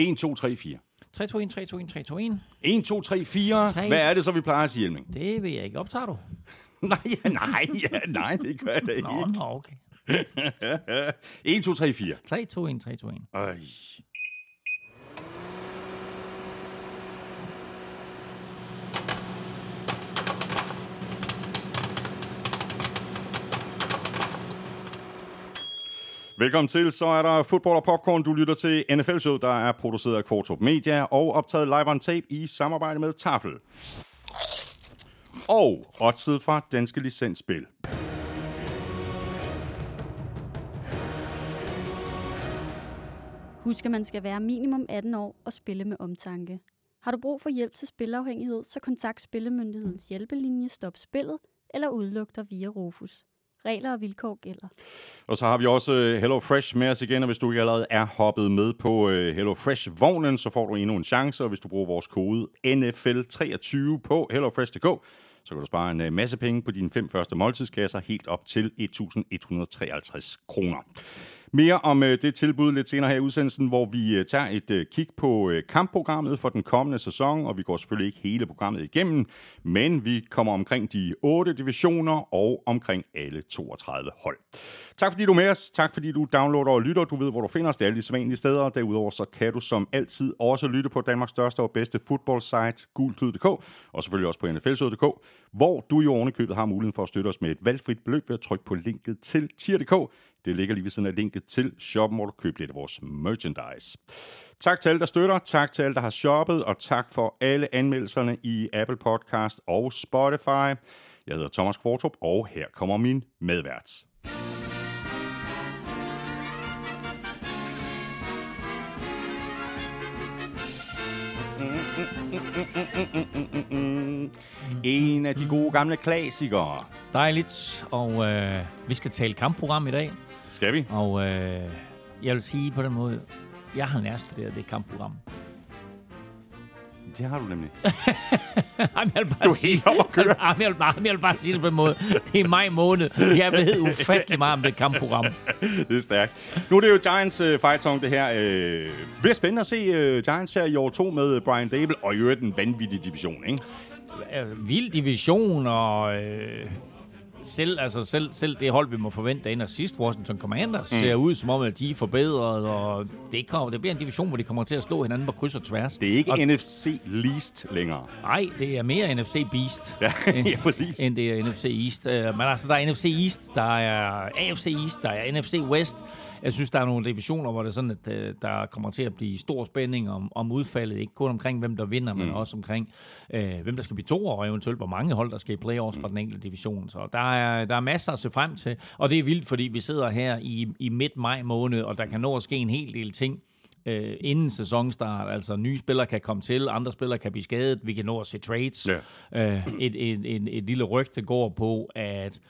1, 2, 3, 4. 3, 2, 1, 3, 2, 1, 3, 2, 1. 1, 2, 3, 4. Tre. Hvad er det så, vi plejer at sige, Elming? Det vil jeg ikke. Optager du? nej, ja, nej, ja, nej, det gør jeg da Nå, ikke. nå, okay. 1, 2, 3, 4. 3, 2, 1, 3, 2, 1. Øj. Velkommen til, så er der fodbold og popcorn. Du lytter til NFL-showet, der er produceret af Kvartrup Media og optaget live on tape i samarbejde med Tafel. Og oddset fra Danske Licensspil. Husk, at man skal være minimum 18 år og spille med omtanke. Har du brug for hjælp til spilafhængighed, så kontakt Spillemyndighedens hjælpelinje Stop Spillet eller udluk dig via Rufus. Regler og vilkår gælder. Og så har vi også øh, Hello Fresh med os igen, og hvis du ikke allerede er hoppet med på øh, Hello Fresh-vognen, så får du endnu en chance, og hvis du bruger vores kode NFL23 på hellofresh.dk, så kan du spare en øh, masse penge på dine fem første måltidskasser, helt op til 1.153 kroner. Mere om øh, det tilbud lidt senere her i udsendelsen, hvor vi øh, tager et øh, kig på øh, kampprogrammet for den kommende sæson, og vi går selvfølgelig ikke hele programmet igennem, men vi kommer omkring de otte divisioner og omkring alle 32 hold. Tak fordi du er med os, tak fordi du downloader og lytter, du ved hvor du finder os, det er alle de sædvanlige steder, derudover så kan du som altid også lytte på Danmarks største og bedste fodboldsite, gultyd.dk, og selvfølgelig også på nflsød.dk, hvor du i årene købet har muligheden for at støtte os med et valgfrit beløb ved at trykke på linket til tier.dk. Det ligger lige ved siden af linket til shoppen, hvor du køber lidt af vores merchandise. Tak til alle, der støtter, tak til alle, der har shoppet, og tak for alle anmeldelserne i Apple Podcast og Spotify. Jeg hedder Thomas Kvartrup, og her kommer min medvært. En af de gode gamle klassikere. Dejligt, og øh, vi skal tale kampprogram i dag. Skal vi? Og øh, jeg vil sige på den måde, jeg har nærstuderet det kampprogram. Det har du nemlig. Jamen, jeg vil bare Du er sige, helt oppe at køre. Jamen, jeg, vil bare, jeg vil bare sige det på den måde. Det er maj måned. Jeg ved ufattelig meget om det kampprogram. det er stærkt. Nu er det jo Giants uh, fight song, det her. Uh, bliver spændende at se uh, Giants her i år 2 med Brian Dable, og i øvrigt en vanvittig division, ikke? Øh, Vild division, og øh, selv, altså selv, selv det hold, vi må forvente derinde sidst, Washington Commanders, mm. ser ud som om, at de er forbedret, og det, kommer, det bliver en division, hvor de kommer til at slå hinanden på kryds og tværs. Det er ikke og. NFC Least længere. Nej, det er mere NFC Beast. Ja, end, ja, præcis. End det er NFC East. Uh, men altså, der er NFC East, der er AFC East, der er NFC West. Jeg synes, der er nogle divisioner, hvor det er sådan, at uh, der kommer til at blive stor spænding om, om udfaldet. Ikke kun omkring, hvem der vinder, mm. men også omkring, uh, hvem der skal blive to og eventuelt, hvor mange hold, der skal i playoffs mm. fra den enkelte division. Så der er, der er masser at se frem til. Og det er vildt, fordi vi sidder her i, i midt-maj måned, og der kan nå at ske en hel del ting øh, inden sæsonstart. Altså nye spillere kan komme til, andre spillere kan blive skadet, vi kan nå at se trades. Ja. Øh, et, et, et, et lille rygte går på, at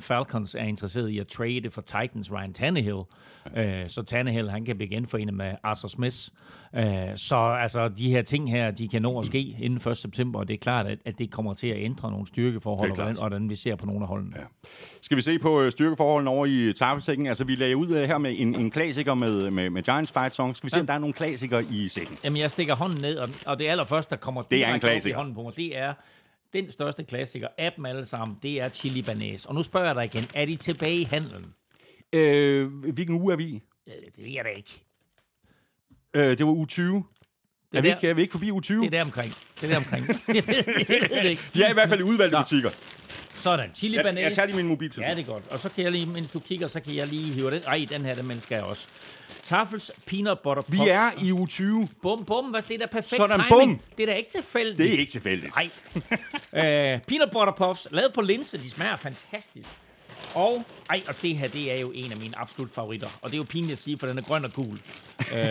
Falcons er interesseret i at trade for Titans Ryan Tannehill, øh, så Tannehill han kan blive genforenet med Arthur Smith. Øh, så altså, de her ting her, de kan nå at ske inden 1. september, og det er klart, at, at det kommer til at ændre nogle styrkeforhold, og hvordan, og hvordan vi ser på nogle af holdene. Ja. Skal vi se på øh, styrkeforholdene over i tafelsækken? Altså, vi lagde ud øh, her med en, en klassiker med, med, med Giants Fight Song. Skal vi se, ja. om der er nogle klassikere i sækken? Jamen, jeg stikker hånden ned, og, og det allerførste, der kommer Det er en op i klassiker. hånden på mig, det er den største klassiker af dem alle sammen, det er Chili Banæs. Og nu spørger jeg dig igen, er de tilbage i handlen? Øh, hvilken uge er vi i? Øh, Det ved jeg da ikke. Øh, det var uge 20. Det er, vi der- ikke, er vi ikke forbi uge 20? Det er der omkring. Det er der omkring. jeg, ved, det ikke. De er i hvert fald i udvalgte butikker. Sådan, Chili Jeg, Banæs. jeg tager lige min mobiltelefon. Ja, det er godt. Og så kan jeg lige, mens du kigger, så kan jeg lige hive den. Ej, den her, den elsker jeg også. Tafels Peanut Butter Puffs. Vi er i uge 20. Bum, bum, hvad, det er da perfekt Sådan, timing. bum. Det er da ikke tilfældigt. Det er ikke tilfældigt. Nej. uh, peanut butter puffs, lavet på linse, de smager fantastisk. Og, ej, og det her, det er jo en af mine absolut favoritter. Og det er jo pinligt at sige, for den er grøn og gul.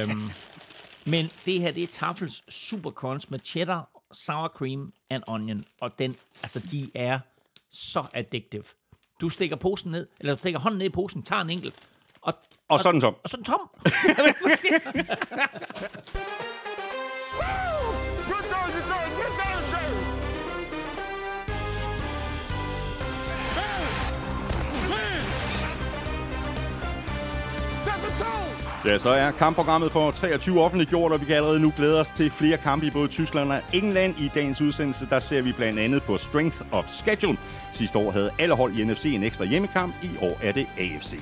um, men det her, det er Tafels Super Crunch med cheddar, sour cream and onion. Og den, altså, de er så addictive. Du stikker posen ned, eller du stikker hånden ned i posen, tager en enkelt, og, Og så er den tom. og så er den tom. Ja, så er kampprogrammet for 23 offentliggjort, og vi kan allerede nu glæde os til flere kampe i både Tyskland og England. I dagens udsendelse, der ser vi blandt andet på Strength of Schedule. Sidste år havde alle hold i NFC en ekstra hjemmekamp. I år er det AFC.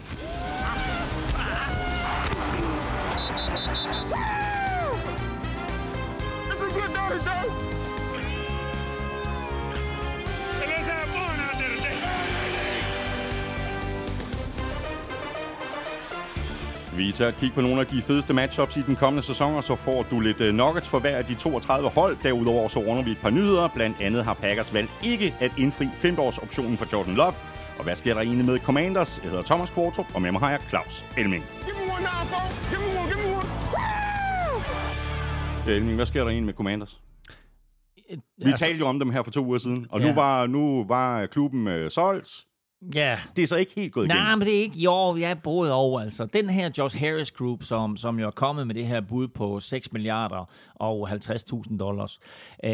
Vi tager et kig på nogle af de fedeste matchups i den kommende sæson, og så får du lidt øh, nuggets for hver af de 32 hold. Derudover så runder vi et par nyheder. Blandt andet har Packers valgt ikke at indfri 5 års optionen for Jordan Love. Og hvad sker der egentlig med Commanders? Jeg hedder Thomas Kvartrup, og med mig har jeg Claus Elming. Elming, hvad sker der egentlig med Commanders? Vi altså, talte jo om dem her for to uger siden, og ja. nu, var, nu var klubben øh, solgt. Ja. Det er så ikke helt gået igennem. Nej, men det er ikke. Jo, jeg er både over. Altså, den her Josh Harris Group, som, som jo er kommet med det her bud på 6 milliarder og 50.000 dollars, øh,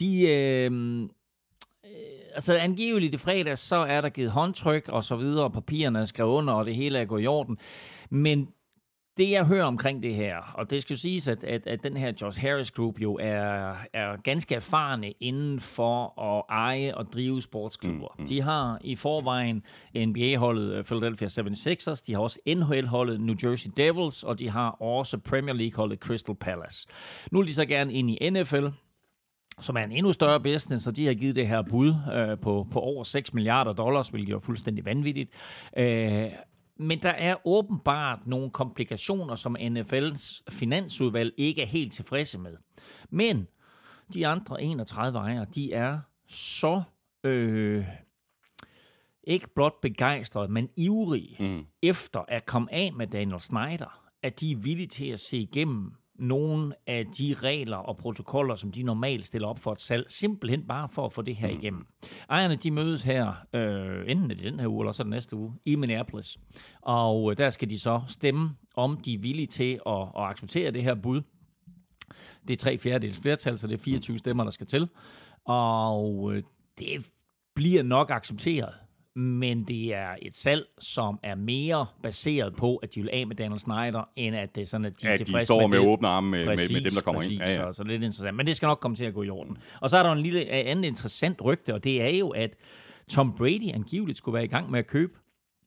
de... Øh, øh, altså angiveligt i fredags, så er der givet håndtryk og så videre, og papirerne er skrevet under, og det hele er gået i orden. Men det, jeg hører omkring det her, og det skal jo siges, at, at, at den her Josh Harris Group jo er, er ganske erfarne inden for at eje og drive sportsklubber. Mm, mm. De har i forvejen NBA-holdet øh, Philadelphia 76ers, de har også NHL-holdet New Jersey Devils, og de har også Premier League-holdet Crystal Palace. Nu vil de så gerne ind i NFL, som er en endnu større business, og de har givet det her bud øh, på, på over 6 milliarder dollars, hvilket er fuldstændig vanvittigt. Øh, men der er åbenbart nogle komplikationer, som NFL's finansudvalg ikke er helt tilfredse med. Men de andre 31 ejere, de er så øh, ikke blot begejstrede, men ivrige mm. efter at komme af med Daniel Snyder, at de er villige til at se igennem nogle af de regler og protokoller, som de normalt stiller op for et salg, simpelthen bare for at få det her mm. igennem. Ejerne de mødes her, øh, enten i den her uge, eller så den næste uge, i Minneapolis. Og øh, der skal de så stemme, om de er villige til at, at acceptere det her bud. Det er tre fjerdedels flertal, så det er 24 stemmer, der skal til. Og øh, det bliver nok accepteret men det er et salg, som er mere baseret på, at de vil af med Daniel Snyder, end at det er sådan, at de er ja, de står med, med åbne arme med, præcis, med, med dem, der kommer præcis, ind. Ja, ja. Så, så lidt interessant. Men det skal nok komme til at gå i orden. Og så er der en lille anden interessant rygte, og det er jo, at Tom Brady angiveligt skulle være i gang med at købe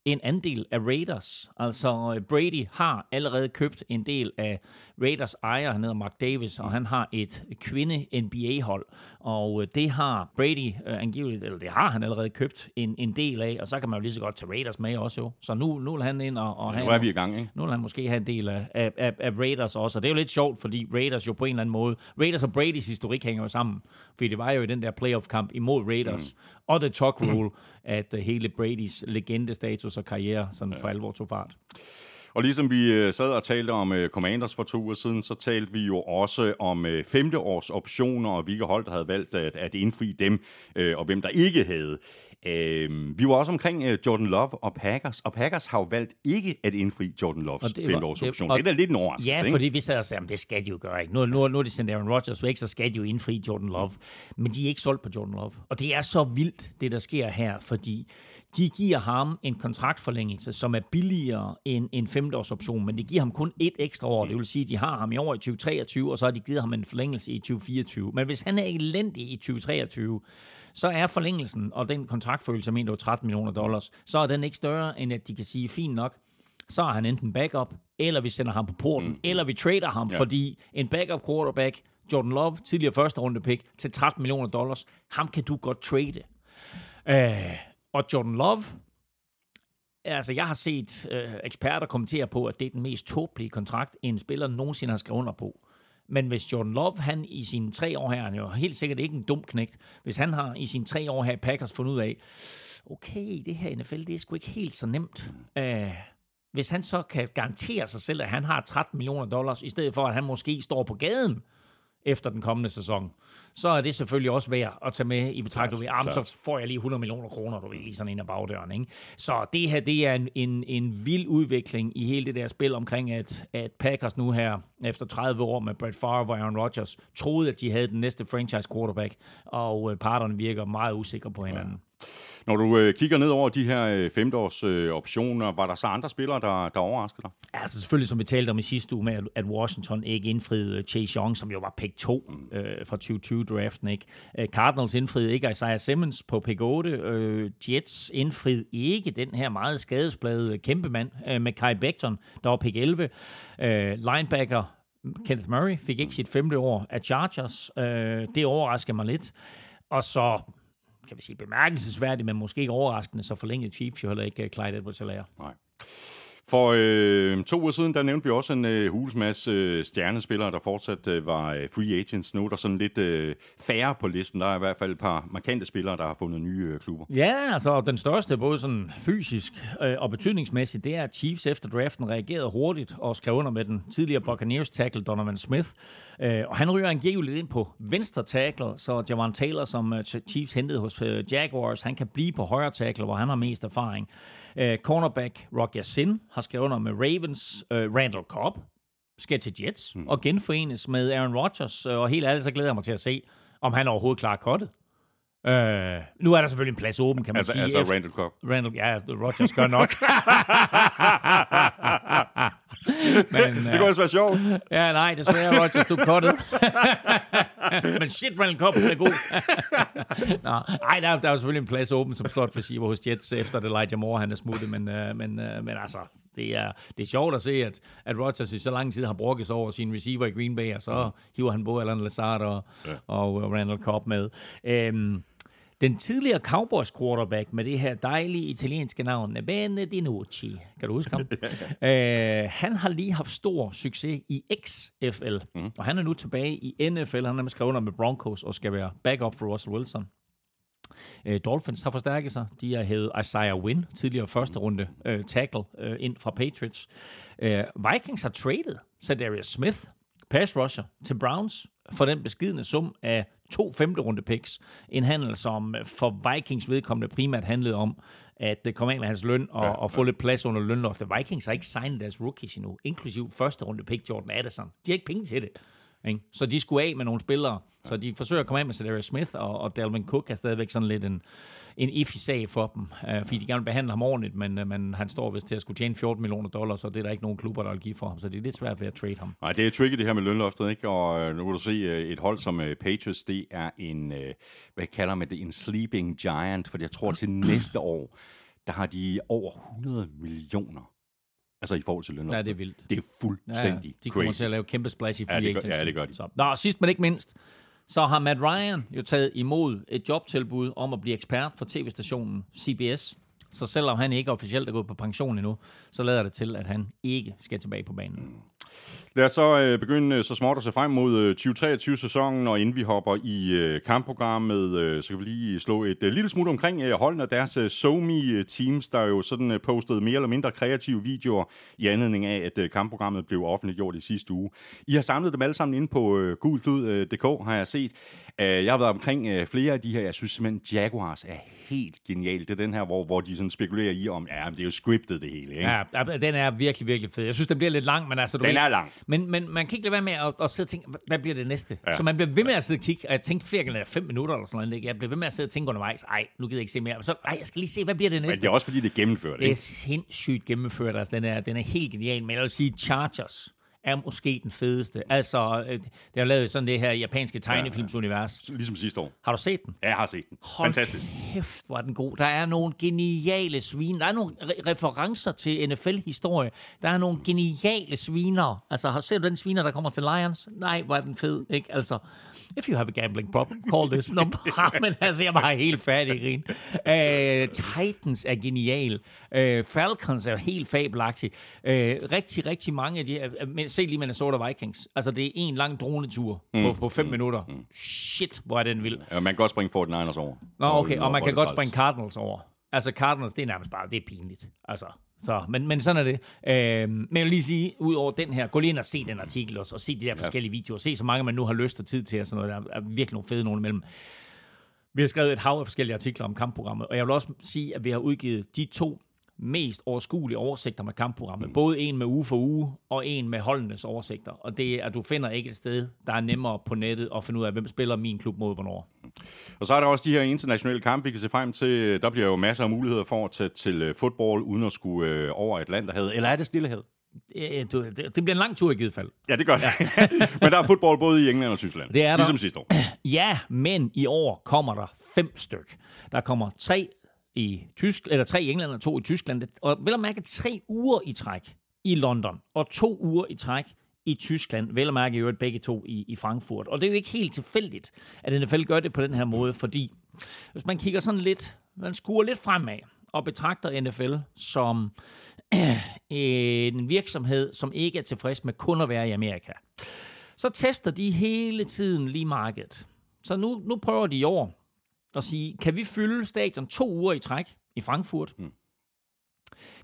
en andel af Raiders. Altså Brady har allerede købt en del af Raiders ejer, han hedder Mark Davis, og han har et kvinde-NBA-hold. Og øh, det har Brady uh, angiveligt, eller det har han allerede købt en, en del af, og så kan man jo lige så godt tage Raiders med også jo. Så nu, nu vil han ind og, og ja, have... Nu er vi i gang, ikke? Nu vil han måske have en del af, af, af, af Raiders også. Og det er jo lidt sjovt, fordi Raiders jo på en eller anden måde... Raiders og Bradys historik hænger jo sammen. Fordi det var jo i den der playoff-kamp imod Raiders. Mm. Og The Talk Rule, at uh, hele Bradys legendestatus og karriere sådan ja. for alvor tog fart. Og ligesom vi øh, sad og talte om øh, Commanders for to uger siden, så talte vi jo også om uh, femte års optioner, og hvilke hold, der havde valgt at, at indfri dem, og hvem der ikke havde. Uh, vi var også omkring uh, Jordan Love og Packers, og Packers har jo valgt ikke at indfri Jordan Loves femte års option. Det, det er lidt en overraskelse, Ja, fordi vi sad og sagde, at det skal de jo gøre. Ikke? Nu, nu, nu er det sendt Aaron Rodgers væk, så skal de jo indfri Jordan Love. Men de er ikke solgt på Jordan Love. Og det er så vildt, det der sker her, fordi de giver ham en kontraktforlængelse, som er billigere end en femteårsoption, men det giver ham kun et ekstra år. Det vil sige, at de har ham i år i 2023, og så har de givet ham en forlængelse i 2024. Men hvis han er elendig i 2023, så er forlængelsen og den kontraktfølelse, som egentlig 13 millioner dollars, så er den ikke større, end at de kan sige, fint nok, så er han enten backup, eller vi sender ham på porten, mm. eller vi trader ham, ja. fordi en backup quarterback, Jordan Love, tidligere første runde pick, til 13 millioner dollars, ham kan du godt trade. Øh, og Jordan Love, altså jeg har set øh, eksperter kommentere på, at det er den mest tåbelige kontrakt, en spiller nogensinde har skrevet under på. Men hvis Jordan Love, han i sine tre år her, han er jo helt sikkert ikke en dum knægt, hvis han har i sine tre år her Packers fundet ud af, okay, det her NFL, det er sgu ikke helt så nemt. Uh, hvis han så kan garantere sig selv, at han har 13 millioner dollars, i stedet for at han måske står på gaden efter den kommende sæson, så er det selvfølgelig også værd at tage med i betragtning. Ja, så får jeg lige 100 millioner kroner, du ved, lige sådan en af bagdøren. Ikke? Så det her, det er en, en, en vild udvikling i hele det der spil omkring, at, at Packers nu her, efter 30 år med Brett Favre og Aaron Rodgers, troede, at de havde den næste franchise quarterback, og øh, parterne virker meget usikre på hinanden. Når du øh, kigger ned over de her øh, femteårs øh, optioner, var der så andre spillere, der, der overraskede dig? Altså selvfølgelig, som vi talte om i sidste uge med, at- Washington ikke indfriede Chase Young, som jo var pick 2 øh, fra 2020-draften. Ikke? Øh, Cardinals indfriede ikke Isaiah Simmons på pick 8. Øh, Jets indfriede ikke den her meget skadesplade kæmpe mand øh, med Kai Becton, der var pick 11. Øh, linebacker Kenneth Murray fik ikke sit femte år af Chargers. Øh, det overrasker mig lidt. Og så kan vi sige bemærkelsesværdigt, men måske ikke overraskende, så forlængede Chiefs jo heller ikke øh, Clyde Edwards-Helaire. Nej. For øh, to uger siden, der nævnte vi også en øh, hulens masse øh, stjernespillere, der fortsat øh, var øh, free agents. Nu er der sådan lidt øh, færre på listen. Der er i hvert fald et par markante spillere, der har fundet nye øh, klubber. Ja, altså den største, både sådan fysisk øh, og betydningsmæssigt, det er, at Chiefs efter draften reagerede hurtigt og skrev under med den tidligere Buccaneers tackle Donovan Smith. Øh, og han ryger angiveligt ind på venstre tackle, så Javon Taylor, som øh, Chiefs hentede hos øh, Jaguars, han kan blive på højre tackle, hvor han har mest erfaring. Øh, cornerback Rock Sin har skrevet under med Ravens. Øh, Randall Cobb skal til Jets mm. og genforenes med Aaron Rodgers, øh, og helt ærligt, så glæder jeg mig til at se, om han overhovedet klarer kottet. Øh, nu er der selvfølgelig en plads åben, kan man Altså, sige. altså efter- Randall Cobb. Randall, ja, Rodgers gør nok. Men, Det kunne også være sjovt. ja, nej, desværre, Rodgers, du kottet. Men shit, Randall Cobb, er god. Nå, ej, der, er- der er jo selvfølgelig en plads åben som slot receiver hos Jets, efter det Elijah Moore, han er smuttet. Men, øh, men, øh, men altså, det er, det er sjovt at se, at, at Rodgers i så lang tid har brokket sig over sin receiver i Green Bay, og så hiver han både Alan Lazard og, ja. og Randall Cobb med. Øhm, den tidligere Cowboys quarterback med det her dejlige italienske navn, Bene Dinucci, kan du huske ham? øh, han har lige haft stor succes i XFL, mm. og han er nu tilbage i NFL. Han er skrevet under med Broncos og skal være backup for Russell Wilson. Øh, Dolphins har forstærket sig. De har hævet Isaiah Wynn, tidligere første runde øh, tackle, øh, ind fra Patriots. Øh, Vikings har traded Zadarius Smith, pass rusher, til Browns for den beskidende sum af to femte runde picks. En handel, som for Vikings vedkommende primært handlede om at det komme af med hans løn og, ja, og få lidt plads under lønloftet. Vikings har ikke signet deres rookies endnu, inklusiv første runde pick Jordan Addison. De har ikke penge til det. Ikke? Så de skulle af med nogle spillere. Så de forsøger at komme af med Cedarius Smith, og, og Dalvin Cook er stadigvæk sådan lidt en, en iffy sag for dem, øh, fordi de gerne vil behandle ham ordentligt, men, øh, men han står vist til at skulle tjene 14 millioner dollars, så det er der ikke nogen klubber, der vil give for ham, så det er lidt svært ved at trade ham. Nej, det er tricky det her med lønloftet, ikke? Og øh, nu kan du se, øh, et hold som øh, Patriots, det er en, hvad kalder man det, en sleeping giant, for jeg tror til næste år, der har de over 100 millioner, altså i forhold til lønloftet. Ja, det er vildt. Det er fuldstændig de kommer crazy. til at lave kæmpe splash i free Ja, det gør- agency. ja, det gør de. Så. Nå, sidst men ikke mindst, så har Matt Ryan jo taget imod et jobtilbud om at blive ekspert for tv-stationen CBS. Så selvom han ikke officielt er gået på pension endnu, så lader det til, at han ikke skal tilbage på banen. Lad os så øh, begynde øh, så småt at se frem mod øh, 2023-sæsonen, og inden vi hopper i øh, kampprogrammet, øh, så kan vi lige slå et øh, lille smut omkring øh, holdene og deres øh, SoMe-teams, der jo sådan øh, postede mere eller mindre kreative videoer i anledning af, at øh, kampprogrammet blev offentliggjort i sidste uge. I har samlet dem alle sammen inde på øh, gulklud.dk, har jeg set. Øh, jeg har været omkring øh, flere af de her, jeg synes simpelthen, Jaguars er helt genialt. Det er den her, hvor, hvor de sådan spekulerer i, om ja, det er jo scriptet det hele, ikke? Ja, ja, den er virkelig, virkelig fed. Jeg synes, den bliver lidt lang, men altså... Du Den ved- er lang. Men, men man kan ikke lade være med at, at sidde og tænke, "Hva- hvad bliver det næste? Ja. Så man bliver ved med at sidde og kigge, og jeg tænkte flere gange, fem minutter eller sådan noget. ikke? Jeg bliver ved med at sidde og tænke undervejs, ej, nu gider jeg ikke se mere. Så, ej, jeg skal lige se, hvad bliver det Men næste? det er også fordi, det er gennemført, Det er ikke? sindssygt gennemført. Altså, den, er, den er helt genial. Men jeg vil sige, Chargers er måske den fedeste. Altså, øh, det har lavet sådan det her japanske tegnefilmsunivers. Ligesom sidste år. Har du set den? Ja, jeg har set den. Hold Fantastisk. kæft, hvor er den god. Der er nogle geniale svin. Der er nogle re- referencer til NFL-historie. Der er nogle geniale sviner. Altså, har set du den sviner, der kommer til Lions? Nej, hvor er den fed, ikke? Altså, if you have a gambling problem, call this number. Men altså, jeg var helt færdig, grin. Uh, Titans er genial. Uh, Falcons er helt fabelagtig. Uh, rigtig, rigtig mange af de her... men Se lige Minnesota Vikings. Altså, det er en lang dronetur mm. på, på fem mm. minutter. Shit, hvor er den vild. Ja, man kan godt springe Fort Niners over. Nå, okay, Hvor- og man kan godt springe Cardinals over. Altså Cardinals, det er nærmest bare, det er pinligt. Altså, så, men, men sådan er det. Øhm, men jeg vil lige sige, ud over den her, gå lige ind og se den artikel også, og se de der forskellige videoer. Se så mange, man nu har lyst og tid til, og sådan noget. Der er virkelig nogle fede nogle imellem. Vi har skrevet et hav af forskellige artikler om kampprogrammet, og jeg vil også sige, at vi har udgivet de to mest overskuelige oversigter med kampprogrammet. Mm. Både en med uge for uge, og en med holdenes oversigter. Og det er, at du finder ikke et sted, der er nemmere på nettet at finde ud af, hvem spiller min klub mod hvornår. Og så er der også de her internationale kampe, vi kan se frem til. Der bliver jo masser af muligheder for at tage til øh, fodbold, uden at skulle øh, over Atlanterhavet. Eller er det det, det bliver en lang tur i givet fald. Ja, det gør det. Ja. men der er fodbold både i England og Tyskland. Det er der. Ligesom sidste år. Ja, men i år kommer der fem styk. Der kommer tre i Tysk, eller tre i England og to i Tyskland. Og vel at mærke tre uger i træk i London, og to uger i træk i Tyskland, vel at mærke i øvrigt begge to i, i Frankfurt. Og det er jo ikke helt tilfældigt, at NFL gør det på den her måde, fordi hvis man kigger sådan lidt, man skuer lidt fremad og betragter NFL som en virksomhed, som ikke er tilfreds med kun at være i Amerika, så tester de hele tiden lige markedet. Så nu, nu prøver de i år at sige, kan vi fylde stadion to uger i træk i Frankfurt? Mm.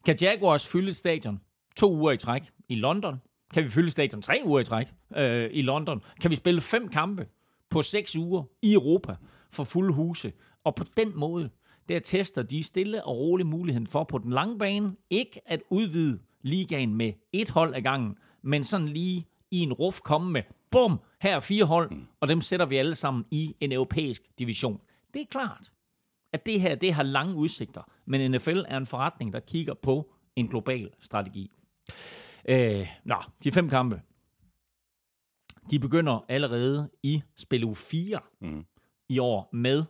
Kan Jaguars fylde stadion to uger i træk i London? Kan vi fylde stadion tre uger i træk øh, i London? Kan vi spille fem kampe på seks uger i Europa for fulde huse? Og på den måde, der tester de stille og roligt muligheden for på den lange bane ikke at udvide ligaen med et hold ad gangen, men sådan lige i en ruf komme med, bum, her er fire hold, og dem sætter vi alle sammen i en europæisk division. Det er klart, at det her det har lange udsigter, men NFL er en forretning, der kigger på en global strategi. Øh, nå, de fem kampe. De begynder allerede i spil u 4 mm. i år med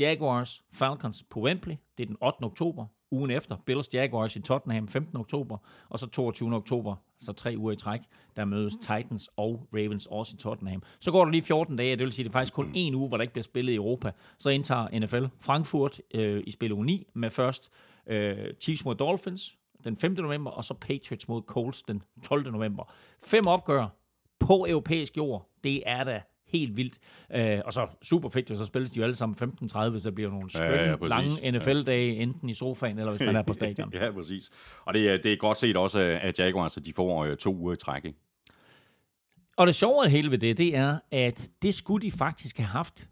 Jaguars Falcons på Wembley. Det er den 8. oktober. Ugen efter Bills Jaguars i Tottenham 15. oktober. Og så 22. oktober, så tre uger i træk, der mødes Titans og Ravens også i Tottenham. Så går der lige 14 dage, det vil sige, det er faktisk kun en uge, hvor der ikke bliver spillet i Europa. Så indtager NFL Frankfurt øh, i spil u 9 med først øh, Chiefs mod Dolphins, den 5. november, og så Patriots mod Colts den 12. november. Fem opgør på europæisk jord, det er da helt vildt. Øh, og så super fedt, jo, så spilles de jo alle sammen 15.30, så bliver nogle skønne, ja, ja, lange NFL-dage, enten i sofaen, eller hvis man er på stadion. ja, præcis. Og det er, det er godt set også, at Jaguars, de får øh, to uger i træk, ikke? Og det sjove af hele ved det, det er, at det skulle de faktisk have haft,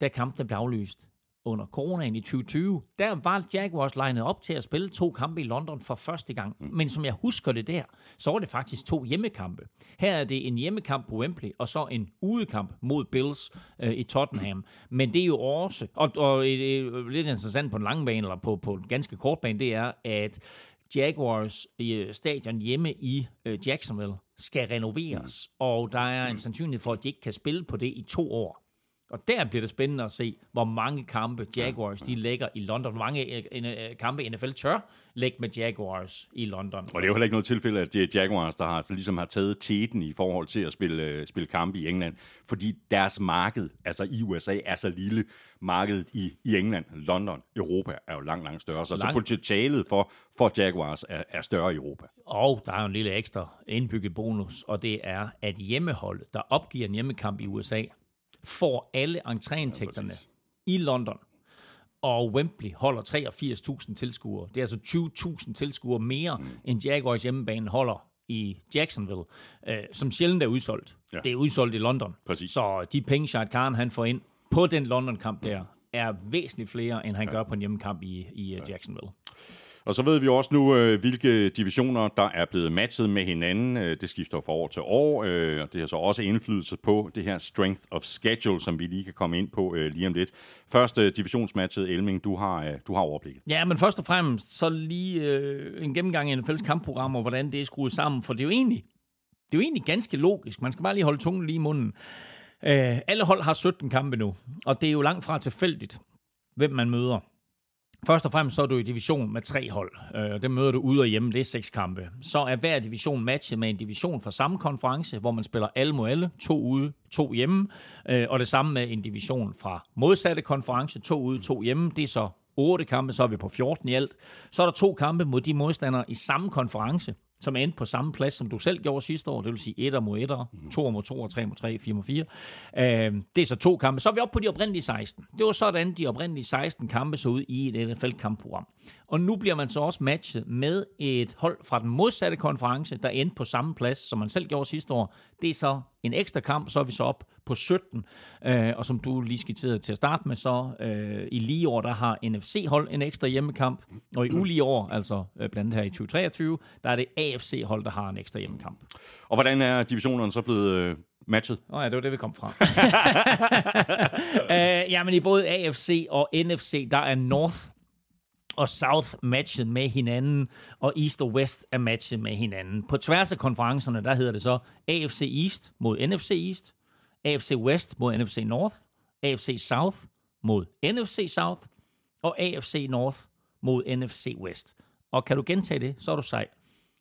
da kampen blev aflyst under coronaen i 2020, der var Jaguars legnet op til at spille to kampe i London for første gang. Mm. Men som jeg husker det der, så var det faktisk to hjemmekampe. Her er det en hjemmekamp på Wembley, og så en udekamp mod Bills øh, i Tottenham. Men det er jo også, og, og det er lidt interessant på en lang bane, eller på, på en ganske kort bane, det er, at Jaguars øh, stadion hjemme i øh, Jacksonville skal renoveres, mm. og der er en sandsynlighed for, at de ikke kan spille på det i to år. Og der bliver det spændende at se, hvor mange kampe Jaguars de lægger i London. Hvor mange øh, øh, kampe NFL tør lægge med Jaguars i London. Og det er jo heller ikke noget tilfælde, at det er Jaguars, der har, ligesom har taget teten i forhold til at spille, øh, spille kampe i England. Fordi deres marked, altså i USA, er så lille. Markedet i, i England, London, Europa er jo langt, langt større. Så, langt. så potentialet for, for Jaguars er, er større i Europa. Og der er jo en lille ekstra indbygget bonus, og det er, at hjemmeholdet, der opgiver en hjemmekamp i USA, får alle entréindtægterne ja, i London. Og Wembley holder 83.000 tilskuere. Det er altså 20.000 tilskuere mere, mm. end Jaguars hjemmebane holder i Jacksonville, øh, som sjældent er udsolgt. Ja. Det er udsolgt i London. Præcis. Så de penge, Shad Khan han får ind på den London-kamp der, er væsentligt flere, end han ja. gør på en hjemmekamp i, i ja. Jacksonville. Og så ved vi også nu, øh, hvilke divisioner, der er blevet matchet med hinanden. Øh, det skifter fra år til år, øh, og det har så også indflydelse på det her strength of schedule, som vi lige kan komme ind på lige om lidt. Første divisionsmatchet, Elming, du har, du har overblikket. Ja, men først og fremmest så lige øh, en gennemgang af NFL's kampprogram, og hvordan det er skruet sammen, for det er jo egentlig, det er jo egentlig ganske logisk. Man skal bare lige holde tungen lige i munden. Øh, alle hold har 17 kampe nu, og det er jo langt fra tilfældigt, hvem man møder. Først og fremmest så er du i division med tre hold. Øh, det møder du ude og hjemme, det er seks kampe. Så er hver division matchet med en division fra samme konference, hvor man spiller alle mod alle, to ude, to hjemme. Øh, og det samme med en division fra modsatte konference, to ude, to hjemme. Det er så otte kampe, så er vi på 14 i alt. Så er der to kampe mod de modstandere i samme konference som endte på samme plads, som du selv gjorde sidste år. Det vil sige 1 mod 1, 2 mod 2, 3 mod 3, 4 mod 4. Øh, det er så to kampe. Så er vi oppe på de oprindelige 16. Det var sådan, de oprindelige 16 kampe så ud i et NFL-kampprogram. Og nu bliver man så også matchet med et hold fra den modsatte konference, der endte på samme plads, som man selv gjorde sidste år. Det er så en ekstra kamp, så er vi så op på 17. Øh, og som du lige skitserede til at starte med, så øh, i lige år, der har NFC-hold en ekstra hjemmekamp, og i ulige år, altså øh, blandt andet her i 2023, der er det AFC-hold, der har en ekstra hjemmekamp. Og hvordan er divisionerne så blevet, øh, matchet. Åh oh ja, det var det, vi kom fra. uh, ja, men i både AFC og NFC, der er North og South matchet med hinanden, og East og West er matchet med hinanden. På tværs af konferencerne, der hedder det så AFC East mod NFC East, AFC West mod NFC North, AFC South mod NFC South, og AFC North mod NFC West. Og kan du gentage det, så er du sej.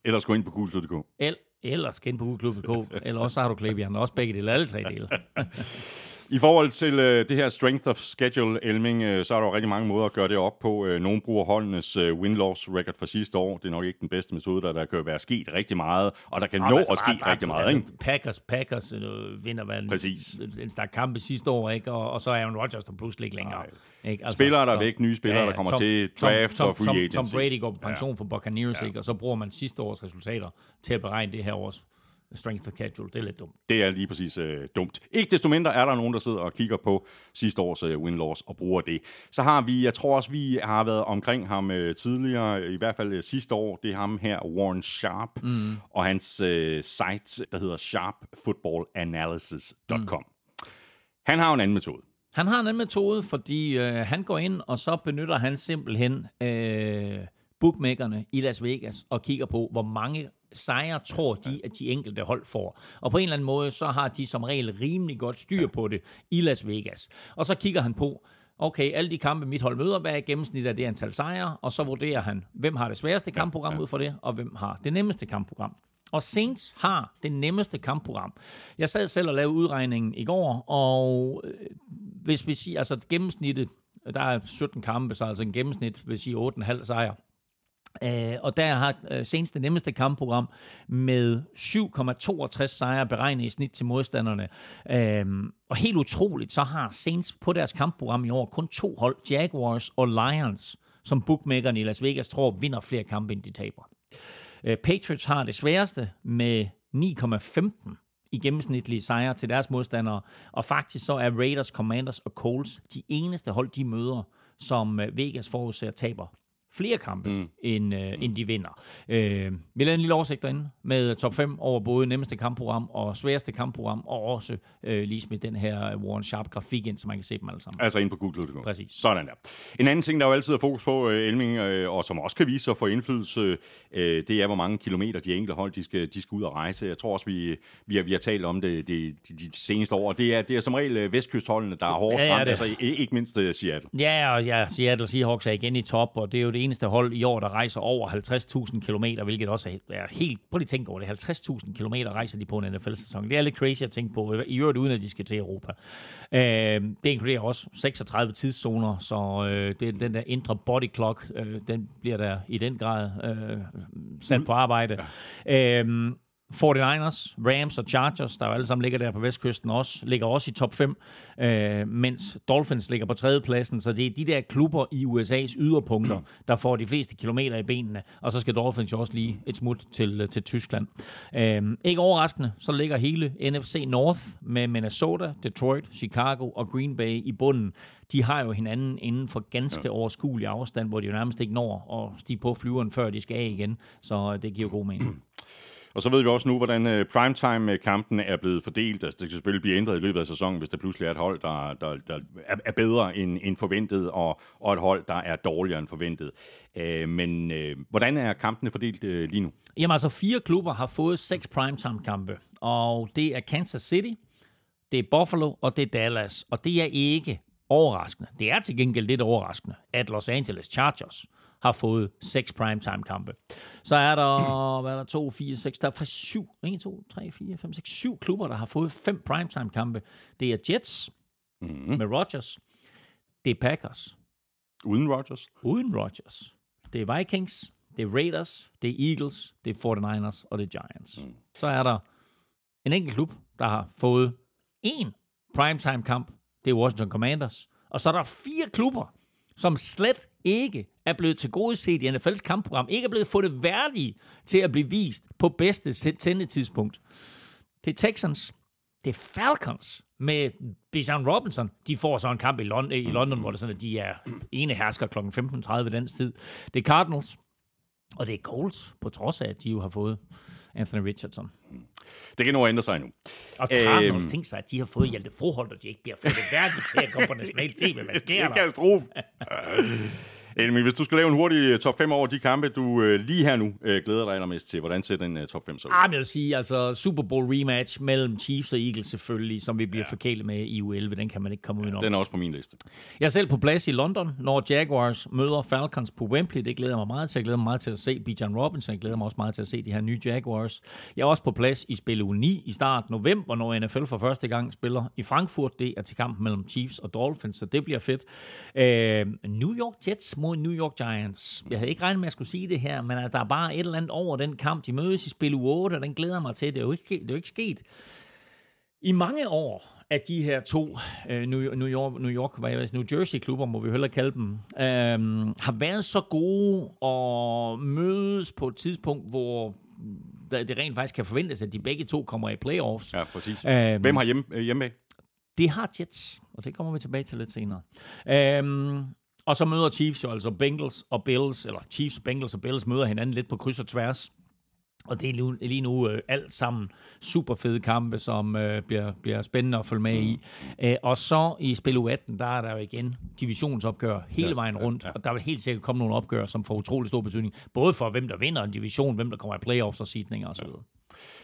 Ellers gå ind på gulklud.dk. El, ellers ind på Google.dk, eller også har du Klebian, også begge dele, alle tre dele. I forhold til øh, det her strength of schedule, Elming, øh, så er der jo rigtig mange måder at gøre det op på. Øh, nogle bruger holdenes øh, win-loss record fra sidste år. Det er nok ikke den bedste metode, der, der kan være sket rigtig meget, og der kan nå at ske rigtig meget. Altså, ikke? Packers, Packers øh, vinder vel Præcis. en, en stak kampe sidste år, ikke? Og, og så er Aaron Rodgers der pludselig ikke længere. Ikke? Altså, Spillere, der er så- væk, nye spillere, der kommer til draft Tom, og free Tom, agency. Tom Brady går på pension for Buccaneers, ikke? og så bruger man sidste års resultater til at beregne det her års strength of schedule. Det er lidt dumt. Det er lige præcis øh, dumt. Ikke desto mindre er der nogen, der sidder og kigger på sidste års øh, win-loss og bruger det. Så har vi, jeg tror også, vi har været omkring ham øh, tidligere, i hvert fald øh, sidste år. Det er ham her, Warren Sharp, mm. og hans øh, site, der hedder sharpfootballanalysis.com. Mm. Han har en anden metode. Han har en anden metode, fordi øh, han går ind, og så benytter han simpelthen øh, bookmakerne i Las Vegas og kigger på, hvor mange sejre tror de, at de enkelte hold får. Og på en eller anden måde, så har de som regel rimelig godt styr på det i Las Vegas. Og så kigger han på, okay, alle de kampe, mit hold møder, hvad er gennemsnit af det antal sejre, og så vurderer han, hvem har det sværeste kampprogram ud for det, og hvem har det nemmeste kampprogram. Og Saints har det nemmeste kampprogram. Jeg sad selv og lavede udregningen i går, og øh, hvis vi siger, altså gennemsnittet, der er 17 kampe, så altså en gennemsnit vil sige 8,5 sejre. Uh, og der har uh, seneste nemmeste kampprogram med 7,62 sejre beregnet i snit til modstanderne. Uh, og helt utroligt, så har Saints på deres kampprogram i år kun to hold, Jaguars og Lions, som bookmakerne i Las Vegas tror vinder flere kampe, end de taber. Uh, Patriots har det sværeste med 9,15 i gennemsnitlige sejre til deres modstandere. Og faktisk så er Raiders, Commanders og Colts de eneste hold, de møder, som Vegas forudser taber flere kampe, mm. end, øh, end de vinder. Øh, vi lavede en lille oversigt derinde med top 5 over både nemmeste kampprogram og sværeste kampprogram, og også øh, lige smidt den her Warren Sharp-grafik ind, så man kan se dem alle sammen. Altså ind på Google.dk. Præcis. Sådan der. En anden ting, der jo altid er fokus på, øh, Elming, øh, og som også kan vise sig for indflydelse, øh, det er, hvor mange kilometer de enkelte hold, de skal, de skal ud og rejse. Jeg tror også, vi, vi, har, vi har talt om det de, de, de seneste år. Det er, det er som regel øh, vestkystholdene, der er hårdest Ja, ja, ramt, altså ikke mindst Seattle. Ja, og ja, Seattle Seahawks er igen i top, og det er jo det eneste hold i år, der rejser over 50.000 km, hvilket også er- er helt... Prøv lige at tænke over det. 50.000 km rejser de på en NFL-sæson. Det er lidt crazy at tænke på, i øvrigt uden at de skal til Europa. Øh, det inkluderer også 36 tidszoner, så øh, det, den der indre body clock, øh, den bliver der i den grad øh, sat på arbejde. Ja. Øh, 49ers, Rams og Chargers, der jo alle sammen ligger der på vestkysten også, ligger også i top 5, øh, mens Dolphins ligger på tredjepladsen. Så det er de der klubber i USA's yderpunkter, der får de fleste kilometer i benene. Og så skal Dolphins jo også lige et smut til, til Tyskland. Øh, ikke overraskende, så ligger hele NFC North med Minnesota, Detroit, Chicago og Green Bay i bunden. De har jo hinanden inden for ganske ja. overskuelig afstand, hvor de jo nærmest ikke når at stige på flyveren, før de skal af igen. Så det giver god mening. Og så ved vi også nu, hvordan øh, primetime-kampen er blevet fordelt. Altså, det kan selvfølgelig blive ændret i løbet af sæsonen, hvis der pludselig er et hold, der, der, der er, bedre end, end forventet, og, og et hold, der er dårligere end forventet. Øh, men øh, hvordan er kampene fordelt øh, lige nu? Jamen altså, fire klubber har fået seks primetime-kampe, og det er Kansas City, det er Buffalo, og det er Dallas. Og det er ikke overraskende. Det er til gengæld lidt overraskende, at Los Angeles Chargers har fået seks primetime-kampe. Så er der, hvad er der, 2, 4, 6, der er faktisk syv, 1, 2, 3, 4, 5, 6, syv klubber, der har fået fem primetime-kampe. Det er Jets mm. med Rodgers, det er Packers Uden Rodgers? uden Rodgers, det er Vikings, det er Raiders, det er Eagles, det er 49ers og det er Giants. Mm. Så er der en enkelt klub, der har fået én primetime-kamp, det er Washington Commanders. Og så er der fire klubber, som slet ikke er blevet til gode set i NFL's kampprogram, ikke er blevet fundet værdige til at blive vist på bedste sendetidspunkt. Det er Texans, det er Falcons med Bijan Robinson. De får så en kamp i London, i London hvor det sådan, at de er ene hersker kl. 15.30 dansk tid. Det er Cardinals, og det er Colts, på trods af, at de jo har fået Anthony Richardson. Det kan nå at ændre sig nu. Og Cardinals, øhm, tænk sig, at de har fået Hjalte Froholt, og de ikke bliver fået det værdigt til at komme på national tv. Hvad sker Det er en der? katastrofe. Elming, hvis du skal lave en hurtig øh, top 5 over de kampe, du øh, lige her nu øh, glæder dig allermest til, hvordan ser den øh, top 5 så ud? Ah, jeg vil sige, altså Super Bowl rematch mellem Chiefs og Eagles selvfølgelig, som vi bliver ja. forkælet med i U11, den kan man ikke komme udenom. Den er også på min liste. Jeg er selv på plads i London, når Jaguars møder Falcons på Wembley. Det glæder mig meget til. Jeg glæder mig meget til at se Bijan Robinson. Jeg glæder mig også meget til at se de her nye Jaguars. Jeg er også på plads i spil u 9 i start november, når NFL for første gang spiller i Frankfurt. Det er til kampen mellem Chiefs og Dolphins, så det bliver fedt. Øh, New York Jets mod New York Giants. Jeg havde ikke regnet med, at jeg skulle sige det her, men at der er bare et eller andet over den kamp. De mødes i spil u 8, og den glæder mig til. Det er jo ikke, det er jo ikke sket i mange år, at de her to øh, New, York, New York hvad jeg ved, New Jersey-klubber, må vi hellere kalde dem, øh, har været så gode og mødes på et tidspunkt, hvor det rent faktisk kan forventes, at de begge to kommer i playoffs. Ja, præcis. Øhm, Hvem har hjemme, øh, hjemme? Det har Jets, og det kommer vi tilbage til lidt senere. Øhm, og så møder Chiefs jo altså Bengals og Bills, eller Chiefs, Bengals og Bills møder hinanden lidt på kryds og tværs. Og det er lige, nu øh, alt sammen super fede kampe, som øh, bliver, bliver spændende at følge med i. Øh, og så i spil U18, der er der jo igen divisionsopgør hele Ja, vejen ja, rundt. ja. Og der vil helt sikkert komme nogle opgør, som får utrolig stor betydning. Både for hvem der vinder en division, hvem der kommer i playoffs og seedninger osv.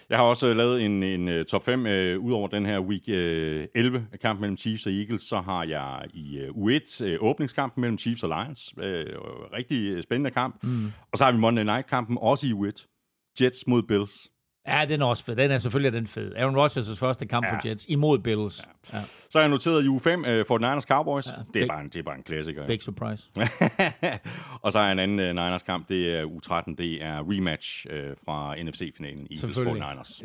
Jeg har også lavet en, en øh, top 5 øh, ud over den her week øh, 11 kamp mellem Chiefs og Eagles. Så har jeg i øh, U1 øh, åbningskampen mellem Chiefs og Lions. Øh, rigtig øh, spændende kamp. Mm. Og så har vi Monday Night-kampen også i U1. Jets mod Bills. Ja, den er også fed. Den er selvfølgelig den fed. Aaron Rodgers' første kamp ja. for Jets imod Bills. Ja. Ja. Så har jeg noteret i U5 øh, for Niners Cowboys. Ja, det, er big- bare en, det er bare en klassiker. Big surprise. og så har jeg en anden øh, Niners kamp. Det er U13. Det er rematch øh, fra NFC-finalen. Eagles for Selvfølgelig. Niners.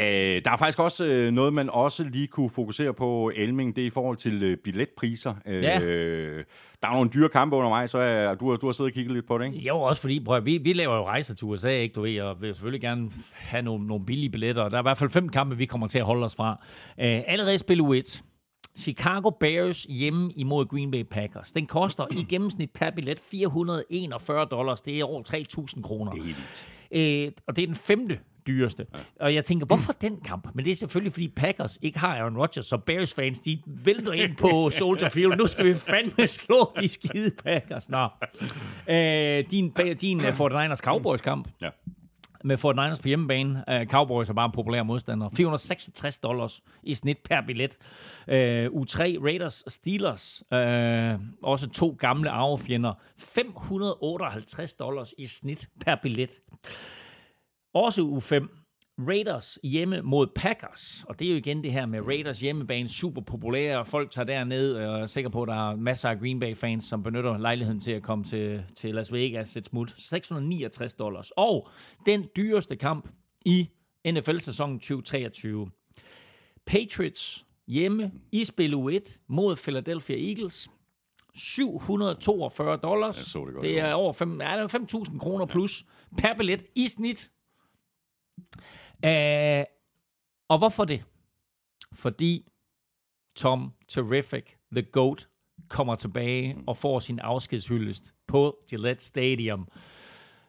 Øh, der er faktisk også øh, noget, man også lige kunne fokusere på, Elming, det er i forhold til øh, billetpriser. Øh, Ja. Der er nogle dyre kampe under mig, så er, du, har- du har siddet og kigget lidt på det, ikke? Jo, også fordi, prøv, vi, vi laver jo rejser til USA, ikke, du ved, og vil selvfølgelig gerne have nogle, nogle billige billetter. Der er i hvert fald fem kampe, vi kommer til at holde os fra. Uh, allerede spil U1. Chicago Bears hjemme imod Green Bay Packers. Den koster i gennemsnit per billet 441 dollars. Det er over 3.000 kroner. Det er helt. Øh, og det er den femte dyreste. Ja. Og jeg tænker, hvorfor den kamp? Men det er selvfølgelig, fordi Packers ikke har Aaron Rodgers, så Bears-fans, de vælter ind på Soldier Field. Nu skal vi fandme slå de skide Packers. Nå. Øh, din, din uh, 49ers Cowboys-kamp Ja. med 49ers på hjemmebane. Uh, Cowboys er bare en populær modstander. 466 dollars i snit per billet. Uh, U3 Raiders og Steelers. Uh, også to gamle arvefjender. 558 dollars i snit per billet. Også u 5. Raiders hjemme mod Packers. Og det er jo igen det her med Raiders hjemmebane, super populære, og folk tager derned, og jeg er sikker på, at der er masser af Green Bay-fans, som benytter lejligheden til at komme til, til Las Vegas et smut. 669 dollars. Og den dyreste kamp i NFL-sæsonen 2023. Patriots hjemme i spil U1 mod Philadelphia Eagles. 742 dollars. Jeg så det godt, det er over 5 ja, det er 5.000 kroner plus per billet i snit. Uh, og hvorfor det? Fordi Tom Terrific, The GOAT, kommer tilbage og får sin afskedshyldest på Gillette Stadium.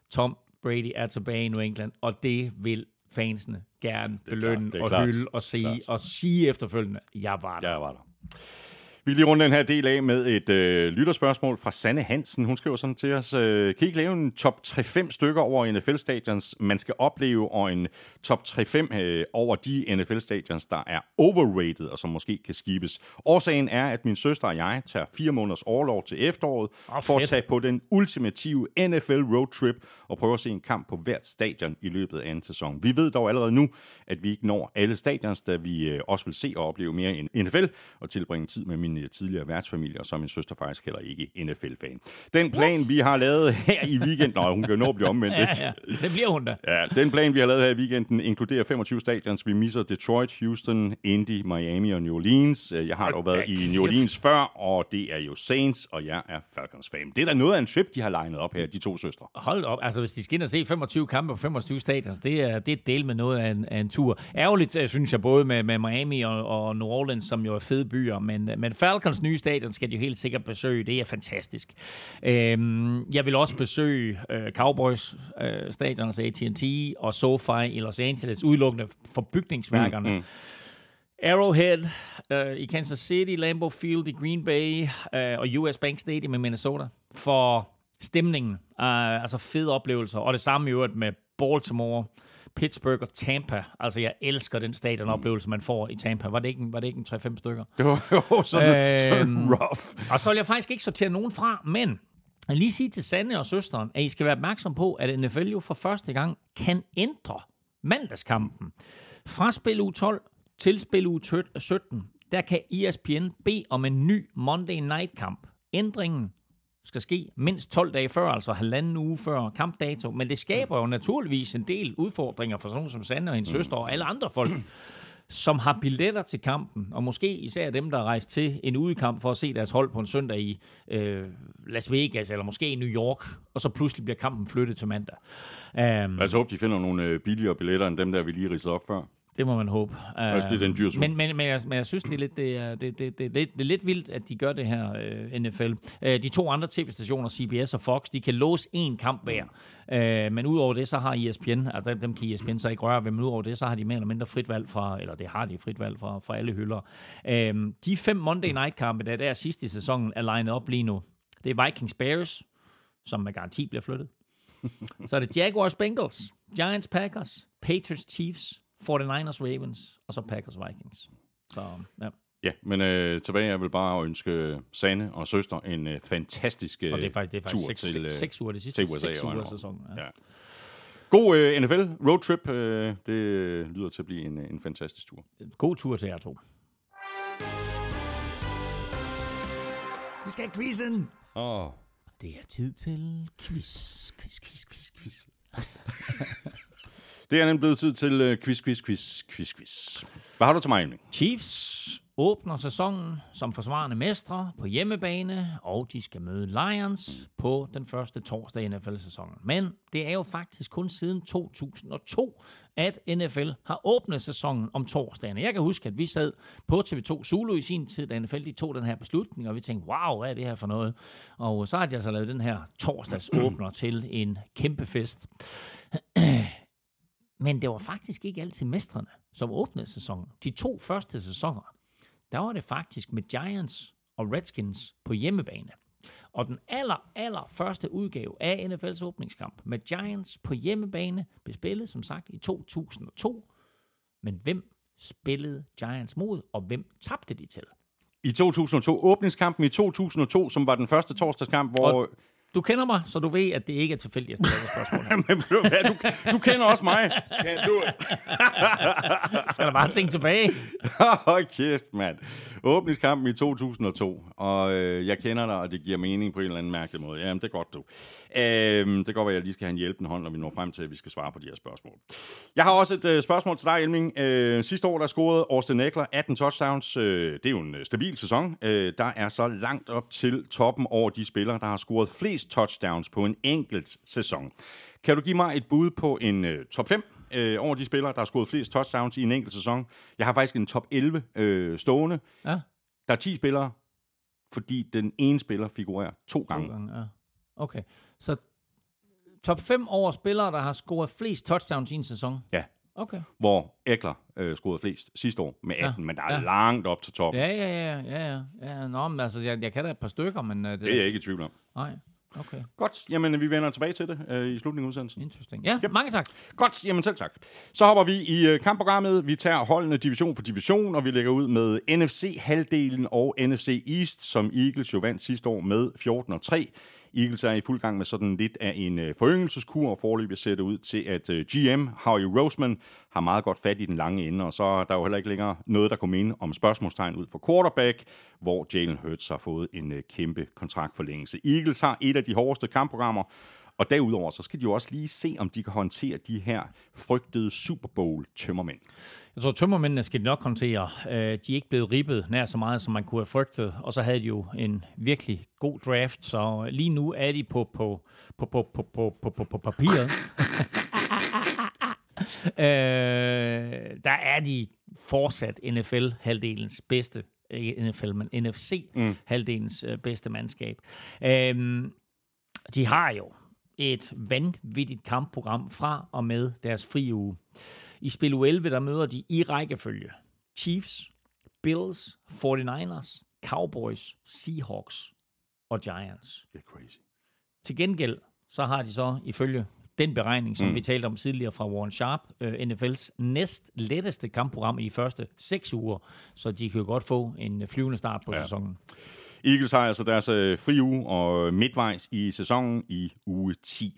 Tom Brady er tilbage i New England, og det vil fansene gerne belønne klart, og klart. hylde og sige, Klart. og sige efterfølgende, jeg var der. Jeg var der. Vi lige runde den her del af med et øh, lytterspørgsmål fra Sanne Hansen. Hun skriver sådan til os, øh, kan I ikke lave en top 3-5 stykker over NFL-stadions, man skal opleve, og en top 3-5 øh, over de NFL-stadions, der er overrated, og som måske kan skibes. Årsagen er, at min søster og jeg tager fire måneders overlov til efteråret, Åh, for at tage på den ultimative NFL roadtrip og prøve at se en kamp på hvert stadion i løbet af anden sæson. Vi ved dog allerede nu, at vi ikke når alle stadions, da vi øh, også vil se og opleve mere end NFL og tilbringe tid med min øh, tidligere værtsfamilie, og så er min søster faktisk heller ikke NFL-fan. Den plan, What? vi har lavet her i weekenden, Nå, hun kan nå at blive omvendt. Ja, ja, det bliver hun da. Ja, den plan, vi har lavet her i weekenden, inkluderer 25 stadions. Vi misser Detroit, Houston, Indy, Miami og New Orleans. Øh, Jeg har dog været i New Orleans før, og det er jo Saints, og jeg er Falcons-fan. Det er da noget af en trip, de har legnet op her, de to søstre. Hold op, altså hvis de skal ind og se 25 kampe på 25 stadions, det er, det er del med noget af en, af en tur. Ærgerligt, øh, synes jeg, både med, med Miami og, og New Orleans, som jo er fede byer, men, men Falcons nye stadion skal de jo helt sikkert besøge. Det er fantastisk. Øhm, jeg vil også besøge øh, Cowboys øh, stadion, altså AT&T og SoFi i Los Angeles, udelukkende for bygningsværkerne. Mm, mm. Arrowhead øh, i Kansas City, Lambeau Field i Green Bay øh, og US Bank Stadium i Minnesota for stemningen. Øh, altså fede oplevelser. Og det samme i øvrigt med Baltimore, Pittsburgh og Tampa. Altså, jeg elsker den stadionoplevelse, man får i Tampa. Var det ikke en, var det ikke en 3-5 stykker? Det var jo sådan, øh, sådan rough. Og så vil jeg faktisk ikke sortere nogen fra, men jeg lige sige til Sanne og søsteren, at I skal være opmærksom på, at NFL jo for første gang kan ændre mandagskampen. Fra spil u 12 til spil u 17, der kan ESPN bede om en ny Monday Night kamp. Ændringen skal ske mindst 12 dage før, altså halvanden uge før kampdato. Men det skaber jo naturligvis en del udfordringer for sådan nogen som Sande og hendes mm. søster og alle andre folk, som har billetter til kampen, og måske især dem, der er rejst til en udekamp for at se deres hold på en søndag i øh, Las Vegas, eller måske i New York, og så pludselig bliver kampen flyttet til mandag. Um, Lad os håbe, de finder nogle øh, billigere billetter end dem, der vi lige ridsede op før. Det må man håbe. Altså, det er den dyre men, men, men, jeg, men jeg synes, det er, lidt, det, er, det, det, det, det, er lidt vildt, at de gør det her, øh, NFL. Uh, de to andre tv-stationer, CBS og Fox, de kan låse én kamp hver. Uh, men udover det, så har ESPN, altså dem kan ESPN så ikke røre ved, men udover det, så har de mere eller mindre frit valg fra, eller det har de frit valg fra, fra alle hylder. Uh, de fem Monday Night-kampe, der, der er sidst i sæsonen, er legnet op lige nu. Det er Vikings Bears, som med garanti bliver flyttet. så er det Jaguars Bengals, Giants Packers, Patriots Chiefs, 49ers, Ravens, og så Packers, Vikings. Så, ja. Ja, men øh, tilbage er vel bare ønske Sanne og søster en øh, fantastisk øh, og det er faktisk, det er faktisk tur seks, til, øh, seks uger, det sidste USA seks uger af sæsonen. Ja. ja. God øh, NFL roadtrip, øh, det lyder til at blive en, en fantastisk tur. God tur til jer to. Vi skal have quizzen! Åh. Oh. Det er tid til quiz, quiz, quiz, quiz, quiz. Det er nemlig blevet tid til uh, quiz, quiz, quiz, quiz, quiz. Hvad har du til mig, Emil? Chiefs åbner sæsonen som forsvarende mestre på hjemmebane, og de skal møde Lions på den første torsdag i NFL-sæsonen. Men det er jo faktisk kun siden 2002, at NFL har åbnet sæsonen om torsdagen. Jeg kan huske, at vi sad på TV2 Zulu i sin tid, da NFL de tog den her beslutning, og vi tænkte, wow, hvad er det her for noget? Og så har de altså lavet den her torsdagsåbner til en kæmpe fest. Men det var faktisk ikke altid mestrene, som åbnede sæsonen. De to første sæsoner, der var det faktisk med Giants og Redskins på hjemmebane. Og den aller, aller første udgave af NFL's åbningskamp med Giants på hjemmebane blev spillet, som sagt, i 2002. Men hvem spillede Giants mod, og hvem tabte de til? I 2002, åbningskampen i 2002, som var den første torsdagskamp, hvor... Og du kender mig, så du ved, at det ikke er tilfældigt, at jeg stiller spørgsmål. Men du, du kender også mig. Kan du Skal der bare tænke tilbage? Hold kæft, mand. Åbningskampen i 2002, og øh, jeg kender dig, og det giver mening på en eller anden mærkelig måde. Jamen, det er godt, du. Øh, det går være, at jeg lige skal have en hjælpende hånd, når vi når frem til, at vi skal svare på de her spørgsmål. Jeg har også et øh, spørgsmål til dig, Elming. Øh, sidste år, der scorede Austin Eckler 18 touchdowns. Øh, det er jo en øh, stabil sæson. Øh, der er så langt op til toppen over de spillere, der har scoret flest touchdowns på en enkelt sæson. Kan du give mig et bud på en øh, top 5 øh, over de spillere, der har scoret flest touchdowns i en enkelt sæson? Jeg har faktisk en top 11 øh, stående. Ja. Der er 10 spillere, fordi den ene spiller figurerer to gange. To gange, ja. Okay, så top 5 over spillere, der har scoret flest touchdowns i en sæson? Ja. Okay. Hvor Eckler øh, scorede flest sidste år med 18, ja. men der er ja. langt op til toppen. Ja, ja, ja. ja, ja. ja. Nå, men altså, jeg, jeg kan da et par stykker, men... Uh, det, det er jeg ikke i tvivl om. Nej. Okay. Godt, jamen vi vender tilbage til det øh, i slutningen af udsendelsen. Interesting. Ja, yep. mange tak. Godt, jamen selv tak. Så hopper vi i øh, kampprogrammet. Vi tager holdene division for division, og vi lægger ud med NFC-halvdelen og NFC East, som Eagles jo vandt sidste år med 14 og 3. Eagles er i fuld gang med sådan lidt af en øh, foryngelseskur, og forløbet ser det ud til, at øh, GM, Howie Roseman, har meget godt fat i den lange ende, og så er der jo heller ikke længere noget, der kunne minde om spørgsmålstegn ud for quarterback, hvor Jalen Hurts har fået en øh, kæmpe kontraktforlængelse. Eagles har et af de hårdeste kampprogrammer, og derudover, så skal de jo også lige se, om de kan håndtere de her frygtede Super Bowl-tømmermænd. Jeg tror, tømmermændene skal de nok håndtere. Øh, de er ikke blevet ribbet nær så meget, som man kunne have frygtet. Og så havde de jo en virkelig god draft, så lige nu er de på, på, på, på, på, på, på, på, på papiret. øh, der er de fortsat NFL-halvdelens bedste ikke NFL, men NFC, mm. øh, bedste mandskab. Øhm, de har jo et vanvittigt kampprogram fra og med deres fri uge. I spil u 11, der møder de i rækkefølge Chiefs, Bills, 49ers, Cowboys, Seahawks og Giants. Det er crazy. Til gengæld, så har de så ifølge den beregning, som mm. vi talte om tidligere fra Warren Sharp, øh, NFL's næst letteste kampprogram i de første seks uger, så de kan jo godt få en flyvende start på ja. sæsonen. Eagles har altså deres øh, fri uge og øh, midtvejs i sæsonen i uge 10.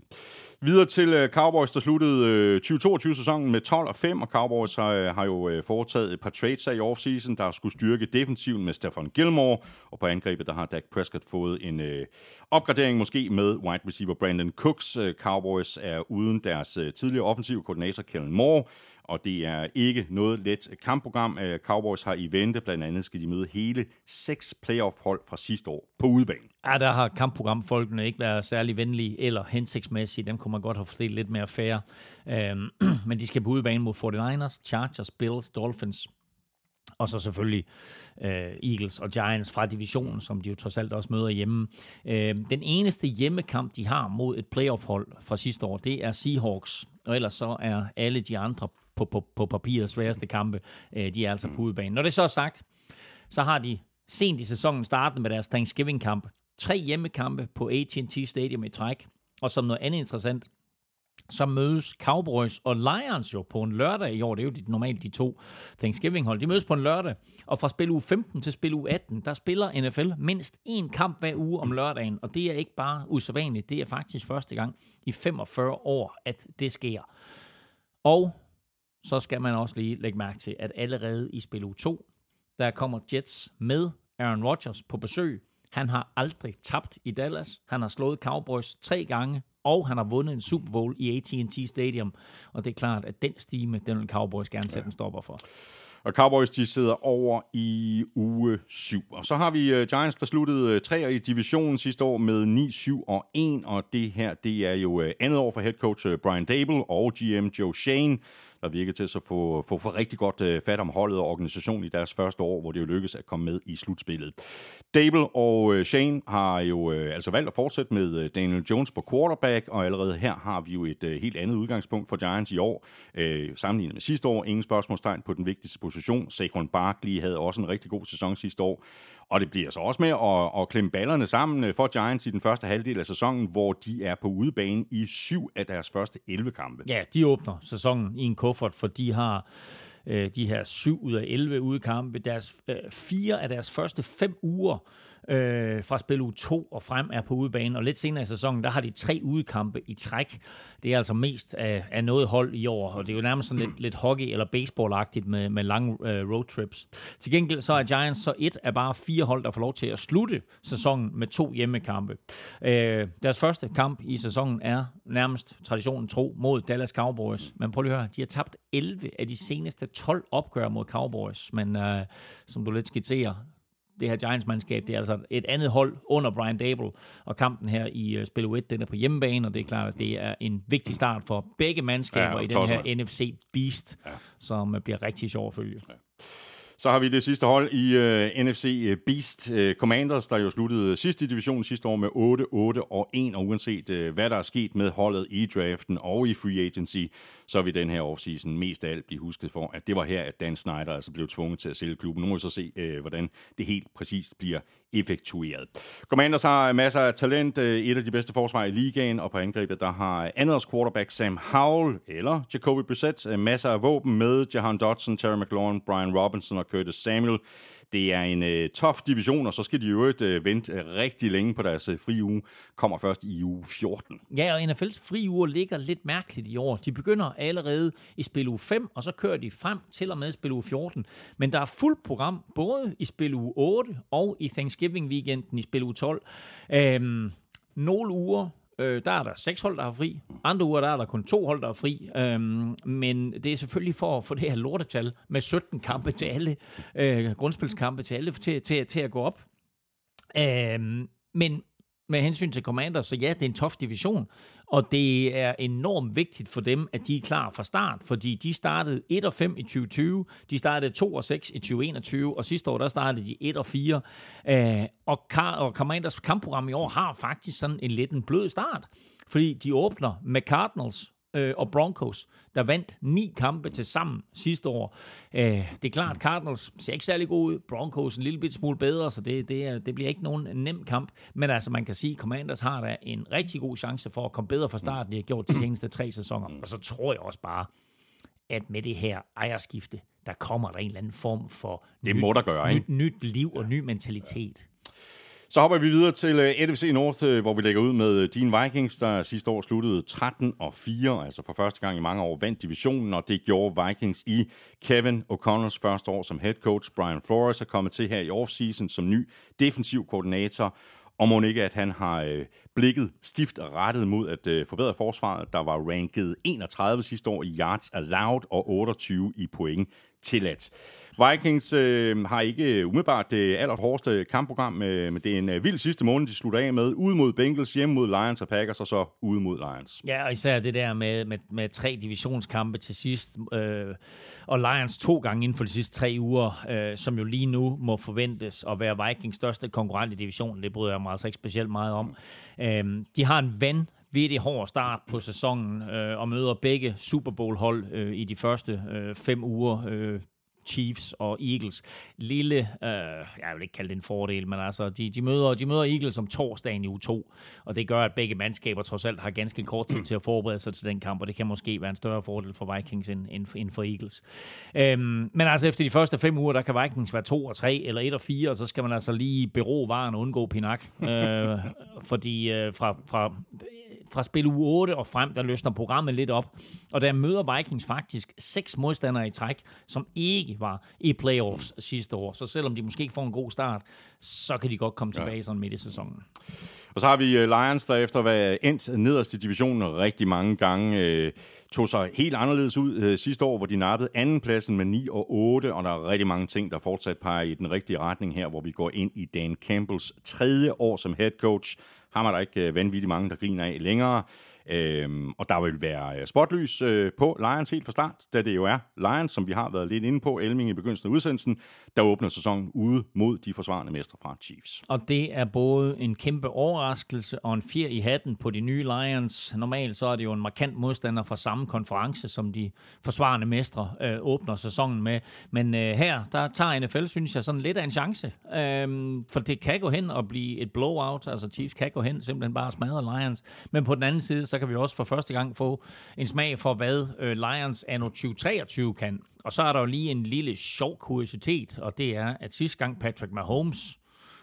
Videre til øh, Cowboys, der sluttede øh, 2022-sæsonen med 12 og 5, og Cowboys har, øh, har jo øh, foretaget et par trades i offseason, der skulle styrke defensiven med Stefan Gilmore, og på angrebet, der har Dak Prescott fået en øh, opgradering måske med wide receiver Brandon Cooks. Øh, Cowboys er uden deres øh, tidligere offensive koordinator Kellen Moore, og det er ikke noget let kampprogram. Øh, Cowboys har i vente, blandt andet skal de møde hele seks playoff-hold fra sidste år på udebane. Ja, der har kampprogramfolkene ikke været særlig venlige eller hensigtsmæssige. Dem kunne man godt have fordelt lidt mere fair. Øhm, men de skal på udebane mod 49ers, Chargers, Bills, Dolphins, og så selvfølgelig øh, Eagles og Giants fra divisionen, som de jo trods alt også møder hjemme. Øh, den eneste hjemmekamp, de har mod et playoff-hold fra sidste år, det er Seahawks. Og ellers så er alle de andre på, på, på papiret sværeste kampe, øh, de er altså på udebane. Når det så er sagt, så har de sent i sæsonen startet med deres Thanksgiving-kamp. Tre hjemmekampe på AT&T Stadium i træk. Og som noget andet interessant, så mødes Cowboys og Lions jo på en lørdag i år. Det er jo de, normalt de to Thanksgiving-hold. De mødes på en lørdag, og fra spil uge 15 til spil uge 18, der spiller NFL mindst én kamp hver uge om lørdagen, og det er ikke bare usædvanligt, det er faktisk første gang i 45 år, at det sker. Og så skal man også lige lægge mærke til, at allerede i spil 2, der kommer Jets med Aaron Rodgers på besøg. Han har aldrig tabt i Dallas. Han har slået Cowboys tre gange, og han har vundet en Super Bowl i AT&T Stadium. Og det er klart, at den stime, den vil Cowboys gerne sætte ja. en stopper for. Og Cowboys, de sidder over i uge 7. Og så har vi uh, Giants, der sluttede uh, træer i divisionen sidste år med 9, 7 og 1. Og det her, det er jo uh, andet år for head coach Brian Dable og GM Joe Shane der virkede til at få, få, få rigtig godt øh, fat om holdet og organisationen i deres første år, hvor det jo lykkedes at komme med i slutspillet. Dable og øh, Shane har jo øh, altså valgt at fortsætte med øh, Daniel Jones på quarterback, og allerede her har vi jo et øh, helt andet udgangspunkt for Giants i år. Øh, sammenlignet med sidste år, ingen spørgsmålstegn på den vigtigste position. Saquon Barkley havde også en rigtig god sæson sidste år. Og det bliver så også med at, at klemme ballerne sammen øh, for Giants i den første halvdel af sæsonen, hvor de er på udebane i syv af deres første 11 kampe. Ja, de åbner sæsonen i en kuffert, for de har øh, de her syv ud af 11 udekampe. Deres, øh, fire af deres første fem uger øh, fra spil u 2 og frem er på udebane, og lidt senere i sæsonen, der har de tre udekampe i træk. Det er altså mest af, af noget hold i år, og det er jo nærmest sådan lidt, lidt hockey- eller baseballagtigt med, med lange øh, roadtrips. Til gengæld så er Giants så et af bare fire hold, der får lov til at slutte sæsonen med to hjemmekampe. Øh, deres første kamp i sæsonen er nærmest traditionen tro mod Dallas Cowboys. Men prøv lige at høre, de har tabt 11 af de seneste 12 opgør mod Cowboys, men øh, som du lidt skitserer, det her Giants-mandskab. Det er altså et andet hold under Brian Dable, og kampen her i uh, spil 1, den er på hjemmebane, og det er klart, at det er en vigtig start for begge mandskaber ja, i den her NFC Beast, ja. som uh, bliver rigtig sjov at følge. Ja. Så har vi det sidste hold i uh, NFC øh, Beast uh, Commanders, der jo sluttede sidst i divisionen sidste år med 8, 8 og 1, og uanset uh, hvad der er sket med holdet i draften og i free agency, så vil den her offseason mest af alt blive husket for, at det var her, at Dan Snyder altså blev tvunget til at sælge klubben. Nu må vi så se, øh, hvordan det helt præcist bliver effektueret. Commanders har masser af talent, øh, et af de bedste forsvar i ligaen, og på angrebet der har andres quarterback Sam Howell eller Jacoby Brissett øh, masser af våben med Jahan Dodson, Terry McLaurin, Brian Robinson og Curtis Samuel. Det er en øh, tof division, og så skal de jo øh, vente øh, rigtig længe på deres øh, fri uge. Kommer først i uge 14. Ja, og NFL's fri uge ligger lidt mærkeligt i år. De begynder allerede i spil uge 5, og så kører de frem til og med spil uge 14. Men der er fuldt program, både i spil uge 8 og i Thanksgiving-weekenden i spil uge 12. Øhm, nogle uger Øh, der er der seks hold, der har fri. Andre uger, der er der kun to hold, der er fri. Øhm, men det er selvfølgelig for at få det her lortetal med 17 kampe til alle, øh, grundspilskampe til alle, til, til, til at gå op. Øhm, men med hensyn til Commander, så ja, det er en tof division, og det er enormt vigtigt for dem, at de er klar fra start, fordi de startede 1 og 5 i 2020, de startede 2 og 6 i 2021, og sidste år der startede de 1 og 4. Øh, og, og Commanders kampprogram i år har faktisk sådan en lidt en blød start, fordi de åbner med Cardinals, øh, og Broncos, der vandt ni kampe til sammen sidste år. Øh, det er klart, Cardinals ser ikke særlig god ud. Broncos en lille bit smule bedre, så det, det, det bliver ikke nogen nem kamp. Men altså, man kan sige, at Commanders har da en rigtig god chance for at komme bedre fra starten, de har gjort de seneste tre sæsoner. Og så tror jeg også bare, at med det her ejerskifte, der kommer der en eller anden form for det må der gøre, ikke? Nyt, nyt liv og ny mentalitet. Så hopper vi videre til øh, NFC North, øh, hvor vi lægger ud med øh, Dean Vikings, der sidste år sluttede 13 og 4, altså for første gang i mange år vandt divisionen, og det gjorde Vikings i Kevin O'Connors første år som head coach. Brian Flores er kommet til her i offseason som ny defensiv koordinator, og må ikke, at han har øh, blikket stift rettet mod at øh, forbedre forsvaret, der var ranket 31 sidste år i yards allowed og 28 i point tilladt. Vikings øh, har ikke umiddelbart det allerhårdeste kampprogram, øh, men det er en øh, vild sidste måned, de slutter af med. Ude mod Bengals, hjemme mod Lions og Packers, og så ude mod Lions. Ja, og især det der med, med, med tre divisionskampe til sidst, øh, og Lions to gange inden for de sidste tre uger, øh, som jo lige nu må forventes at være Vikings største konkurrent i divisionen. Det bryder jeg mig altså ikke specielt meget om. Øh, de har en ven virkelig hård start på sæsonen øh, og møder begge Super Bowl-hold øh, i de første øh, fem uger. Øh, Chiefs og Eagles. Lille, øh, jeg vil ikke kalde det en fordel, men altså, de, de, møder, de møder Eagles om torsdagen i u 2, og det gør, at begge mandskaber trods alt har ganske kort tid til at forberede sig til den kamp, og det kan måske være en større fordel for Vikings end, end, end for Eagles. Øhm, men altså, efter de første fem uger, der kan Vikings være 2 og 3 eller 1 og 4, og så skal man altså lige bero varen og undgå pinak, øh, fordi øh, fra, fra fra spil uge 8 og frem, der løsner programmet lidt op. Og der møder Vikings faktisk seks modstandere i træk, som ikke var i playoffs sidste år. Så selvom de måske ikke får en god start, så kan de godt komme tilbage ja. sådan midt i sæsonen. Og så har vi øh, Lions, der efter at være endt nederst i divisionen rigtig mange gange, øh, tog sig helt anderledes ud øh, sidste år, hvor de nappede andenpladsen med 9 og 8, og der er rigtig mange ting, der fortsat peger i den rigtige retning her, hvor vi går ind i Dan Campbells tredje år som head coach. Ham er der ikke øh, vanvittigt mange, der griner af længere. Øhm, og der vil være øh, spotlys øh, på Lions helt fra start, da det jo er Lions, som vi har været lidt inde på, Elming i begyndelsen af udsendelsen, der åbner sæsonen ude mod de forsvarende mestre fra Chiefs. Og det er både en kæmpe overraskelse og en fjer i hatten på de nye Lions. Normalt så er det jo en markant modstander fra samme konference, som de forsvarende mestre øh, åbner sæsonen med. Men øh, her, der tager NFL, synes jeg, sådan lidt af en chance. Øh, for det kan gå hen og blive et blowout. Altså Chiefs kan gå hen simpelthen bare smadre Lions. Men på den anden side, så kan vi også for første gang få en smag for, hvad øh, Lions anno 2023 kan. Og så er der jo lige en lille sjov kuriositet, og det er, at sidste gang Patrick Mahomes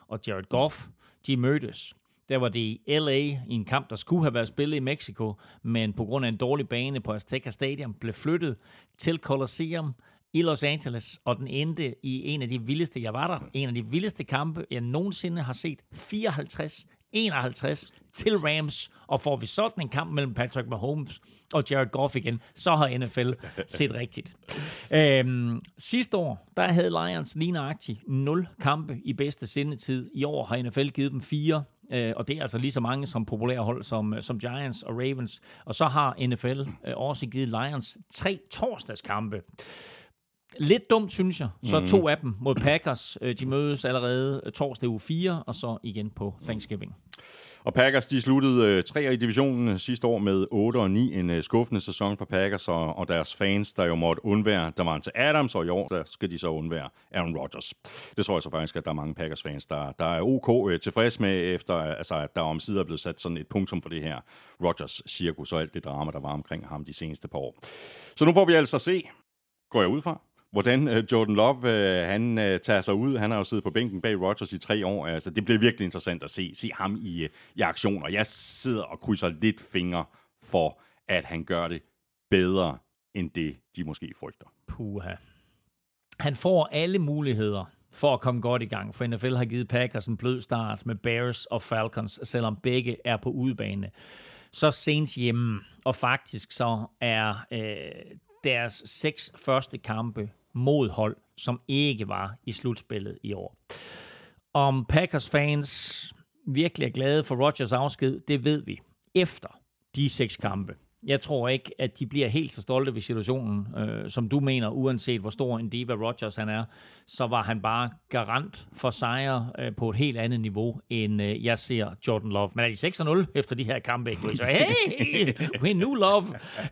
og Jared Goff, de mødtes, der var det i LA i en kamp, der skulle have været spillet i Mexico, men på grund af en dårlig bane på Azteca Stadium blev flyttet til Coliseum i Los Angeles, og den endte i en af de vildeste, jeg var der, en af de vildeste kampe, jeg nogensinde har set. 54 51 til Rams, og får vi sådan en kamp mellem Patrick Mahomes og Jared Goff igen, så har NFL set rigtigt. Øhm, sidste år, der havde Lions lige nøjagtigt 0 kampe i bedste sendetid. I år har NFL givet dem fire, øh, og det er altså lige så mange som populære hold som, som Giants og Ravens. Og så har NFL øh, også givet Lions tre torsdagskampe. Lidt dumt, synes jeg. Så mm. to af dem mod Packers. Øh, de mødes allerede øh, torsdag uge 4, og så igen på Thanksgiving. Og Packers, de sluttede uh, tre i divisionen sidste år med 8 og 9. En skuffende sæson for Packers og, og deres fans, der jo måtte undvære der var til Adams, og i år der skal de så undvære Aaron Rodgers. Det tror jeg så faktisk, at der er mange Packers-fans, der, der er ok tilfreds med, efter altså, at der om sider er blevet sat sådan et punktum for det her Rodgers-cirkus og alt det drama, der var omkring ham de seneste par år. Så nu får vi altså se, går jeg ud fra, hvordan øh, Jordan Love øh, han øh, tager sig ud. Han har jo siddet på bænken bag Rodgers i tre år. Altså, det bliver virkelig interessant at se, se ham i, i aktion. Og jeg sidder og krydser lidt fingre for, at han gør det bedre, end det de måske frygter. Puha. Han får alle muligheder for at komme godt i gang, for NFL har givet Packers en blød start med Bears og Falcons, selvom begge er på udebane. Så sent hjemme, og faktisk så er øh, deres seks første kampe mod hold, som ikke var i slutspillet i år. Om Packers fans virkelig er glade for Rodgers afsked, det ved vi efter de seks kampe. Jeg tror ikke, at de bliver helt så stolte ved situationen, øh, som du mener, uanset hvor stor en diva Rodgers han er, så var han bare garant for sejre øh, på et helt andet niveau, end øh, jeg ser Jordan Love. Men er de 6-0 efter de her kampe, ikke? Så hey, we new Love.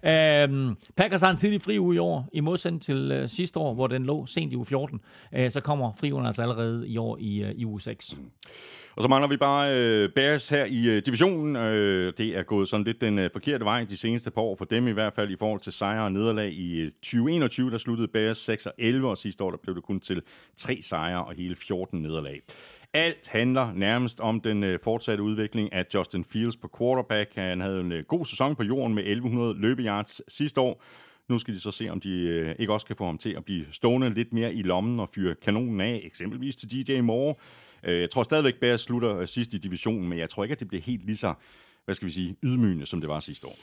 Øh, Packers har en tidlig fri uge i år, i modsætning til øh, sidste år, hvor den lå sent i uge 14. Øh, så kommer fri ugen altså allerede i år i, øh, i uge 6. Og så mangler vi bare øh, Bears her i øh, divisionen. Øh, det er gået sådan lidt den øh, forkerte vej de seneste par år, for dem i hvert fald i forhold til sejre og nederlag. I øh, 2021 der sluttede Bears 6 og 11, og sidste år der blev det kun til tre sejre og hele 14 nederlag. Alt handler nærmest om den øh, fortsatte udvikling af Justin Fields på quarterback. Han havde en øh, god sæson på jorden med 1100 løbeyards sidste år. Nu skal de så se, om de øh, ikke også kan få ham til at blive stående lidt mere i lommen og fyre kanonen af, eksempelvis til DJ Moore. Øh, jeg tror stadigvæk, Bears slutter øh, sidst i divisionen, men jeg tror ikke, at det bliver helt lige så, hvad skal vi sige, ydmygende, som det var sidste år.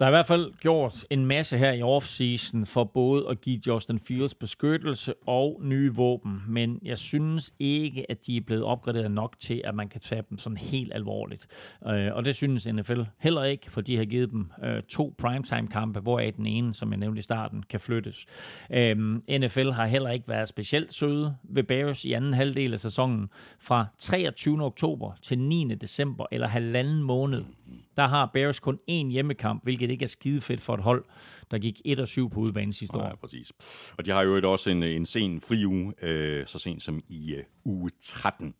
Der er i hvert fald gjort en masse her i offseason for både at give Justin Fields beskyttelse og nye våben, men jeg synes ikke, at de er blevet opgraderet nok til, at man kan tage dem sådan helt alvorligt. Øh, og det synes NFL heller ikke, for de har givet dem øh, to primetime-kampe, hvoraf den ene, som jeg nævnte i starten, kan flyttes. Øhm, NFL har heller ikke været specielt søde ved Bears i anden halvdel af sæsonen. Fra 23. oktober til 9. december, eller halvanden måned, der har Bears kun én hjemmekamp, hvilket ikke er skide fedt for et hold, der gik 1 og 7 på udebane sidste år. Ja, præcis. Og de har jo også en, en sen fri uge, øh, så sent som i øh, uge 13.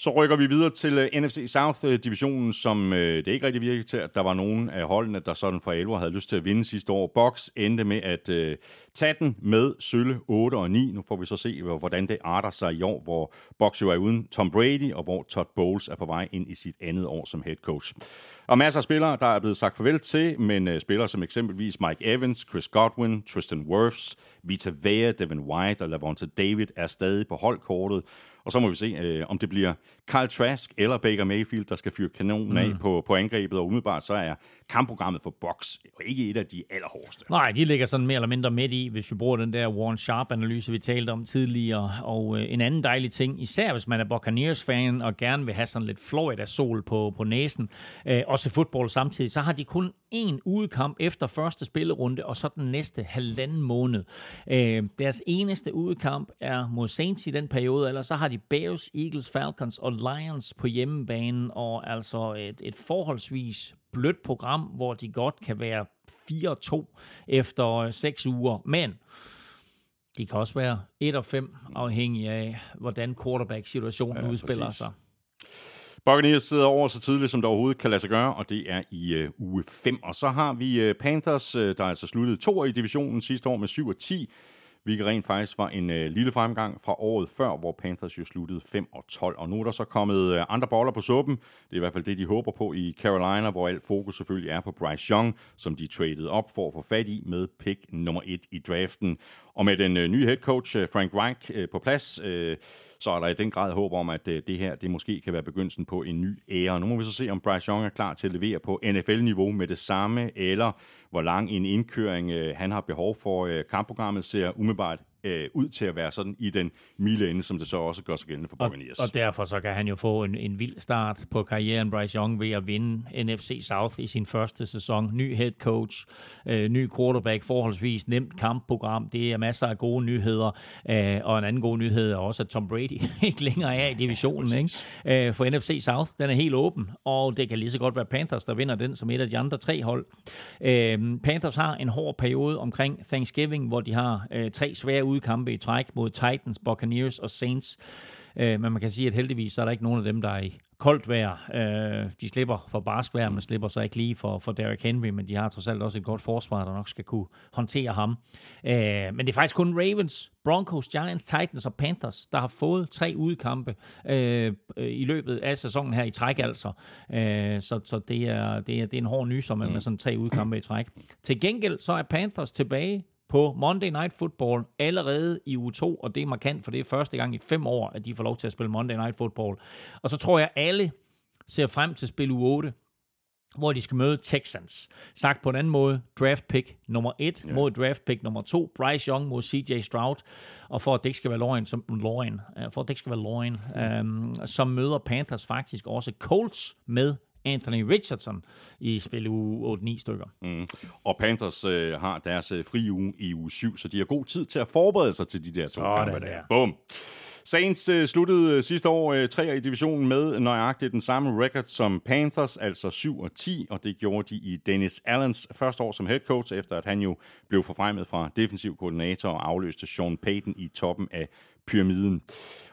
Så rykker vi videre til øh, uh, NFC South-divisionen, øh, som uh, det ikke rigtig virkede til, at der var nogen af holdene, der sådan for alvor havde lyst til at vinde sidste år. Box endte med at uh, tage den med sølle 8 og 9. Nu får vi så se, hvordan det arter sig i år, hvor Box jo er uden Tom Brady, og hvor Todd Bowles er på vej ind i sit andet år som head coach. Og masser af spillere, der er blevet sagt farvel til, men uh, spillere som eksempelvis Mike Evans, Chris Godwin, Tristan Wirfs, Vita Vea, Devin White og Lavonte David er stadig på holdkortet. Og så må vi se, øh, om det bliver Carl Trask eller Baker Mayfield, der skal fyre kanonen af mm. på, på angrebet. Og umiddelbart så er kampprogrammet for Box ikke et af de allerhårdeste. Nej, de ligger sådan mere eller mindre midt i, hvis vi bruger den der Warren Sharp-analyse, vi talte om tidligere. Og øh, en anden dejlig ting, især hvis man er Buccaneers-fan og gerne vil have sådan lidt Florida-sol på, på næsen, øh, og se fodbold samtidig, så har de kun en udekamp efter første spillerunde, og så den næste halvanden måned. Øh, deres eneste udekamp er mod Saints i den periode, eller så har de Bears, Eagles, Falcons og Lions på hjemmebanen, og altså et, et forholdsvis blødt program, hvor de godt kan være 4-2 efter 6 uger. Men de kan også være 1 og 5, afhængig af, hvordan quarterback-situationen ja, udspiller præcis. sig. Buccaneers sidder over så tidligt, som det overhovedet kan lade sig gøre, og det er i øh, uge 5. Og så har vi øh, Panthers, øh, der er altså sluttede to i divisionen sidste år med 7 og 10 hvilket rent faktisk var en øh, lille fremgang fra året før, hvor Panthers jo sluttede 5 og 12. Og nu er der så kommet øh, andre boller på suppen. Det er i hvert fald det, de håber på i Carolina, hvor alt fokus selvfølgelig er på Bryce Young, som de traded op for at få fat i med pick nummer 1 i draften. Og med den øh, nye head coach øh, Frank Reich øh, på plads, øh, så er der i den grad håb om, at øh, det her det måske kan være begyndelsen på en ny ære. Nu må vi så se, om Bryce Young er klar til at levere på NFL-niveau med det samme, eller hvor lang en indkøring øh, han har behov for. Øh, kampprogrammet ser umiddelbart øh, ud til at være sådan i den milde ende, som det så også gør sig gældende for Buccaneers. Og, og derfor så kan han jo få en, en vild start på karrieren, Bryce Young, ved at vinde NFC South i sin første sæson. Ny head coach, øh, ny quarterback, forholdsvis nemt kampprogram. Det er masser af gode nyheder. Øh, og en anden god nyhed er også, at Tom Brady ikke længere er i divisionen. Ikke? Øh, for NFC South, den er helt åben, og det kan lige så godt være Panthers, der vinder den som et af de andre tre hold. Øh, Panthers har en hård periode omkring Thanksgiving, hvor de har øh, tre svære udkampe i træk mod Titans, Buccaneers og Saints. Øh, men man kan sige, at heldigvis så er der ikke nogen af dem, der er i koldt vejr. Øh, de slipper for barsk vejr, men slipper så ikke lige for, for Derrick Henry, men de har trods alt også et godt forsvar, der nok skal kunne håndtere ham. Øh, men det er faktisk kun Ravens, Broncos, Giants, Titans og Panthers, der har fået tre udkampe øh, i løbet af sæsonen her i træk altså. Øh, så så det, er, det, er, det er en hård nyser med, med sådan tre udkampe i træk. Til gengæld så er Panthers tilbage på Monday Night Football allerede i uge 2, og det er markant, for det er første gang i fem år, at de får lov til at spille Monday Night Football. Og så tror jeg, alle ser frem til spil uge 8, hvor de skal møde Texans. Sagt på en anden måde, draft pick nummer 1 yeah. mod draft pick nummer 2, Bryce Young mod CJ Stroud, og for at det ikke skal være løgn, som, løgn, for at det ikke skal være løgn, um, så møder Panthers faktisk også Colts med Anthony Richardson i spil uge 8-9 stykker. Mm. Og Panthers øh, har deres øh, fri uge i uge 7, så de har god tid til at forberede sig til de der to Sådan kampe der. der. Bum. Saints øh, sluttede øh, sidste år øh, tre i divisionen med nøjagtigt den samme record som Panthers, altså 7 og 10, og det gjorde de i Dennis Allens første år som head coach, efter at han jo blev forfremmet fra defensiv koordinator og afløste Sean Payton i toppen af pyramiden.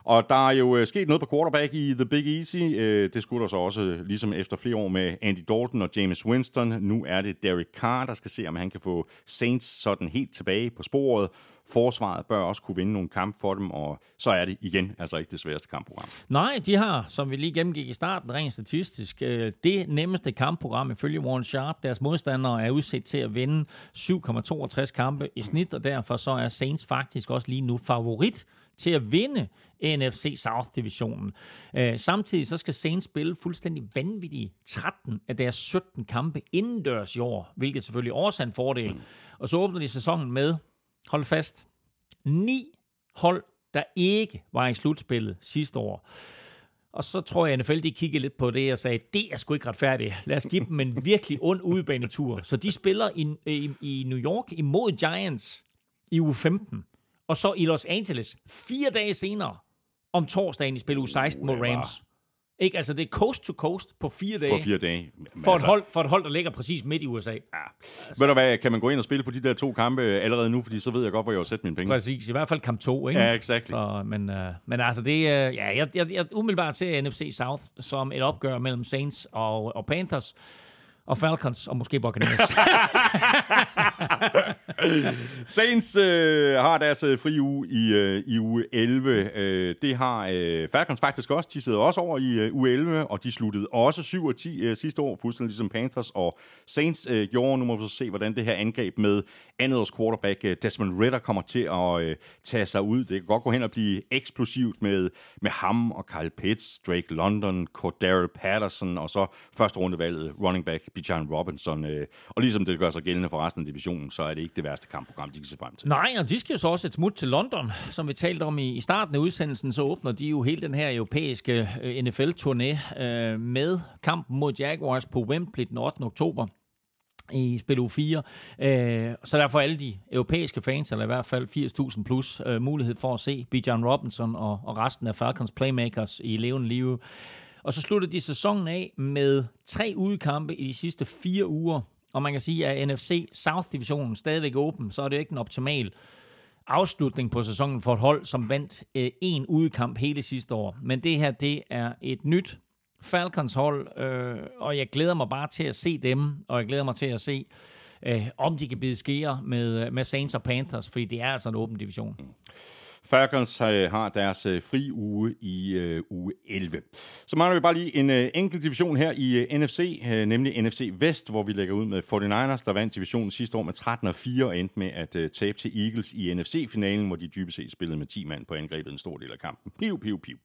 Og der er jo øh, sket noget på quarterback i The Big Easy. Øh, det skulle der så også, øh, ligesom efter flere år med Andy Dalton og James Winston. Nu er det Derek Carr, der skal se, om han kan få Saints sådan helt tilbage på sporet. Forsvaret bør også kunne vinde nogle kampe for dem, og så er det igen altså ikke det sværeste kampprogram. Nej, de har, som vi lige gennemgik i starten, rent statistisk, det nemmeste kampprogram ifølge Warren Sharp. Deres modstandere er udsat til at vinde 7,62 kampe i snit, og derfor så er Saints faktisk også lige nu favorit til at vinde NFC South-divisionen. Øh, samtidig så skal Saints spille fuldstændig vanvittige 13 af deres 17 kampe indendørs i år, hvilket selvfølgelig også er en fordel. Og så åbner de sæsonen med, hold fast, ni hold, der ikke var i slutspillet sidste år. Og så tror jeg, at NFL de kiggede lidt på det og sagde, det er sgu ikke retfærdigt. Lad os give dem en virkelig ond udebanetur. Så de spiller i, i, i New York imod Giants i uge 15. Og så i Los Angeles fire dage senere om torsdagen i spil uge 16 mod Rams. Ikke? Altså, det er coast to coast på fire dage. På fire dage. Men For, et altså, hold, for et hold, der ligger præcis midt i USA. Ja. Ved du hvad, kan man gå ind og spille på de der to kampe allerede nu, fordi så ved jeg godt, hvor jeg har sat mine penge. Præcis, i hvert fald kamp 2, ikke? Ja, exakt. Men, øh, men altså, det, øh, ja, jeg, jeg, jeg umiddelbart ser NFC South som et opgør mellem Saints og, og Panthers, og Falcons, og måske Buccaneers. Saints øh, har deres øh, fri uge i, øh, i uge 11. Øh, det har øh, Falcons faktisk også. De sidder også over i øh, uge 11, og de sluttede også 7 og 10 øh, sidste år, fuldstændig ligesom Panthers og Saints øh, gjorde. Nu må vi så se, hvordan det her angreb med andetårs quarterback øh, Desmond Ritter kommer til at øh, tage sig ud. Det kan godt gå hen og blive eksplosivt med, med ham og Kyle Pitts, Drake London, Cordero Patterson, og så første rundevalget running back Bijan Robinson. Øh, og ligesom det gør sig gældende for resten af divisionen, så er det ikke det værste kampprogram, de kan se frem til. Nej, og de skal jo så også et smut til London, som vi talte om i, i starten af udsendelsen, så åbner de jo hele den her europæiske øh, NFL-turné øh, med kampen mod Jaguars på Wembley den 8. oktober i spil u 4. Øh, så derfor alle de europæiske fans, eller i hvert fald 80.000 plus, øh, mulighed for at se Bijan Robinson og, og resten af Falcons playmakers i levende live. Og så sluttede de sæsonen af med tre udekampe i de sidste fire uger. Og man kan sige, at NFC South-divisionen stadigvæk åben, så er det jo ikke en optimal afslutning på sæsonen for et hold, som vandt øh, en udekamp hele sidste år. Men det her, det er et nyt Falcons hold, øh, og jeg glæder mig bare til at se dem, og jeg glæder mig til at se, øh, om de kan bide skære med, øh, med Saints og Panthers, fordi det er altså en åben division. Falcons øh, har deres øh, fri uge i øh, uge 11. Så mangler vi bare lige en øh, enkelt division her i øh, NFC, øh, nemlig NFC Vest, hvor vi lægger ud med 49ers, der vandt divisionen sidste år med 13 og 4 og endte med at øh, tabe til Eagles i NFC-finalen, hvor de dybest set spillede med 10 mand på angrebet en stor del af kampen. Piu, piu, piu.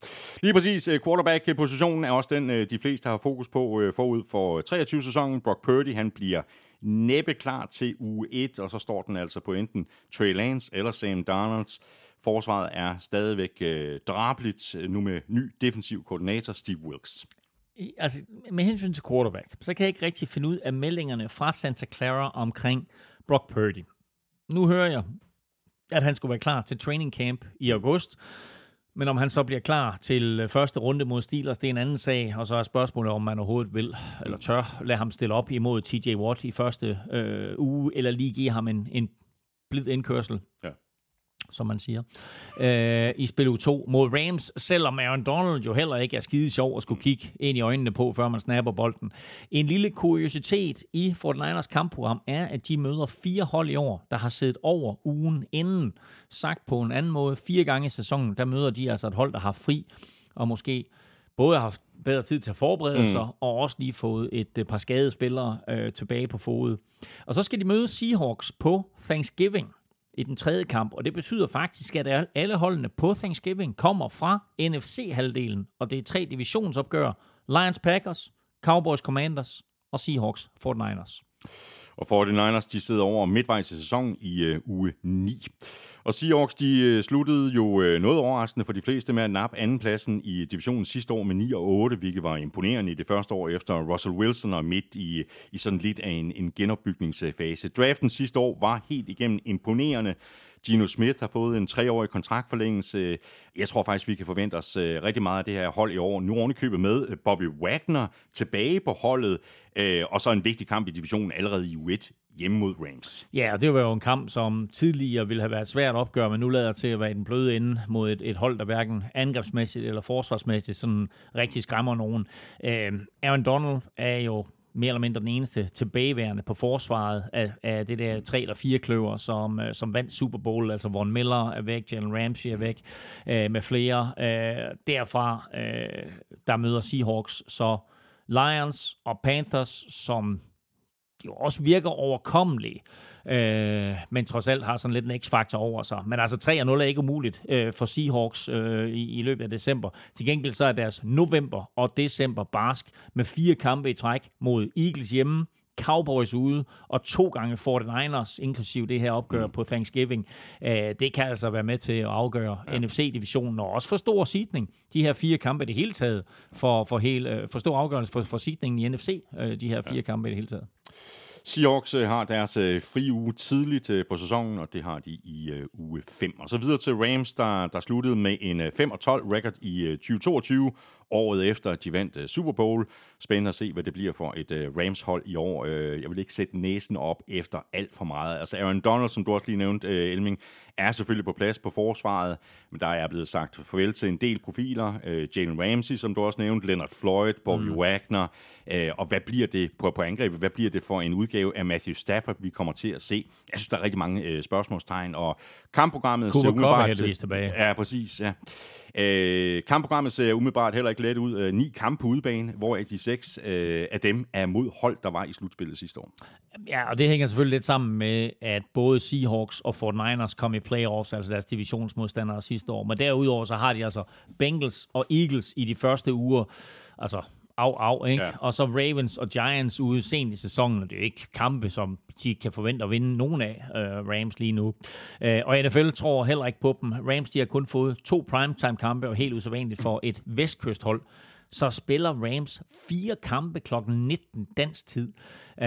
Lige præcis, øh, quarterback-positionen er også den, øh, de fleste har fokus på øh, forud for øh, 23-sæsonen. Brock Purdy, han bliver næppe klar til uge 1, og så står den altså på enten Trey Lance eller Sam Darnolds. Forsvaret er stadigvæk øh, drabligt, øh, nu med ny defensiv koordinator Steve Wilkes. I- Altså, med hensyn til quarterback, så kan jeg ikke rigtig finde ud af meldingerne fra Santa Clara omkring Brock Purdy. Nu hører jeg, at han skulle være klar til training camp i august, men om han så bliver klar til øh, første runde mod Steelers, det er en anden sag, og så er spørgsmålet, om man overhovedet vil eller tør lade ham stille op imod TJ Watt i første øh, uge, eller lige give ham en, en blid indkørsel Ja. Som man siger, øh, i spil uge 2 mod Rams, selvom Aaron Donald jo heller ikke er skide sjov at skulle kigge ind i øjnene på, før man snapper bolden. En lille kuriositet i 49ers kampprogram er, at de møder fire hold i år, der har siddet over ugen inden. Sagt på en anden måde, fire gange i sæsonen, der møder de altså et hold, der har fri, og måske både har haft bedre tid til at forberede mm. sig, og også lige fået et øh, par skadede spillere øh, tilbage på fod. Og så skal de møde Seahawks på Thanksgiving i den tredje kamp, og det betyder faktisk, at alle holdene på Thanksgiving kommer fra NFC-halvdelen, og det er tre divisionsopgør. Lions Packers, Cowboys Commanders og Seahawks 49ers. Og 49ers, de sidder over midtvejs i sæsonen i øh, uge 9. Og Seahawks, de øh, sluttede jo øh, noget overraskende for de fleste med at nappe andenpladsen i divisionen sidste år med 9 og 8, hvilket var imponerende i det første år efter Russell Wilson og midt i, i sådan lidt af en, en genopbygningsfase. Draften sidste år var helt igennem imponerende. Gino Smith har fået en treårig kontraktforlængelse. Jeg tror faktisk, vi kan forvente os øh, rigtig meget af det her hold i år. Nu ovenikøbet med øh, Bobby Wagner tilbage på holdet, øh, og så en vigtig kamp i divisionen allerede i U1 hjemme mod Rams. Ja, og det var jo en kamp, som tidligere ville have været svært at opgøre, men nu lader til at være den bløde ende mod et, et hold, der hverken angrebsmæssigt eller forsvarsmæssigt sådan rigtig skræmmer nogen. Øh, Aaron Donald er jo mere eller mindre den eneste tilbageværende på forsvaret af, af det der tre eller fire kløver, som, øh, som vandt Super Bowl. Altså Von Miller er væk, Jalen Ramsey er væk, øh, med flere. Øh, derfra, øh, der møder Seahawks så Lions og Panthers, som jo også virker overkommelige øh, men trods alt har sådan lidt en x-faktor over sig. Men altså 3-0 er ikke umuligt øh, for Seahawks øh, i, i løbet af december. Til gengæld så er deres november og december barsk med fire kampe i træk mod Eagles hjemme, Cowboys ude, og to gange 49ers, inklusive det her opgør mm. på Thanksgiving. Øh, det kan altså være med til at afgøre ja. NFC-divisionen, og også for stor sidning. De her fire kampe i det hele taget, for, for, hele, øh, for stor afgørelse for, for sidningen i NFC, øh, de her fire ja. kampe i det hele taget. Seahawks øh, har deres øh, fri uge tidligt øh, på sæsonen, og det har de i uge 5. Og så videre til Rams, der, der sluttede med en 5-12 record i 2022, året efter, de vandt uh, Super Bowl. Spændende at se, hvad det bliver for et uh, Rams-hold i år. Uh, jeg vil ikke sætte næsen op efter alt for meget. Altså Aaron Donald, som du også lige nævnte, Elming, er selvfølgelig på plads på forsvaret, men der er blevet sagt farvel til en del profiler. Jalen Ramsey, som du også nævnte, Leonard Floyd, Bobby mm. Wagner. Og hvad bliver det på, på angrebet? Hvad bliver det for en udgave af Matthew Stafford, vi kommer til at se? Jeg synes, der er rigtig mange spørgsmålstegn, og kampprogrammet Cooper ser umiddelbart... Cooper tilbage. Ja, præcis. Ja. Øh, kampprogrammet ser umiddelbart heller ikke let ud. Øh, ni kampe på udebane, hvor de seks øh, af dem er mod hold, der var i slutspillet sidste år. Ja, og det hænger selvfølgelig lidt sammen med, at både Seahawks og 49ers kom i playoffs, altså deres divisionsmodstandere sidste år. Men derudover så har de altså Bengals og Eagles i de første uger. Altså af, af, ikke? Ja. Og så Ravens og Giants ude sent i sæsonen, og det er jo ikke kampe, som de kan forvente at vinde nogen af, uh, Rams lige nu. Uh, og NFL tror heller ikke på dem. Rams, de har kun fået to primetime-kampe, og helt usædvanligt for et vestkysthold så spiller Rams fire kampe kl. 19 dansk tid. Uh,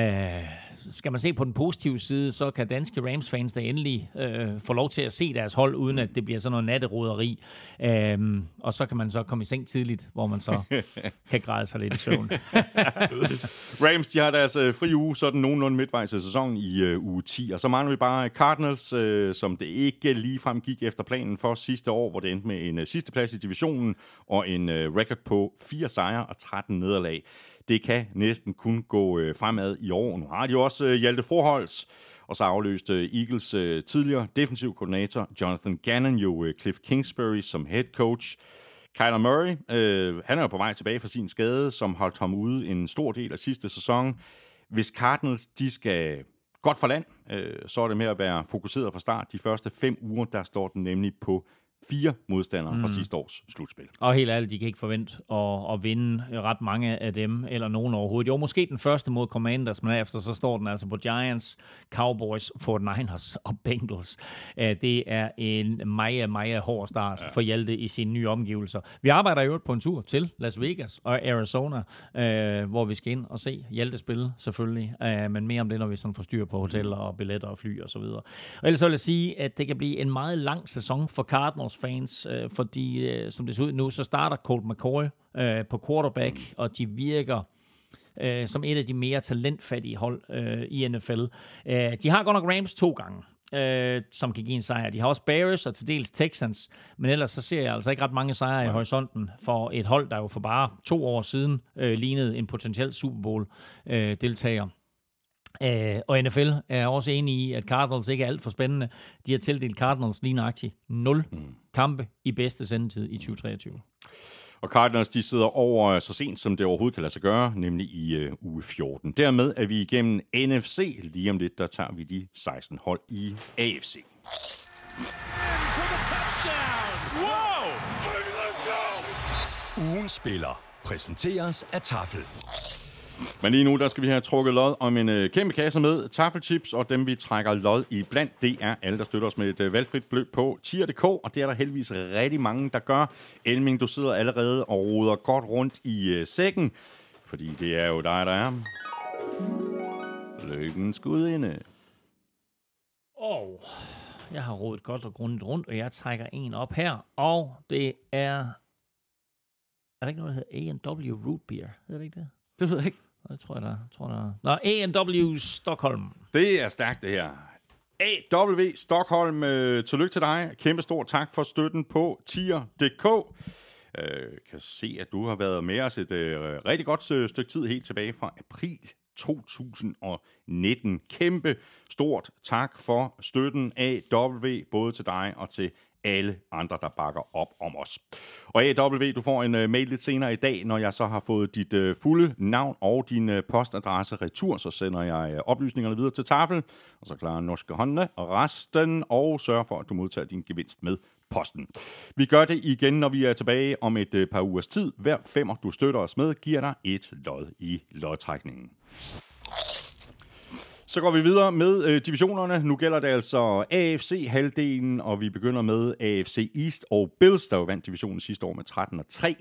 skal man se på den positive side, så kan danske Rams-fans da endelig uh, få lov til at se deres hold, uden at det bliver sådan noget natteroderi. Uh, og så kan man så komme i seng tidligt, hvor man så kan græde sig lidt i søvn. Rams, de har deres uh, fri uge, sådan nogenlunde midtvejs af sæsonen i uh, uge 10. Og så mangler vi bare Cardinals, uh, som det ikke lige frem gik efter planen for sidste år, hvor det endte med en uh, sidste plads i divisionen og en uh, record på 4 sejre og 13 nederlag. Det kan næsten kun gå øh, fremad i år. Nu har de også øh, Hjalte Forholds, og så afløste øh, Eagles øh, tidligere defensiv koordinator Jonathan Gannon jo øh, Cliff Kingsbury som head coach. Kyler Murray, øh, han er jo på vej tilbage fra sin skade, som holdt ham ude en stor del af sidste sæson. Hvis Cardinals de skal godt for land, øh, så er det med at være fokuseret fra start. De første fem uger, der står den nemlig på fire modstandere mm. fra sidste års slutspil. Og helt ærligt, de kan ikke forvente at, at vinde ret mange af dem, eller nogen overhovedet. Jo, måske den første mod Commanders, men efter så står den altså på Giants, Cowboys, 49ers og Bengals. Det er en meget, meget hård start ja. for Hjalte i sine nye omgivelser. Vi arbejder jo på en tur til Las Vegas og Arizona, hvor vi skal ind og se Hjalte spille, selvfølgelig. Men mere om det, når vi sådan får styr på hoteller og billetter og fly og så videre. Og ellers vil jeg sige, at det kan blive en meget lang sæson for Cardinals fans, øh, fordi øh, som det ser ud nu, så starter Colt McCoy øh, på quarterback, og de virker øh, som et af de mere talentfattige hold øh, i NFL. Øh, de har godt nok Rams to gange, øh, som kan give en sejr. De har også Bears og til dels Texans, men ellers så ser jeg altså ikke ret mange sejre i horisonten for et hold, der jo for bare to år siden øh, lignede en potentiel Super Bowl-deltager. Øh, Uh, og NFL er også enig i, at Cardinals ikke er alt for spændende. De har tildelt Cardinals lige nøjagtigt 0 mm. kampe i bedste sendetid i 2023. Og Cardinals de sidder over så sent, som det overhovedet kan lade sig gøre, nemlig i uh, uge 14. Dermed er vi igennem NFC. Lige om lidt, der tager vi de 16 hold i AFC. Ugen spiller præsenteres af Tafel. Men lige nu, der skal vi have trukket lod om en øh, kæmpe kasse med taffelchips, og dem vi trækker lod i blandt, det er alle, der støtter os med et øh, valgfrit beløb på tier.dk, og det er der heldigvis rigtig mange, der gør. Elming, du sidder allerede og roder godt rundt i øh, sækken, fordi det er jo dig, der er. Lykkens gudinde. Og jeg har rodet godt og grundigt rundt, og jeg trækker en op her, og det er... Er der ikke noget, der hedder A&W Root Beer? Hedder det ikke det? Det ved jeg ikke. Det tror jeg, der, tror, der da. Nå, A&W Stockholm. Det er stærkt, det her. AW Stockholm, øh, tillykke til dig. Kæmpe stor tak for støtten på tier.dk. Øh, kan se, at du har været med os et øh, rigtig godt øh, stykke tid helt tilbage fra april 2019. Kæmpe stort tak for støtten AW, både til dig og til alle andre, der bakker op om os. Og AW, du får en uh, mail lidt senere i dag, når jeg så har fået dit uh, fulde navn og din uh, postadresse retur, så sender jeg uh, oplysningerne videre til tafel, og så klarer Norske håndene og resten, og sørger for, at du modtager din gevinst med posten. Vi gør det igen, når vi er tilbage om et uh, par ugers tid. Hver femmer, du støtter os med, giver dig et lod i lodtrækningen. Så går vi videre med øh, divisionerne. Nu gælder det altså AFC-halvdelen, og vi begynder med AFC East og Bills, der jo vandt divisionen sidste år med 13 og 3.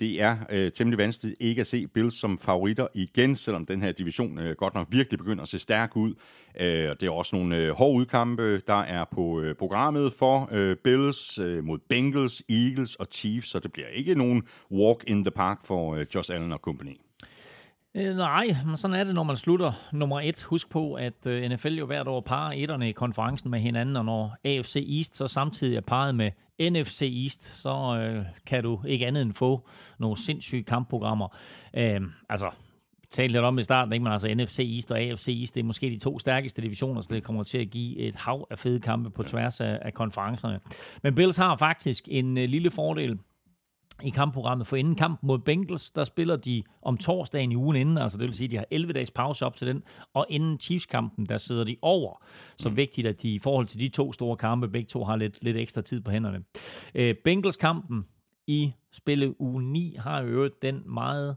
Det er øh, temmelig vanskeligt ikke at se Bills som favoritter igen, selvom den her division øh, godt nok virkelig begynder at se stærk ud. Øh, og det er også nogle øh, hårde udkampe, der er på øh, programmet for øh, Bills øh, mod Bengals, Eagles og Chiefs, så det bliver ikke nogen walk in the park for øh, Josh Allen og company. Øh, nej, men sådan er det, når man slutter nummer et. Husk på, at øh, NFL jo hvert år parer etterne i konferencen med hinanden, og når AFC East så samtidig er parret med NFC East, så øh, kan du ikke andet end få nogle sindssyge kampprogrammer. Øh, altså, talte lidt om i starten, ikke? men altså NFC East og AFC East, det er måske de to stærkeste divisioner, så det kommer til at give et hav af fede kampe på tværs af, af konferencerne. Men Bills har faktisk en øh, lille fordel i kampprogrammet, for inden kampen mod Bengals, der spiller de om torsdagen i ugen inden, altså det vil sige, at de har 11 dages pause op til den, og inden Chiefs-kampen, der sidder de over. Så mm. vigtigt, at de i forhold til de to store kampe, begge to har lidt, lidt ekstra tid på hænderne. Øh, Bengals-kampen i spille uge 9 har jo øvrigt den meget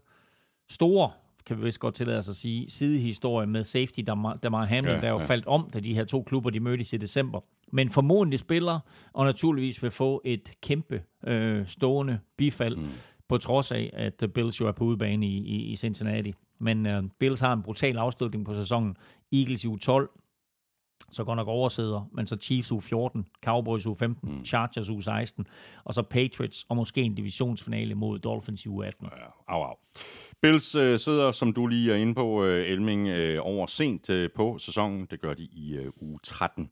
store kan vi vist godt tillade os at sige, sidehistorie med safety, der, der Hamlin, ja, der jo ja. faldt om, da de her to klubber, de mødtes i december. Men formodentlig spiller, og naturligvis vil få et kæmpe øh, stående bifald, mm. på trods af, at Bills jo er på udebane i, i, i Cincinnati. Men øh, Bills har en brutal afslutning på sæsonen. Eagles i u 12, så godt nok oversæder, men så Chiefs u 14, Cowboys u 15, mm. Chargers u 16, og så Patriots, og måske en divisionsfinale mod Dolphins u 18. Ja, au, au. Bills øh, sidder, som du lige er inde på, øh, Elming, øh, over sent øh, på sæsonen. Det gør de i øh, uge 13.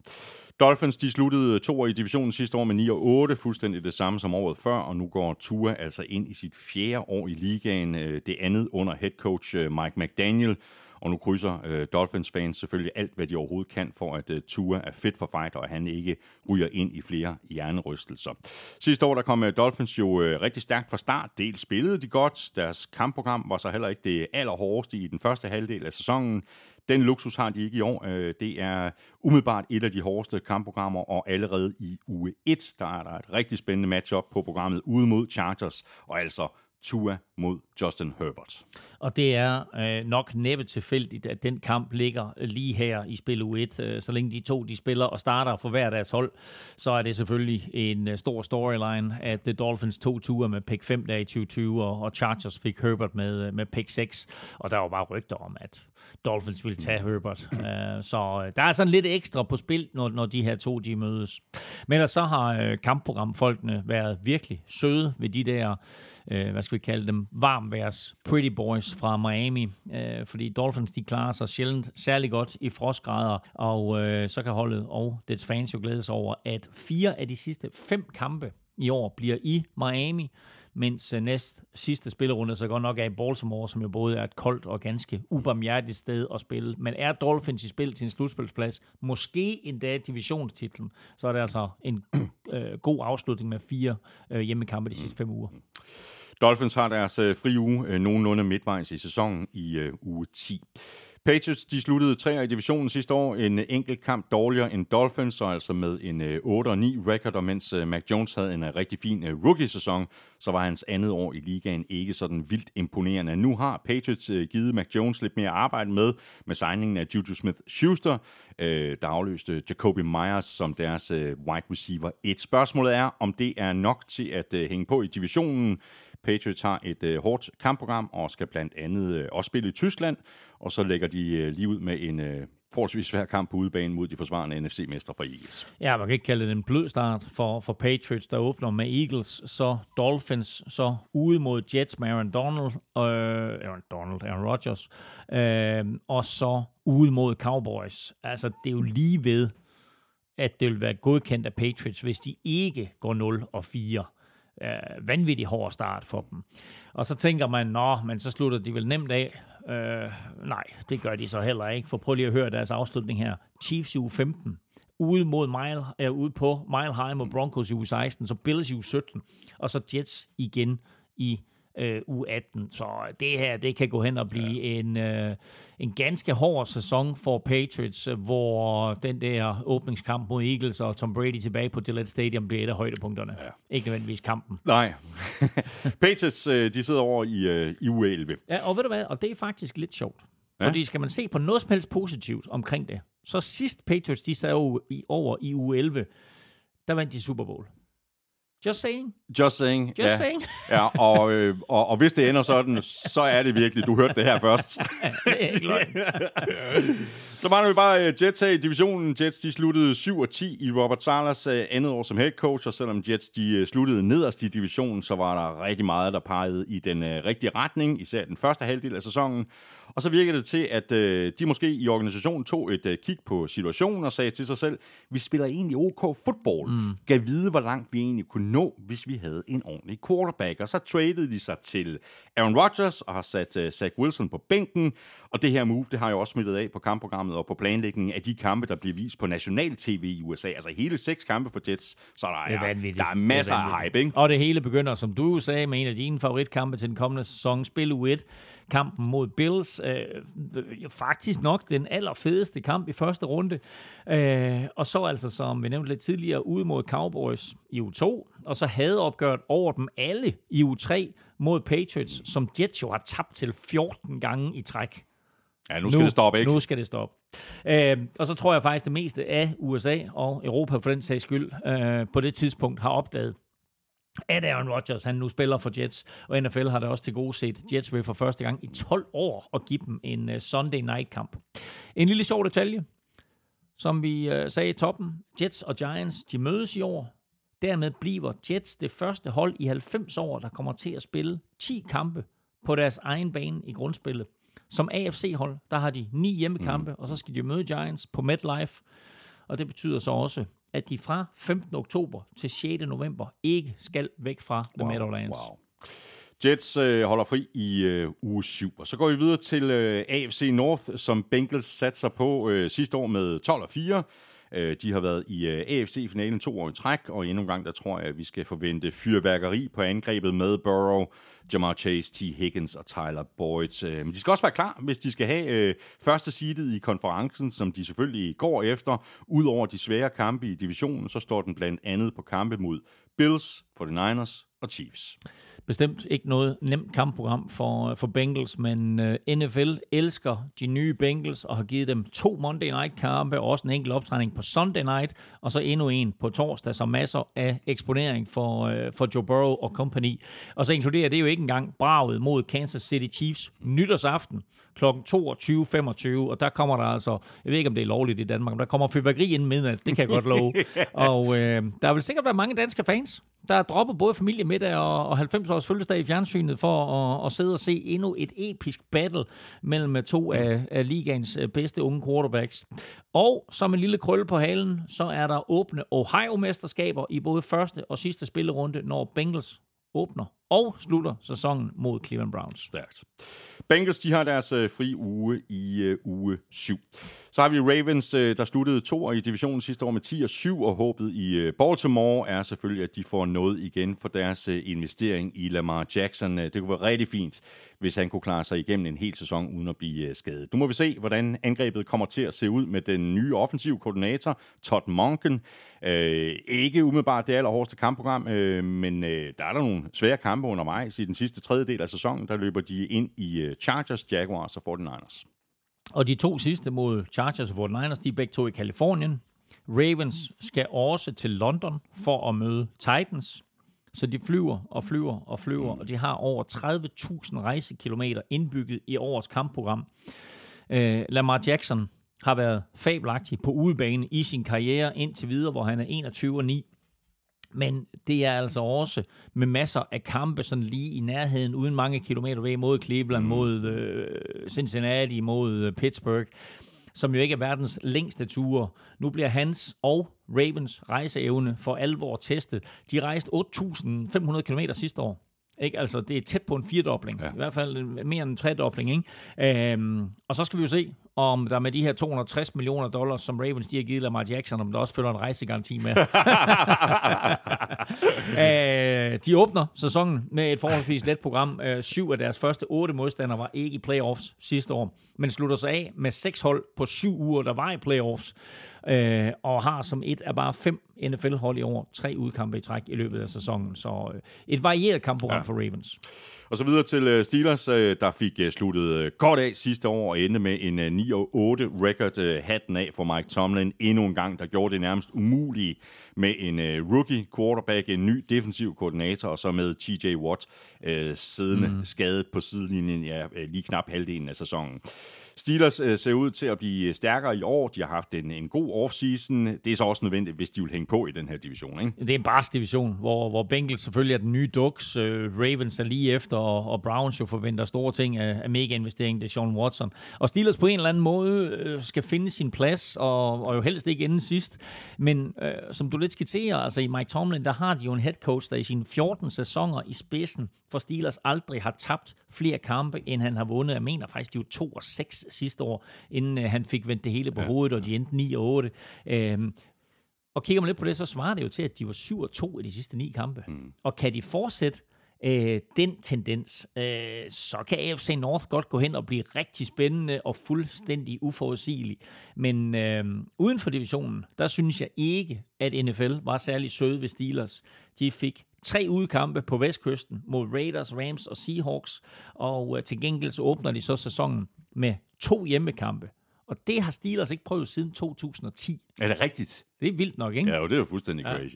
Dolphins de sluttede to år i divisionen sidste år med 9 og 8, fuldstændig det samme som året før, og nu går Tua altså ind i sit fjerde år i ligaen, øh, det andet under head coach øh, Mike McDaniel. Og nu krydser øh, Dolphins-fans selvfølgelig alt, hvad de overhovedet kan, for at øh, Tua er fit for fight, og han ikke ryger ind i flere hjernerystelser. Sidste år der kom øh, Dolphins jo øh, rigtig stærkt fra start. Dels spillede de godt. Deres kampprogram var så heller ikke det allerhårdeste i den første halvdel af sæsonen. Den luksus har de ikke i år. Øh, det er umiddelbart et af de hårdeste kampprogrammer, og allerede i uge 1, der er der et rigtig spændende matchup på programmet ude mod Chargers, og altså Tua mod Justin Herbert. Og det er øh, nok næppe tilfældigt, at den kamp ligger lige her i spil U1. Øh, så længe de to de spiller og starter for hver deres hold, så er det selvfølgelig en øh, stor storyline, at The Dolphins to ture med pick 5 der i 2020, og, og Chargers fik Herbert med, øh, med pick 6. Og der var bare rygter om, at Dolphins ville tage Herbert. Uh, så uh, der er sådan lidt ekstra på spil, når, når de her to de mødes. Men så har uh, kampprogramfolkene været virkelig søde ved de der øh, hvad skal vi kalde dem, varmværs pretty boys fra Miami, øh, fordi Dolphins de klarer sig sjældent særlig godt i frostgrader, og øh, så kan holdet og dets fans jo glædes over, at fire af de sidste fem kampe i år bliver i Miami, mens øh, næst sidste spillerunde så godt nok er i Baltimore, som jo både er et koldt og ganske ubarmhjertigt sted at spille. Men er Dolphins i spil til en slutspilsplads, måske endda divisionstitlen, så er det altså en øh, god afslutning med fire øh, hjemmekampe de sidste fem uger. Dolphins har deres øh, fri uge øh, nogenlunde midtvejs i sæsonen i øh, uge 10. Patriots de sluttede tre i divisionen sidste år. En enkelt kamp dårligere end Dolphins, og altså med en øh, 8-9 record, og mens øh, Mac Jones havde en øh, rigtig fin rookie-sæson, så var hans andet år i ligaen ikke sådan vildt imponerende. Nu har Patriots øh, givet Mac Jones lidt mere arbejde med, med signingen af Juju Smith-Schuster, øh, der afløste Jacoby Myers som deres øh, wide receiver. Et spørgsmål er, om det er nok til at øh, hænge på i divisionen. Patriots har et øh, hårdt kampprogram og skal blandt andet øh, også spille i Tyskland, og så lægger de øh, lige ud med en øh, forholdsvis svær kamp på udebane mod de forsvarende NFC-mestre fra Eagles. Ja, man kan ikke kalde det en blød start for, for Patriots, der åbner med Eagles, så Dolphins, så ude mod Jets med Aaron Donald, øh, Aaron Donald, Aaron Rodgers, øh, og så ude mod Cowboys. Altså, det er jo lige ved, at det vil være godkendt af Patriots, hvis de ikke går 0 og 4 øh, vanvittig hård start for dem. Og så tænker man, nå, men så slutter de vel nemt af. Øh, nej, det gør de så heller ikke. For prøv lige at høre deres afslutning her. Chiefs i uge 15, ude, mod Mile, er ude på Mile High mod Broncos i uge 16, så Bills i uge 17, og så Jets igen i øh, U18. Så det her, det kan gå hen og blive ja. en, øh, en ganske hård sæson for Patriots, hvor den der åbningskamp mod Eagles og Tom Brady tilbage på Gillette Stadium bliver et af højdepunkterne. Ja. Ikke nødvendigvis kampen. Nej. Patriots, øh, de sidder over i, øh, i U11. Ja, og ved du hvad, og det er faktisk lidt sjovt. Ja. Fordi skal man se på noget som helst positivt omkring det, så sidst Patriots, de sad over i U11, der vandt de Super Bowl. Just saying. Just saying. Just ja. saying. ja, og, øh, og, og hvis det ender sådan, så er det virkelig, du hørte det her først. så mangler vi bare uh, Jets her i divisionen. Jets de sluttede 7 og 10 i Robert Salas uh, andet år som head coach, og selvom Jets de uh, sluttede nederst i divisionen, så var der rigtig meget, der pegede i den uh, rigtige retning, især den første halvdel af sæsonen. Og så virker det til, at øh, de måske i organisationen tog et øh, kig på situationen og sagde til sig selv, vi spiller egentlig OK fodbold. Mm. Kan vide, hvor langt vi egentlig kunne nå, hvis vi havde en ordentlig quarterback. Og så traded de sig til Aaron Rodgers og har sat øh, Zach Wilson på bænken. Og det her move, det har jo også smittet af på kampprogrammet og på planlægningen af de kampe, der bliver vist på national tv i USA. Altså hele seks kampe for Jets, så der er, er der er masser er af hype, ikke? Og det hele begynder, som du sagde, med en af dine favoritkampe til den kommende sæson, spil U1 kampen mod Bills. Øh, faktisk nok den allerfedeste kamp i første runde. Øh, og så altså, som vi nævnte lidt tidligere, ude mod Cowboys i U2, og så havde opgørt over dem alle i U3 mod Patriots, som Jets jo har tabt til 14 gange i træk. Ja, nu skal nu, det stoppe, ikke? Nu skal det stoppe. Øh, og så tror jeg faktisk, det meste af USA og Europa for den sags skyld øh, på det tidspunkt har opdaget, at Aaron Rodgers, han nu spiller for Jets, og NFL har det også til gode set Jets vil for første gang i 12 år at give dem en uh, Sunday night kamp. En lille sjov detalje, som vi uh, sagde i toppen, Jets og Giants, de mødes i år. Dermed bliver Jets det første hold i 90 år, der kommer til at spille 10 kampe på deres egen bane i grundspillet. Som AFC-hold, der har de ni hjemmekampe, mm. og så skal de møde Giants på MetLife. Og det betyder så også, at de fra 15. oktober til 6. november ikke skal væk fra The wow, Meadowlands. Wow. Jets øh, holder fri i øh, uge 7. Og så går vi videre til øh, AFC North, som Bengals satte sig på øh, sidste år med 12 og 4. Øh, de har været i øh, AFC-finalen to år i træk, og endnu en gang, der tror jeg, at vi skal forvente fyrværkeri på angrebet med Burrow, Jamar Chase, T. Higgins og Tyler Boyd. Øh, men de skal også være klar, hvis de skal have øh, første seedet i konferencen, som de selvfølgelig går efter. Udover de svære kampe i divisionen, så står den blandt andet på kampe mod Bills, 49ers og Chiefs bestemt ikke noget nemt kampprogram for, for Bengals, men uh, øh, NFL elsker de nye Bengals og har givet dem to Monday Night kampe, og også en enkelt optræning på Sunday Night, og så endnu en på torsdag, så masser af eksponering for, uh, for Joe Burrow og company. Og så inkluderer det jo ikke engang braget mod Kansas City Chiefs nytårsaften kl. 22.25, og der kommer der altså, jeg ved ikke om det er lovligt i Danmark, men der kommer fyrværkeri inden midnat, det kan jeg godt love. og uh, der vil sikkert være mange danske fans, der dropper både familiemiddag og, og 90 års fødselsdag i fjernsynet for at, at sidde og se endnu et episk battle mellem to af, af ligaens øh, bedste unge quarterbacks. Og som en lille krølle på halen, så er der åbne Ohio-mesterskaber i både første og sidste spillerunde, når Bengals åbner og slutter sæsonen mod Cleveland Browns. Stærkt. Bengals, de har deres øh, fri uge i øh, uge 7. Så har vi Ravens, øh, der sluttede to i divisionen sidste år med 10 og 7, og håbet i øh, Baltimore er selvfølgelig, at de får noget igen for deres øh, investering i Lamar Jackson. Øh, det kunne være rigtig fint, hvis han kunne klare sig igennem en hel sæson uden at blive øh, skadet. Nu må vi se, hvordan angrebet kommer til at se ud med den nye offensiv koordinator, Todd Monken. Øh, ikke umiddelbart det allerhårdeste kampprogram, øh, men øh, der er der nogle svære kampe kampe undervejs. I den sidste tredjedel af sæsonen, der løber de ind i øh, Chargers, Jaguars og 49ers. Og de to sidste mod Chargers og 49ers, de er begge to i Kalifornien. Ravens skal også til London for at møde Titans. Så de flyver og flyver og flyver, og de har over 30.000 rejsekilometer indbygget i årets kampprogram. Øh, Lamar Jackson har været fabelagtig på udebane i sin karriere indtil videre, hvor han er 21 og 9. Men det er altså også med masser af kampe sådan lige i nærheden, uden mange kilometer væk mod Cleveland, mm. mod øh, Cincinnati, mod øh, Pittsburgh, som jo ikke er verdens længste ture. Nu bliver hans og Ravens rejseevne for alvor testet. De rejste 8.500 km sidste år. Ikke? Altså, det er tæt på en firedobling. Ja. I hvert fald mere end en tredobling. Ikke? Øhm, og så skal vi jo se, om der med de her 260 millioner dollars, som Ravens de har givet Lamar Jackson, om der også følger en rejsegaranti med. øh, de åbner sæsonen med et forholdsvis let program. Øh, syv af deres første otte modstandere var ikke i playoffs sidste år, men slutter sig af med seks hold på syv uger, der var i playoffs, øh, og har som et af bare fem NFL-hold i år tre udkampe i træk i løbet af sæsonen. Så øh, et varieret kampprogram ja. for Ravens. Og så videre til øh, Steelers, øh, der fik øh, sluttet godt af sidste år og endte med en 9-8 record. Hatten af for Mike Tomlin endnu en gang, der gjorde det nærmest umuligt med en rookie quarterback, en ny defensiv koordinator, og så med TJ Watt siddende mm. skadet på sidelinjen ja, lige knap halvdelen af sæsonen. Steelers øh, ser ud til at blive øh, stærkere i år. De har haft en, en god offseason. Det er så også nødvendigt, hvis de vil hænge på i den her division. Ikke? Det er en bars division, hvor, hvor Bengals selvfølgelig er den nye Ducks. Øh, Ravens er lige efter, og, og Browns jo forventer store ting af, af mega-investeringen er Sean Watson. Og Steelers på en eller anden måde øh, skal finde sin plads, og, og jo helst ikke inden sidst. Men øh, som du lidt skitserer, altså i Mike Tomlin, der har de jo en head coach, der i sine 14 sæsoner i spidsen for Steelers aldrig har tabt flere kampe, end han har vundet. Jeg mener faktisk, de er jo 2 og 6 sidste år, inden øh, han fik vendt det hele på ja. hovedet, og de endte 9 og 8. Øhm, og kigger man lidt på det, så svarer det jo til, at de var 7 og 2 i de sidste ni kampe. Mm. Og kan de fortsætte øh, den tendens, øh, så kan AFC North godt gå hen og blive rigtig spændende og fuldstændig uforudsigelig. Men øh, uden for divisionen, der synes jeg ikke, at NFL var særlig søde ved Steelers. De fik tre udkampe på vestkysten mod Raiders, Rams og Seahawks, og øh, til gengæld så åbner de så sæsonen med to hjemmekampe. Og det har Steelers ikke prøvet siden 2010. Er det rigtigt? Det er vildt nok, ikke? Ja, jo, det er jo fuldstændig ja. crazy.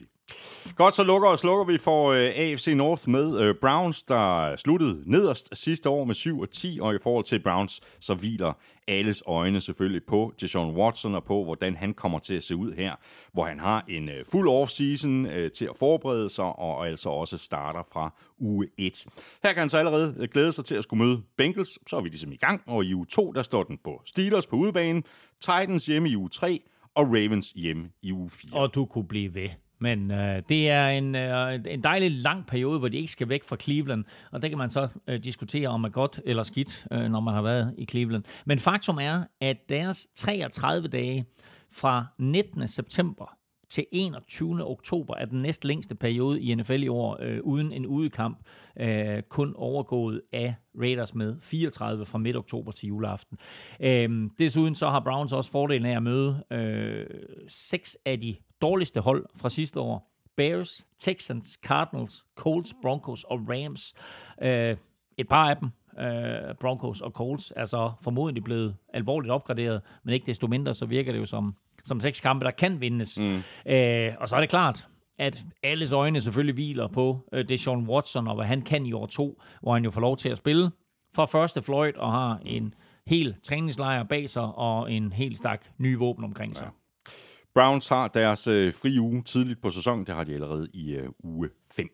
Godt, så lukker og slukker vi for øh, AFC North med uh, Browns, der sluttede nederst sidste år med 7 og 10, og i forhold til Browns, så hviler alles øjne selvfølgelig på Deshaun Watson og på, hvordan han kommer til at se ud her, hvor han har en uh, fuld offseason øh, til at forberede sig, og altså også starter fra uge 1. Her kan han så allerede glæde sig til at skulle møde Bengals, så er vi ligesom i gang, og i uge 2, der står den på Steelers på udebane, Titans hjemme i uge 3, og Ravens hjemme i uge 4. Og du kunne blive ved. Men øh, det er en, øh, en dejlig lang periode, hvor de ikke skal væk fra Cleveland, og det kan man så øh, diskutere om er godt eller skidt, øh, når man har været i Cleveland. Men faktum er, at deres 33 dage fra 19. september til 21. oktober er den næst længste periode i NFL i år, øh, uden en udekamp, øh, kun overgået af Raiders med 34 fra midt oktober til juleaften. Øh, desuden så har Browns også fordelen af at møde øh, seks af de dårligste hold fra sidste år. Bears, Texans, Cardinals, Colts, Broncos og Rams. Øh, et par af dem, øh, Broncos og Colts, er så formodentlig blevet alvorligt opgraderet, men ikke desto mindre, så virker det jo som, som seks kampe, der kan vindes. Mm. Øh, og så er det klart, at alles øjne selvfølgelig hviler på øh, Deshaun Watson og hvad han kan i år to, hvor han jo får lov til at spille fra første fløjt og har en hel træningslejr bag sig og en helt stak nye våben omkring sig. Ja. Browns har deres øh, fri uge tidligt på sæsonen. Det har de allerede i øh, uge 5.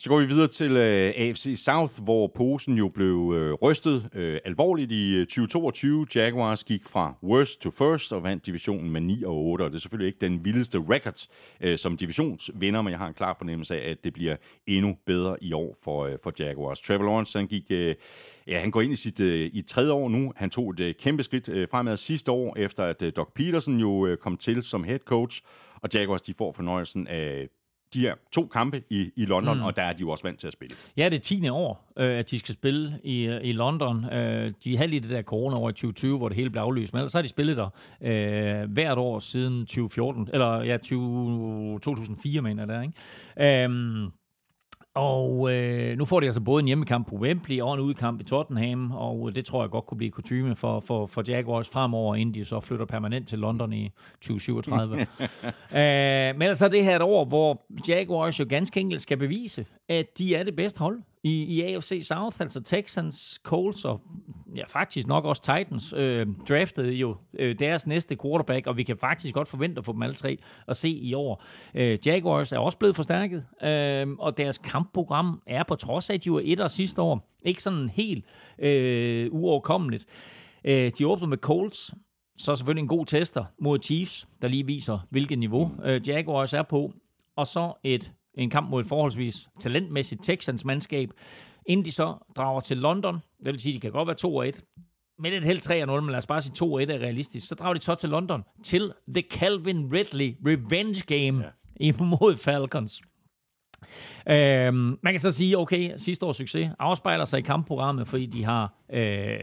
Så går vi videre til øh, AFC South, hvor posen jo blev øh, rystet øh, alvorligt i øh, 2022. Jaguars gik fra worst to first og vandt divisionen med 9 og 8, og det er selvfølgelig ikke den vildeste records øh, som divisionsvinder, men jeg har en klar fornemmelse af, at det bliver endnu bedre i år for, øh, for Jaguars. Trevor Lawrence, han gik... Øh, Ja, han går ind i sit øh, i tredje år nu. Han tog et øh, kæmpe skridt øh, fremad sidste år, efter at øh, Doc Peterson jo øh, kom til som head coach, og Jaguars de får fornøjelsen af de her to kampe i, i London, mm. og der er de jo også vant til at spille. Ja, det er 10. år, øh, at de skal spille i, i London. Øh, de havde lige det der corona-år i 2020, hvor det hele blev aflyst, men ellers har de spillet der øh, hvert år siden 2014, eller ja, 20, 2004, mener jeg der, ikke? Øh, Og øh, nu får de altså både en hjemmekamp på Wembley og en udkamp i Tottenham, og det tror jeg godt kunne blive kutume for, for, for Jaguars fremover, inden de så flytter permanent til London i 2037. øh, men altså det her et år, hvor Jaguars jo ganske enkelt skal bevise, at de er det bedste hold i, i AFC South, altså Texans, Colts og ja, faktisk nok også Titans, øh, draftede jo øh, deres næste quarterback, og vi kan faktisk godt forvente at få dem alle tre at se i år. Øh, Jaguars er også blevet forstærket, øh, og deres kampprogram er på trods af, at de var et og sidste år, ikke sådan helt øh, uoverkommeligt. Øh, de åbner med Colts, så selvfølgelig en god tester mod Chiefs, der lige viser, hvilket niveau øh, Jaguars er på. Og så et en kamp mod et forholdsvis talentmæssigt Texans mandskab, inden de så drager til London. Det vil sige, at de kan godt være 2-1, med et helt 3-0, men lad os bare sige 2-1 er realistisk. Så drager de så til London til The Calvin Ridley Revenge Game ja. imod Falcons. Øhm, man kan så sige, okay, sidste års succes afspejler sig i kampprogrammet, fordi de har, øh,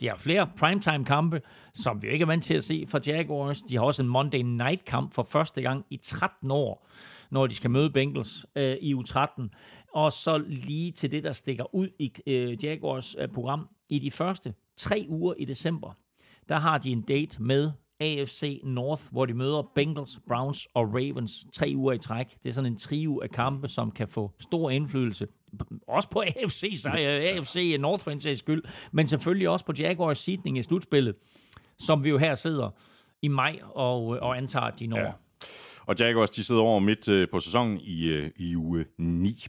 de har flere primetime-kampe, som vi jo ikke er vant til at se fra Jaguars. De har også en Monday Night-kamp for første gang i 13 år, når de skal møde Bengals øh, i U13. Og så lige til det, der stikker ud i øh, Jaguars øh, program, i de første tre uger i december, der har de en date med AFC North, hvor de møder Bengals, Browns og Ravens tre uger i træk. Det er sådan en trio af kampe, som kan få stor indflydelse. Også på AFC, så, AFC øh, North for en sags skyld, men selvfølgelig også på Jaguars sidning i slutspillet, som vi jo her sidder i maj og, øh, og antager, at de når. Ja. Og Jaguars, de sidder over midt øh, på sæsonen i, øh, i uge 9.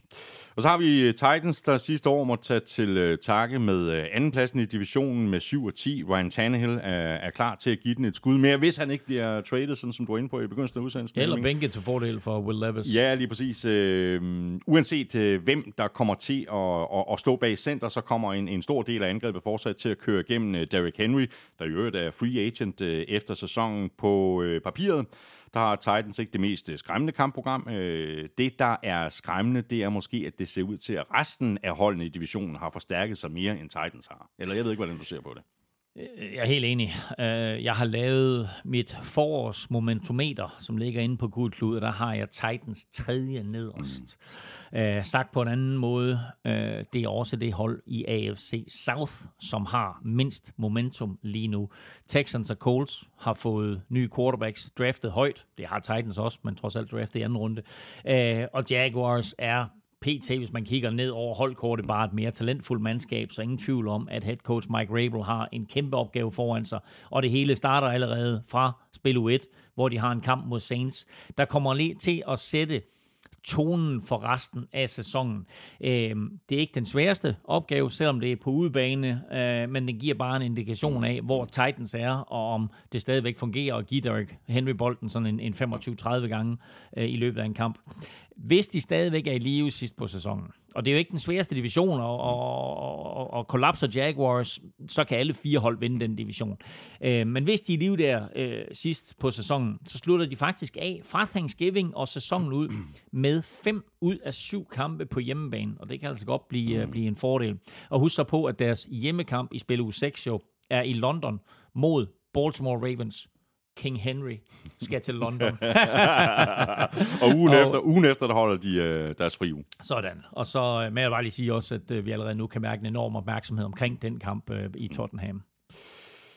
Og så har vi øh, Titans, der sidste år må tage til takke med andenpladsen i divisionen med 7 og 10. Ryan Tannehill er, er klar til at give den et skud mere, hvis han ikke bliver traded, sådan som du var inde på i begyndelsen af udsendelsen. Eller bænket til fordel for Will Levis. Ja, lige præcis. Øh, uanset øh, hvem der kommer til at, at, at stå bag center, så kommer en, en stor del af angrebet fortsat til at køre igennem Derrick Henry, der i øvrigt er free agent øh, efter sæsonen på øh, papiret der har Titans ikke det mest øh, skræmmende kampprogram. Øh, det, der er skræmmende, det er måske, at det ser ud til, at resten af holdene i divisionen har forstærket sig mere, end Titans har. Eller jeg ved ikke, hvordan du ser på det. Øh, jeg er helt enig. Øh, jeg har lavet mit forårsmomentometer, som ligger inde på Gudklud, og der har jeg Titans tredje nederst. Mm. sagt på en anden måde, det er også det hold i AFC South, som har mindst momentum lige nu. Texans og Colts har fået nye quarterbacks draftet højt. Det har Titans også, men trods alt draftet i anden runde. og Jaguars er PT, hvis man kigger ned over holdkortet, bare et mere talentfuldt mandskab, så ingen tvivl om, at head coach Mike Rabel har en kæmpe opgave foran sig, og det hele starter allerede fra spil U1, hvor de har en kamp mod Saints. Der kommer lige til at sætte tonen for resten af sæsonen. Øh, det er ikke den sværeste opgave, selvom det er på udebane, øh, men det giver bare en indikation af, hvor Titans er, og om det stadigvæk fungerer at give Derek Henry bolden sådan en, en 25-30 gange øh, i løbet af en kamp hvis de stadigvæk er i live sidst på sæsonen, og det er jo ikke den sværeste division, og, og, og, og kollapser Jaguars, så kan alle fire hold vinde den division. Øh, men hvis de er i live der øh, sidst på sæsonen, så slutter de faktisk af fra Thanksgiving og sæsonen ud med fem ud af syv kampe på hjemmebane, og det kan altså godt blive, uh, blive en fordel. Og husk så på, at deres hjemmekamp i spil u 6 jo er i London mod Baltimore Ravens. King Henry skal til London. og ugen, og, efter, ugen efter, der holder de øh, deres fri uge. Sådan. Og så øh, med jeg bare lige sige også, at øh, vi allerede nu kan mærke en enorm opmærksomhed omkring den kamp øh, i Tottenham.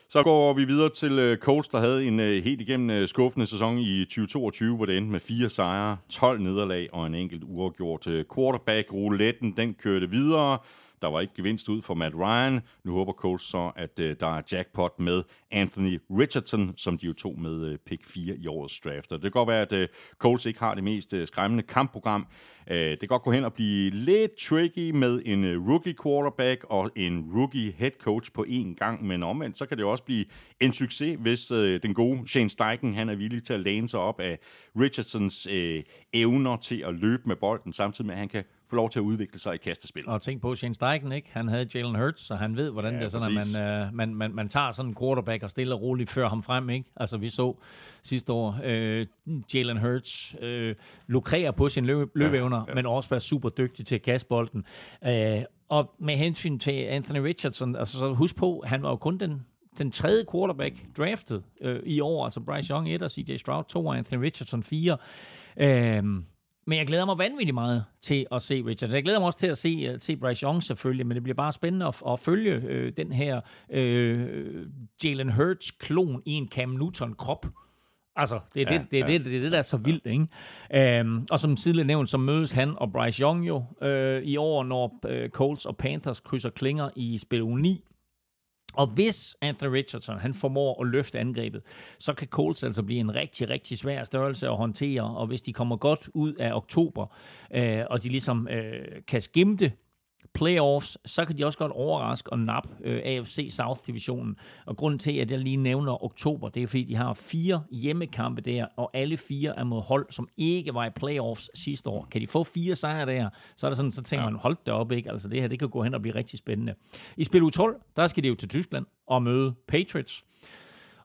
Så går vi videre til øh, Colts, der havde en øh, helt igennem skuffende sæson i 2022, hvor det endte med fire sejre, 12 nederlag og en enkelt uafgjort quarterback. Rouletten, den kørte videre. Der var ikke gevinst ud for Matt Ryan. Nu håber Colts så, at øh, der er jackpot med Anthony Richardson, som de jo tog med øh, pick 4 i årets draft. Og det kan godt være, at øh, Colts ikke har det mest øh, skræmmende kampprogram. Øh, det kan godt gå hen og blive lidt tricky med en øh, rookie quarterback og en rookie head coach på én gang, men omvendt, så kan det også blive en succes, hvis øh, den gode Shane Steichen, han er villig til at læne sig op af Richardsons øh, evner til at løbe med bolden, samtidig med, at han kan få lov til at udvikle sig i kastespil. Og tænk på Shane Steichen, ikke? Han havde Jalen Hurts, så han ved, hvordan ja, det er sådan, at man, uh, man, man, man tager sådan en quarterback og stille og roligt fører ham frem, ikke? Altså, vi så sidste år uh, Jalen Hurts uh, lukrere på sin løb, løbeevner, ja, ja. men også være super dygtig til at kaste bolden. Uh, og med hensyn til Anthony Richardson, altså så husk på, han var jo kun den den tredje quarterback draftet øh, i år, altså Bryce Young 1 og CJ Stroud 2 og Anthony Richardson 4. Øh, Men jeg glæder mig vanvittigt meget til at se Richard. Jeg glæder mig også til at se, uh, se Bryce Young selvfølgelig, men det bliver bare spændende at, at følge øh, den her øh, Jalen Hurts-klon i en Cam Newton-krop. Altså, det er, ja, det, det, ja. det, det, det, det, der er så vildt, ikke? Um, og som tidligere nævnt, så mødes han og Bryce Young jo øh, i år, når øh, Colts og Panthers krydser klinger i spil u 9. Og hvis Anthony Richardson han formår at løfte angrebet, så kan Colts altså blive en rigtig, rigtig svær størrelse at håndtere. Og hvis de kommer godt ud af oktober, øh, og de ligesom øh, kan skimte playoffs, så kan de også godt overraske og nappe øh, AFC South-divisionen. Og grunden til, at jeg lige nævner oktober, det er, fordi de har fire hjemmekampe der, og alle fire er mod hold, som ikke var i playoffs sidste år. Kan de få fire sejre der, så er det sådan, så tænker ja. man, hold det op, ikke? Altså det her, det kan gå hen og blive rigtig spændende. I spil U12, der skal de jo til Tyskland og møde Patriots.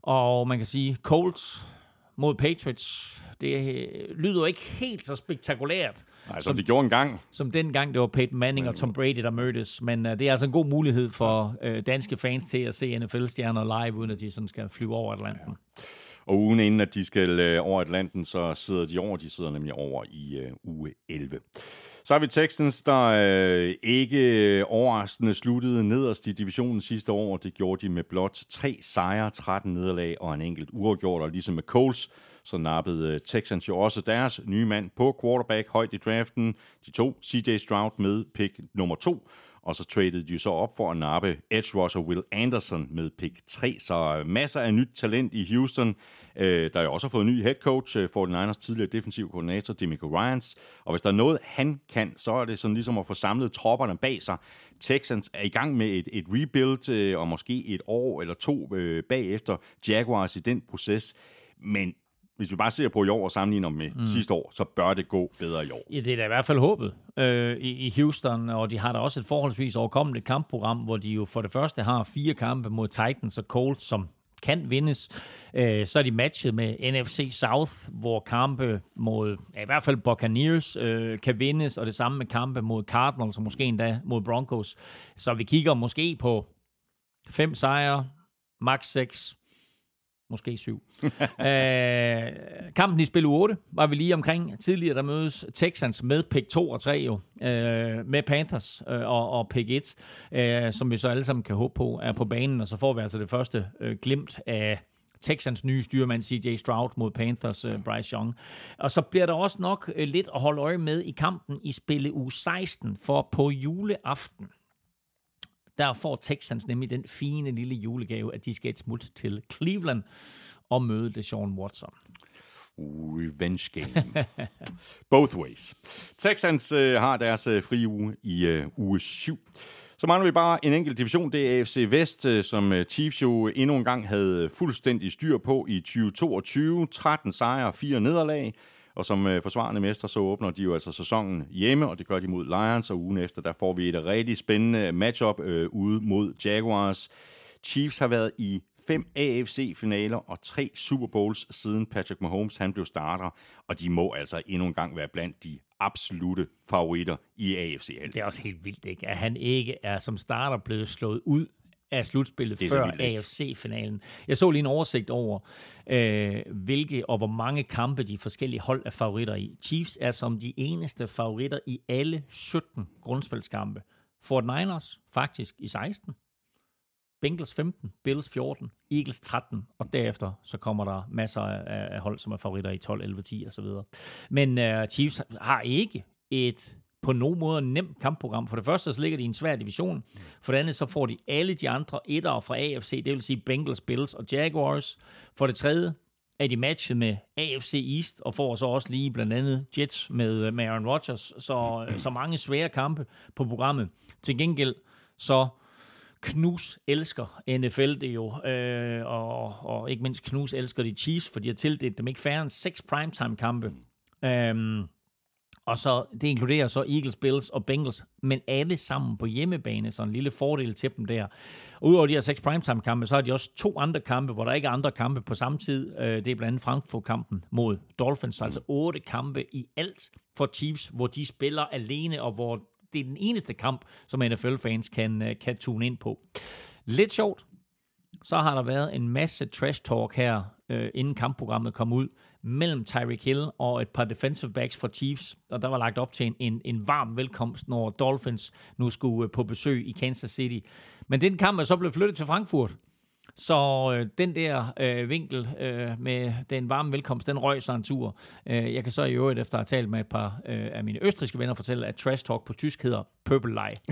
Og man kan sige, Colts mod Patriots, det øh, lyder ikke helt så spektakulært. Nej, som, som de gjorde engang. Som dengang det var Peyton Manning og Tom Brady, der mødtes. Men uh, det er altså en god mulighed for uh, danske fans til at se NFL-stjerner live, uden at de sådan skal flyve over Atlanten. Ja. Og ugen inden, at de skal uh, over Atlanten, så sidder de over. De sidder nemlig over i uh, uge 11. Så har vi Texans, der øh, ikke overraskende sluttede nederst i divisionen sidste år. Det gjorde de med blot tre sejre, 13 nederlag og en enkelt uafgjort. Og ligesom med Coles, så nappede øh, Texans jo også deres nye mand på quarterback højt i draften. De to CJ Stroud med pick nummer to, og så traded de så op for at nappe edge rusher Will Anderson med pick 3. Så øh, masser af nyt talent i Houston, øh, der jo også har fået en ny head coach øh, for tidligere defensiv koordinator, Demico Ryans. Og hvis der er noget, han kan, så er det sådan ligesom at få samlet tropperne bag sig. Texans er i gang med et, et rebuild, øh, og måske et år eller to øh, bagefter Jaguars i den proces. Men hvis vi bare ser på i år og sammenligner med mm. sidste år, så bør det gå bedre i år. Ja, det er da i hvert fald håbet øh, i, i Houston, og de har da også et forholdsvis overkommeligt kampprogram, hvor de jo for det første har fire kampe mod Titans og Colts, som kan vindes. Øh, så er de matchet med NFC South, hvor kampe mod ja, i hvert fald Buccaneers øh, kan vindes, og det samme med kampe mod Cardinals, og måske endda mod Broncos. Så vi kigger måske på fem sejre, max 6, måske syv. Øh, kampen i spil 8 var vi lige omkring. Tidligere der mødes Texans med pick 2 og 3 jo, øh, med Panthers øh, og, og pick 1, øh, som vi så alle sammen kan håbe på er på banen, og så får vi altså det første øh, glimt af Texans nye styrmand CJ Stroud mod Panthers uh, Bryce Young. Og så bliver der også nok uh, lidt at holde øje med i kampen i spille u 16, for på juleaften, der får Texans nemlig den fine lille julegave, at de skal et smut til Cleveland og møde Deshaun Watson. Revenge game. Both ways. Texans øh, har deres øh, frie uge i øh, uge 7. Så mangler vi bare en enkelt division, det er AFC Vest, øh, som øh, Chiefs jo endnu en gang havde øh, fuldstændig styr på i 2022. 13 sejre og 4 nederlag. Og som øh, forsvarende mestre, så åbner de jo altså sæsonen hjemme, og det gør de mod Lions, og ugen efter, der får vi et rigtig spændende matchup øh, ude mod Jaguars. Chiefs har været i fem AFC-finaler og tre Super Bowls siden Patrick Mahomes han blev starter, og de må altså endnu en gang være blandt de absolute favoritter i AFC. Det er også helt vildt, ikke? at han ikke er som starter blevet slået ud af slutspillet før AFC-finalen. Jeg så lige en oversigt over, øh, hvilke og hvor mange kampe de forskellige hold er favoritter i. Chiefs er som de eneste favoritter i alle 17 grundspilskampe. Fort Niners faktisk i 16. Bengals 15, Bills 14, Eagles 13, og derefter så kommer der masser af, hold, som er favoritter i 12, 11, 10 osv. Men uh, Chiefs har ikke et på nogen måde nemt kampprogram. For det første, så ligger de i en svær division. For det andet, så får de alle de andre etter fra AFC, det vil sige Bengals, Bills og Jaguars. For det tredje, er de matchet med AFC East, og får så også lige blandt andet Jets med, med Aaron Rodgers. Så, så mange svære kampe på programmet. Til gengæld, så Knus elsker NFL det jo, øh, og, og ikke mindst Knus elsker de Chiefs, for de har tildelt dem ikke færre end seks primetime-kampe. Øhm, og så, det inkluderer så Eagles, Bills og Bengals, men alle sammen på hjemmebane, så en lille fordel til dem der. Udover de her seks primetime-kampe, så har de også to andre kampe, hvor der ikke er andre kampe på samme tid. Øh, det er blandt andet Frankfurt-kampen mod Dolphins, altså otte kampe i alt for Chiefs, hvor de spiller alene, og hvor det er den eneste kamp, som NFL-fans kan, øh, kan tune ind på. Lidt sjovt, så har der været en masse trash talk her øh, inden kampprogrammet kom ud, mellem Tyreek Hill og et par defensive backs fra Chiefs, og der var lagt op til en, en, en varm velkomst, når Dolphins nu skulle øh, på besøg i Kansas City. Men den kamp er så blevet flyttet til Frankfurt, så øh, den der øh, vinkel øh, med den varme velkomst, den røg sig en tur. Øh, jeg kan så i øvrigt, efter at have talt med et par øh, af mine østriske venner, fortælle, at trash talk på tysk hedder pøbellej.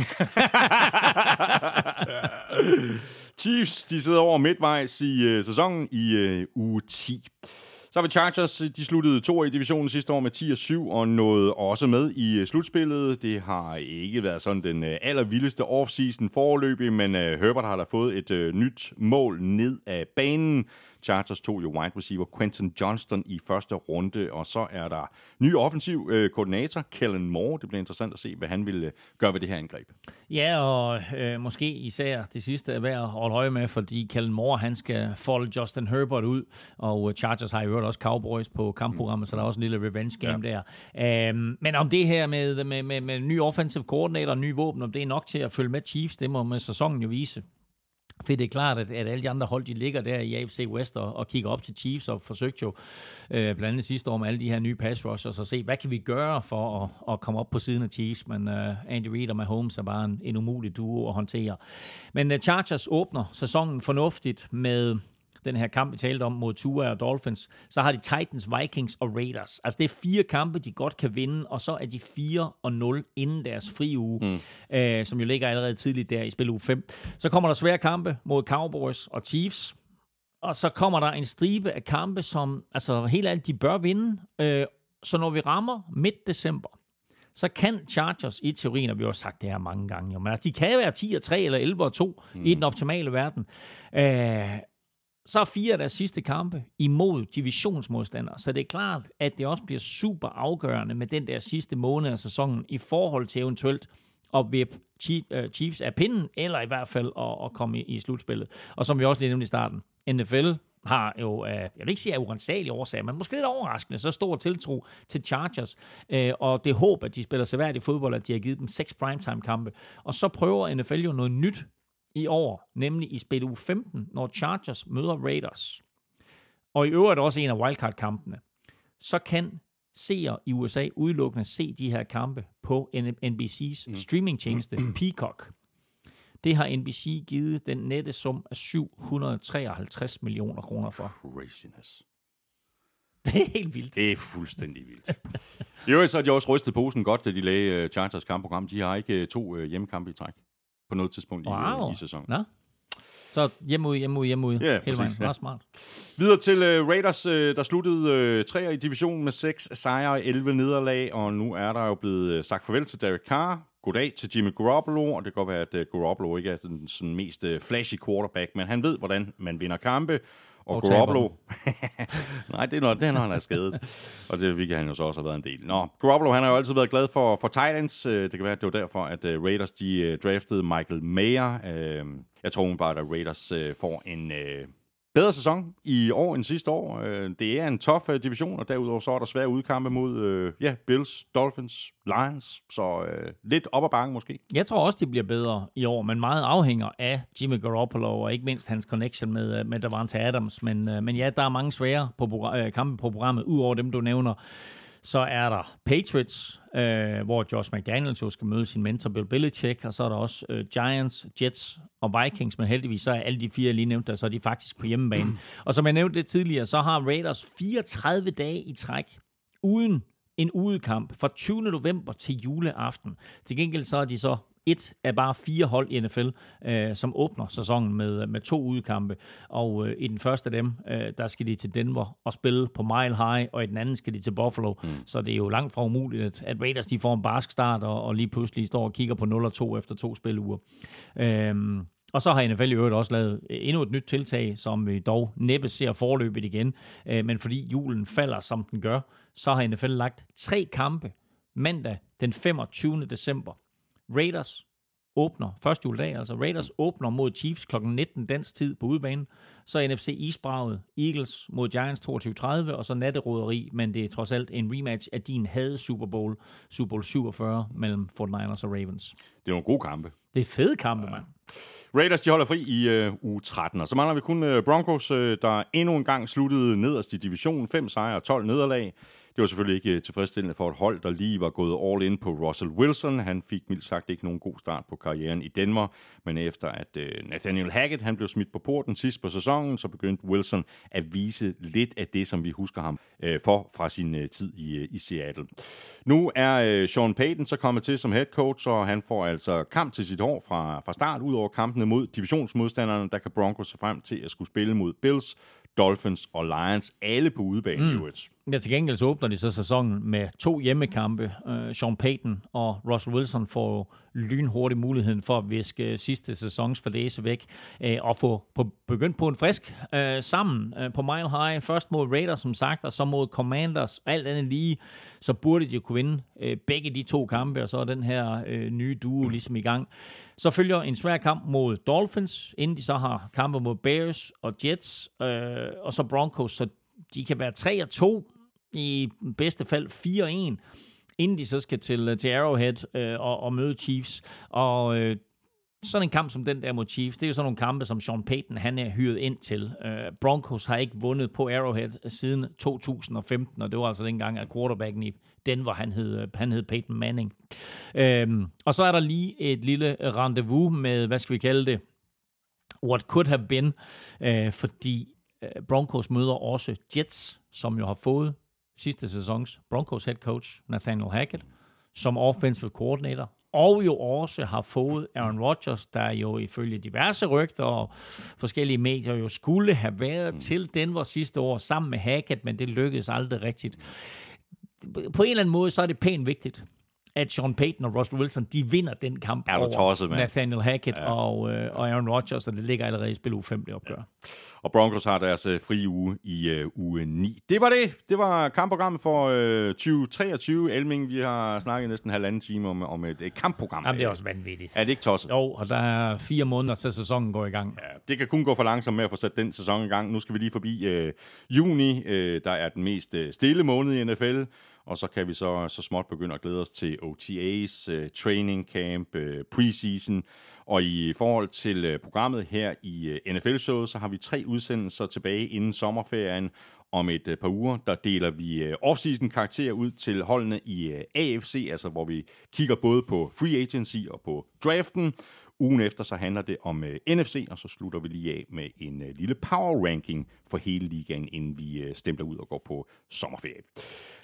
Chiefs, de sidder over midtvejs i øh, sæsonen i øh, uge 10. Så har vi Chargers, de sluttede to i divisionen sidste år med 10 og 7, og nåede også med i øh, slutspillet. Det har ikke været sådan den øh, allervildeste offseason forløbig, men øh, Herbert har da fået et nyt mål ned af banen. Chargers tog jo wide receiver Quentin Johnston i første runde, og så er der ny offensiv øh, koordinator, Kellen Moore. Det bliver interessant at se, hvad han vil øh, gøre ved det her angreb. Ja, og øh, måske især det sidste er værd at holde øje med, fordi Kellen Moore, han skal folde Justin Herbert ud, og Chargers har jo også Cowboys på kampprogrammet, mm. så der er også en lille revenge game ja. der. Um, men om det her med, med, med, med ny offensive coordinator og ny våben, om det er nok til at følge med Chiefs, det må med sæsonen jo vise. For det er klart, at, at alle de andre hold, de ligger der i AFC West og, og kigger op til Chiefs og forsøgte jo øh, blandt andet sidste år med alle de her nye pass rushers og se, hvad kan vi gøre for at, at komme op på siden af Chiefs? Men øh, Andy Reid og Mahomes er bare en, en umulig duo at håndtere. Men øh, Chargers åbner sæsonen fornuftigt med den her kamp, vi talte om mod Tua og Dolphins, så har de Titans, Vikings og Raiders. Altså det er fire kampe, de godt kan vinde, og så er de 4 og 0 inden deres fri uge, mm. øh, som jo ligger allerede tidligt der i spil uge 5. Så kommer der svære kampe mod Cowboys og Chiefs, og så kommer der en stribe af kampe, som altså helt alt de bør vinde. Øh, så når vi rammer midt december, så kan Chargers i teorien, og vi har sagt det her mange gange, jo, men altså, de kan være 10 og 3 eller 11 og 2 mm. i den optimale verden. Øh, så er fire af deres sidste kampe imod divisionsmodstandere. Så det er klart, at det også bliver super afgørende med den der sidste måned af sæsonen i forhold til eventuelt at vippe øh, Chiefs af pinden, eller i hvert fald at, at komme i, i slutspillet. Og som vi også lige nævnte i starten, NFL har jo, øh, jeg vil ikke sige af urensagelige årsager, men måske lidt overraskende, så stor tiltro til Chargers, øh, og det håb, at de spiller seværdigt fodbold, at de har givet dem seks primetime-kampe. Og så prøver NFL jo noget nyt i år, nemlig i spil uge 15, når Chargers møder Raiders, og i øvrigt også en af wildcard-kampene, så kan seere i USA udelukkende se de her kampe på NBC's mm. streamingtjeneste Peacock. Det har NBC givet den nette sum af 753 millioner kroner for. Craziness. Det er helt vildt. Det er fuldstændig vildt. I øvrigt så har de også rystet posen godt, da de lagde uh, Chargers kampprogram. De har ikke uh, to uh, hjemmekampe i træk på noget tidspunkt wow. i, i sæsonen. Nå. Så hjem ud, hjem ud, hjem ud. Ja, hele vejen. Ja. smart. Videre til uh, Raiders, uh, der sluttede uh, tre i divisionen med 6 sejre og 11 nederlag, og nu er der jo blevet uh, sagt farvel til Derek Carr. Goddag til Jimmy Garoppolo, og det kan godt være, at uh, Garoppolo ikke er den sådan mest uh, flashy quarterback, men han ved, hvordan man vinder kampe, og, og Garoppolo... Nej, det er, når, det er, når han er skadet. og det vi han jo så også have været en del. Nå, Garoppolo, han har jo altid været glad for, for Titans. Øh, det kan være, at det var derfor, at Raiders de draftede Michael Mayer. Jeg tror bare, at Raiders får en... Bedre sæson i år end sidste år. Øh, det er en tof øh, division, og derudover så er der svære udkampe mod øh, ja, Bills, Dolphins, Lions, så øh, lidt op ad bakken måske. Jeg tror også, det bliver bedre i år, men meget afhænger af Jimmy Garoppolo, og ikke mindst hans connection med, med Davante Adams. Men, men ja, der er mange svære på, kampe på programmet, udover dem, du nævner. Så er der Patriots, øh, hvor Josh McDaniels jo skal møde sin mentor Bill Belichick, og så er der også øh, Giants, Jets og Vikings, men heldigvis så er alle de fire, lige nævnte, så er de faktisk på hjemmebane. og som jeg nævnte lidt tidligere, så har Raiders 34 dage i træk uden en udekamp fra 20. november til juleaften. Til gengæld så er de så et af bare fire hold i NFL, øh, som åbner sæsonen med, med to udkampe. Og øh, i den første af dem, øh, der skal de til Denver og spille på Mile High, og i den anden skal de til Buffalo. Mm. Så det er jo langt fra umuligt, at, at Raiders de får en barsk start, og, og lige pludselig står og kigger på 0-2 efter to spiluger. Øhm, og så har NFL i øvrigt også lavet endnu et nyt tiltag, som vi dog næppe ser forløbet igen. Øh, men fordi julen falder, som den gør, så har NFL lagt tre kampe mandag den 25. december Raiders åbner, første juledag, altså Raiders åbner mod Chiefs kl. 19 dansk tid på udebane. Så NFC Isbraget, Eagles mod Giants 22-30, og så natteroderi, men det er trods alt en rematch af din havde Super Bowl, Super Bowl 47 mellem 49ers og Ravens. Det er nogle gode kampe. Det er fede kampe, ja. mand. Raiders de holder fri i øh, uge 13, og så mangler vi kun øh, Broncos, øh, der endnu en gang sluttede nederst i divisionen. 5 sejre og 12 nederlag. Det var selvfølgelig ikke øh, tilfredsstillende for et hold, der lige var gået all in på Russell Wilson. Han fik mildt sagt ikke nogen god start på karrieren i Danmark, men efter at øh, Nathaniel Hackett han blev smidt på porten sidst på sæsonen, så begyndte Wilson at vise lidt af det, som vi husker ham øh, for fra sin øh, tid i, øh, i Seattle. Nu er Sean Payton så kommet til som head coach, og han får altså kamp til sit hår fra, fra start. Udover kampene mod divisionsmodstanderne, der kan Broncos se frem til at skulle spille mod Bills, Dolphins og Lions, alle på udebane mm. Ja, til gengæld så åbner de så sæsonen med to hjemmekampe. Uh, Sean Payton og Russell Wilson får lynhurtigt muligheden for at viske sidste sæsons fordæse væk øh, og få på, begyndt på en frisk øh, sammen øh, på Mile High. Først mod Raiders, som sagt, og så mod Commanders. Alt andet lige, så burde de kunne vinde øh, begge de to kampe, og så er den her øh, nye duo ligesom i gang. Så følger en svær kamp mod Dolphins, inden de så har kampe mod Bears og Jets, øh, og så Broncos, så de kan være 3 og 2 i bedste fald 4-1, inden de så skal til, øh, til Arrowhead øh, og, og møde Chiefs. Og øh, sådan en kamp som den der mod Chiefs, det er jo sådan nogle kampe, som Sean Payton han er hyret ind til. Øh, Broncos har ikke vundet på Arrowhead siden 2015, og det var altså dengang, at quarterbacken i Denver, han hed, øh, han hed Peyton Manning. Øhm, og så er der lige et lille rendezvous med, hvad skal vi kalde det, what could have been, øh, fordi øh, Broncos møder også Jets, som jo har fået sidste sæsons Broncos head coach, Nathaniel Hackett, som offensive coordinator, og jo også har fået Aaron Rodgers, der jo ifølge diverse rygter og forskellige medier jo skulle have været mm. til Denver sidste år sammen med Hackett, men det lykkedes aldrig rigtigt. På en eller anden måde, så er det pænt vigtigt, at Sean Payton og Russell Wilson, de vinder den kamp er over tosset, Nathaniel Hackett ja. og, øh, og Aaron Rodgers, og det ligger allerede i spil uge 5, det opgør. Ja. Og Broncos har deres øh, fri uge i øh, uge 9. Det var det. Det var kampprogrammet for øh, 2023. Elming, vi har snakket næsten en halvanden time om, om et, et kampprogram. Jamen, det er også vanvittigt. Er det ikke tosset? Jo, og der er fire måneder til sæsonen går i gang. Ja, det kan kun gå for langsomt med at få sat den sæson i gang. Nu skal vi lige forbi øh, juni, øh, der er den mest øh, stille måned i NFL og så kan vi så, så småt begynde at glæde os til OTAs, øh, training camp, øh, preseason, og i forhold til øh, programmet her i øh, NFL-showet, så har vi tre udsendelser tilbage inden sommerferien. Om et par uger, der deler vi offseason karakterer ud til holdene i AFC, altså hvor vi kigger både på free agency og på draften. Ugen efter så handler det om øh, uh, NFC, og så slutter vi lige af med en uh, lille power ranking for hele ligaen, inden vi uh, stempler ud og går på sommerferie.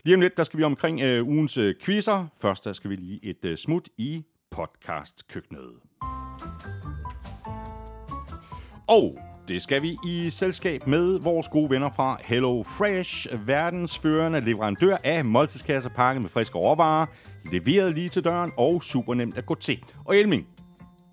Lige om lidt, der skal vi omkring uh, ugens uh, quizzer. Først der skal vi lige et uh, smut i podcastkøkkenet. Og det skal vi i selskab med vores gode venner fra Hello Fresh, verdens førende leverandør af måltidskasser pakket med friske råvarer, leveret lige til døren og super nemt at gå til. Og Elming,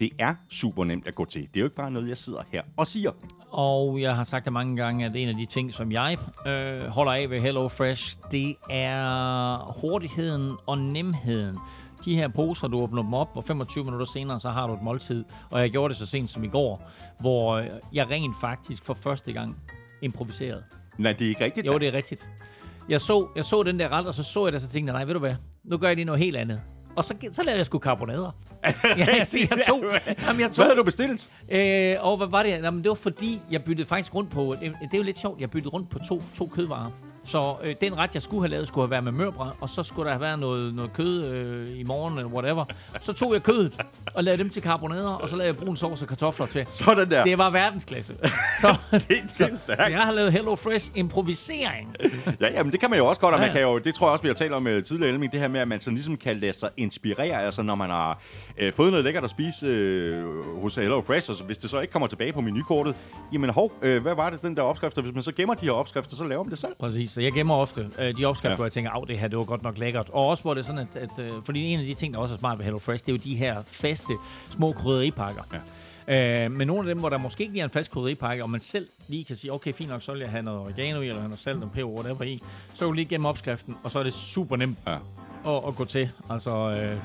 det er super nemt at gå til. Det er jo ikke bare noget, jeg sidder her og siger. Og jeg har sagt det mange gange, at en af de ting, som jeg øh, holder af ved Hello Fresh, det er hurtigheden og nemheden. De her poser, du åbner dem op, og 25 minutter senere, så har du et måltid. Og jeg gjorde det så sent som i går, hvor jeg rent faktisk for første gang improviserede. Nej, det er ikke rigtigt. Jo, det er rigtigt. Jeg så, jeg så den der ret, og så så jeg det, så tænkte jeg, nej, ved du hvad, nu gør jeg lige noget helt andet. Og så, så lavede jeg sgu karbonader. ja, jeg, jeg tog, jamen, jeg tog, hvad havde du bestilt? Øh, og hvad var det? Jamen, det var fordi, jeg byttede faktisk rundt på... Det, det er jo lidt sjovt, jeg byttede rundt på to, to kødvarer. Så øh, den ret, jeg skulle have lavet, skulle have været med mørbrad, og så skulle der have været noget, noget kød øh, i morgen, eller whatever. Så tog jeg kødet og lavede dem til karbonader, og så lavede jeg brun sovs og kartofler til. Sådan der. Det var verdensklasse. Så, det, det er så, så jeg har lavet Hello Fresh improvisering. ja, jamen det kan man jo også godt, og man kan jo, det tror jeg også, vi har talt om uh, tidligere, Elming, det her med, at man sådan ligesom kan lade sig inspirere, altså når man har uh, fået noget lækkert at spise uh, hos Hello Fresh, og så, hvis det så ikke kommer tilbage på menukortet, jamen hov, uh, hvad var det, den der opskrift, hvis man så gemmer de her opskrifter, så laver man det selv. Præcis, så jeg gemmer ofte øh, de opskrifter, ja. hvor jeg tænker, at det her det var godt nok lækkert. Og også hvor det er sådan, at, at øh, fordi en af de ting, der også er smart ved HelloFresh, det er jo de her faste små krydderipakker. Ja. Øh, men nogle af dem, hvor der måske ikke lige er en fast krydderipakke, og man selv lige kan sige, okay, fint nok, så vil jeg have noget oregano i, eller noget salt og peber, whatever i, så er du lige gennem opskriften, og så er det super nemt ja. At, at gå til. Altså, øh,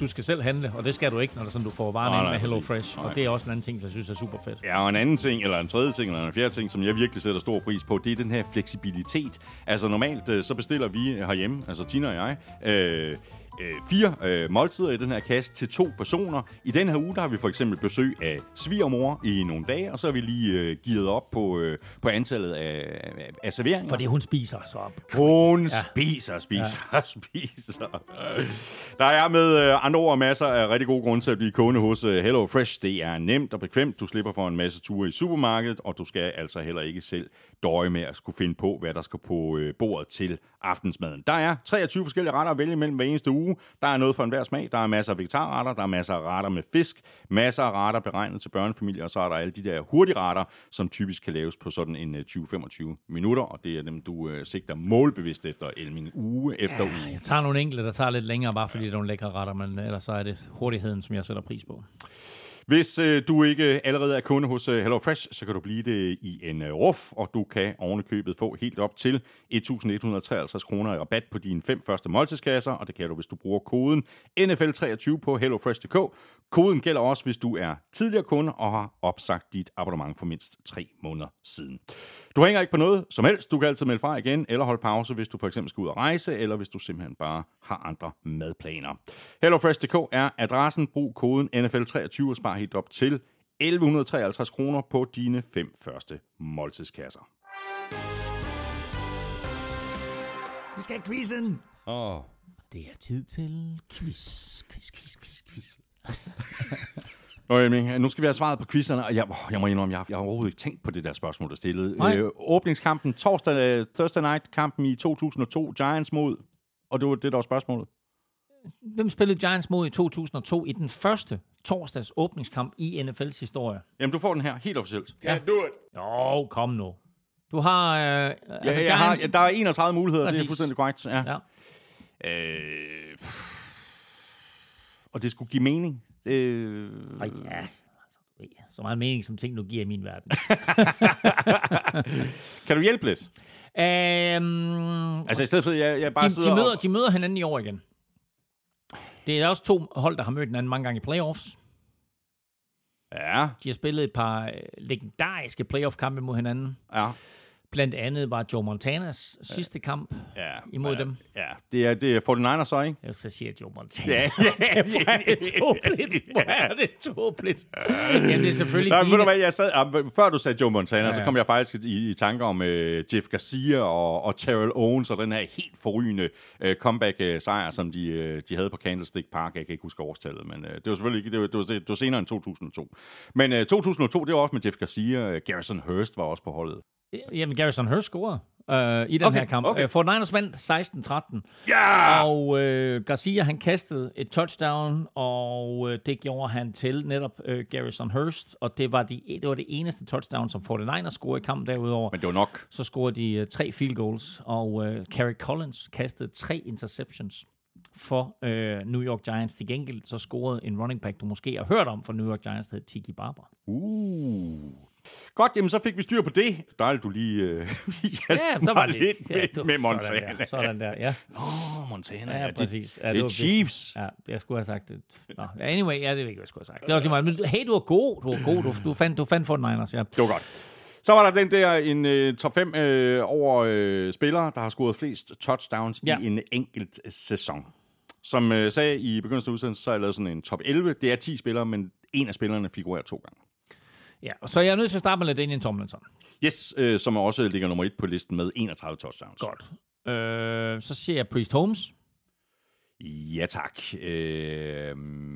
du skal selv handle, og det skal du ikke, når det sådan, du får varen Nej, ind med Hello. Fresh. Nej. Og det er også en anden ting, jeg synes er super fedt. Ja, og en anden ting, eller en tredje ting, eller en fjerde ting, som jeg virkelig sætter stor pris på, det er den her fleksibilitet. Altså normalt, øh, så bestiller vi herhjemme, altså Tina og jeg, øh, øh, fire øh, måltider i den her kasse til to personer. I den her uge, der har vi for eksempel besøg af svigermor i nogle dage, og så har vi lige øh, givet op på, øh, på antallet af, af, af serveringer. Fordi hun spiser så. Hun ja. spiser, spiser, ja. spiser. Der er med øh, andre ord masser af rigtig gode grunde til at blive kunde hos øh, Hello Fresh. Det er nemt og bekvemt. Du slipper for en masse ture i supermarkedet, og du skal altså heller ikke selv døje med at skulle finde på, hvad der skal på øh, bordet til aftensmaden. Der er 23 forskellige retter at vælge mellem hver eneste uge. Der er noget for enhver smag. Der er masser af vegetarretter, der er masser af retter med fisk, masser af retter beregnet til børnefamilier, og så er der alle de der hurtige retter, som typisk kan laves på sådan en øh, 20-25 minutter, og det er dem, du øh, sigter målbevidst efter, Elming, uge efter uge. Jeg tager nogle enkelte, der tager lidt længere, bare fordi det er nogle lækre retter, men ellers så er det hurtigheden, som jeg sætter pris på. Hvis øh, du ikke allerede er kunde hos øh, HelloFresh, så kan du blive det i en øh, ruf, og du kan ovenikøbet få helt op til 1.153 kroner i rabat på dine fem første måltidskasser, og det kan du, hvis du bruger koden NFL23 på hellofresh.dk. Koden gælder også, hvis du er tidligere kunde og har opsagt dit abonnement for mindst tre måneder siden. Du hænger ikke på noget som helst. Du kan altid melde fra igen, eller holde pause, hvis du for eksempel skal ud og rejse, eller hvis du simpelthen bare har andre madplaner. HelloFresh.dk er adressen. Brug koden NFL23 og spar helt op til 1153 kroner på dine fem første måltidskasser. Vi skal have quizzen! Åh. Oh. Det er tid til quiz, quiz, quiz, quiz, quiz. Nå, Elming, nu skal vi have svaret på quizzerne, og jeg, jeg må indrømme, jeg, jeg har overhovedet ikke tænkt på det der spørgsmål, der stillede. Øh, åbningskampen, torsdag, Thursday Night-kampen i 2002, Giants mod, og det var det, der var spørgsmålet. Hvem spillede Giants mod i 2002 i den første torsdags åbningskamp i NFL's historie? Jamen, du får den her helt officielt. Jo, kom nu. Du har... Øh, Ja, altså, jeg har, ja, der er 31 muligheder, det er Præcis. fuldstændig korrekt. Ja. Ja. Øh, og det skulle give mening. Øh, Og ja, altså, så meget mening, som ting nu giver i min verden. kan du hjælpe lidt? øhm, Altså i stedet for, at jeg, jeg bare de, sidder de, møder, og... de møder hinanden i år igen. Det er også to hold, der har mødt hinanden mange gange i playoffs. Ja, De har spillet et par øh, legendariske playoff-kampe mod hinanden. ja, Blandt andet var Joe Montanas sidste kamp ja. imod ja, dem. Ja, det er, det er 49ers så, ikke? Jeg så siger Joe Montana. Ja, ja, Hvor er det tåbeligt. Hvor er det tåbeligt. Jamen, det er selvfølgelig Nej, ved du hvad, jeg sad, ah, før du sagde Joe Montana, ja, Ja, så ja. kom jeg faktisk i, i tanker om uh, Jeff Garcia og, og Terrell Owens og den her helt forrygende uh, comeback-sejr, som de, uh, de havde på Candlestick Park. Jeg kan ikke huske årstallet, men uh, det var selvfølgelig ikke, det var, det var, det var senere end 2002. Men uh, 2002, det var også med Jeff Garcia. Garrison Hurst var også på holdet. Jamen, Garrison Hurst scorede øh, i den Okay, her kamp. okay. Okay. Fort Niners vandt 16-13. Ja! Og øh, Garcia, han kastede et touchdown, og øh, det gjorde han til netop øh, Garrison Hurst. Og det var, de, det var det eneste touchdown, som 49ers scorede i kampen derudover. Men det var nok. Så scorede de øh, tre field goals, og øh, Kerry Collins kastede tre interceptions for øh, New York Giants. Til gengæld så scorede en running back, du måske har hørt om for New York Giants, der hed Tiki Barber. Uh. Godt, jamen så fik vi styr på det. Dejligt, du lige øh, hjalp Ja, der var lidt. med, Ja, du, med Sådan Montana. der, sådan der ja. Oh, Montana. Ja, det- præcis. Ja, det, det er Chiefs. Ja, jeg skulle have sagt det. Nå, anyway, ja, det ved jeg ikke, jeg skulle have sagt. Det var lige meget. Men hey, du var god. Du var god. Du, du fandt, du fandt for Niners, ja. Det var godt. Så var der den der en uh, top 5 uh, over uh, spillere, der har scoret flest touchdowns ja. Ja. i en enkelt uh, sæson. Som uh, sagde i begyndelsen af udsendelsen, så har jeg lavet sådan en top 11. Det er 10 spillere, men en af spillerne figurerer to gange. Ja. Så jeg er nødt til at starte med LaDainian Tomlinson. Yes, uh, som også ligger nummer 1 på listen med 31 touchdowns. Godt. Øh, så ser jeg Priest Holmes. Ja tak. Uh,